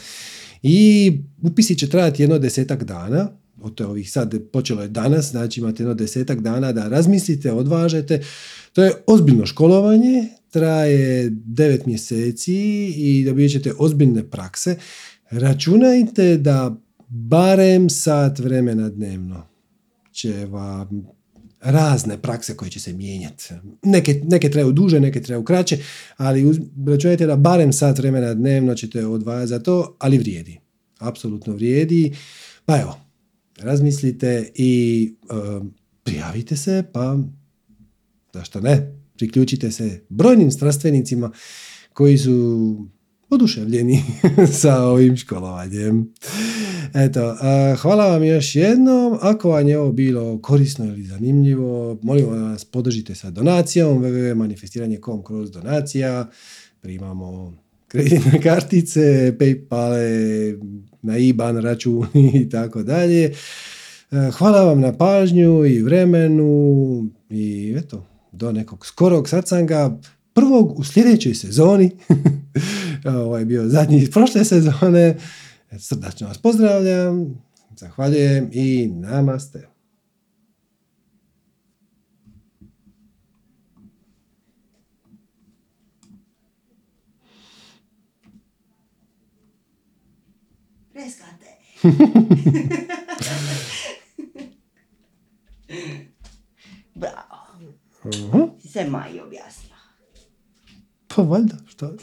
S1: I upisi će trajati jedno desetak dana, od ovih sad počelo je danas, znači imate jedno desetak dana da razmislite, odvažete. To je ozbiljno školovanje, traje devet mjeseci i dobit ćete ozbiljne prakse. Računajte da barem sat vremena dnevno će vam razne prakse koje će se mijenjati. Neke, neke traju duže, neke traju kraće, ali računajte da barem sat vremena dnevno ćete odvajati za to, ali vrijedi. Apsolutno vrijedi. Pa evo, razmislite i uh, prijavite se, pa zašto ne, priključite se brojnim strastvenicima koji su oduševljeni sa ovim školovanjem. Eto, hvala vam još jednom. Ako vam je ovo bilo korisno ili zanimljivo, molim vas podržite sa donacijom www.manifestiranje.com kroz donacija. Primamo kreditne kartice, Paypale, na IBAN računi i tako dalje. Hvala vam na pažnju i vremenu i eto, do nekog skorog satsanga prvog u sljedećoj sezoni. Ovo je bio zadnji iz prošle sezone. Srdačno vas pozdravljam, zahvaljujem i namaste.
S3: Bravo. Uh-huh. Se Maji objasnila.
S1: Pa valjda, što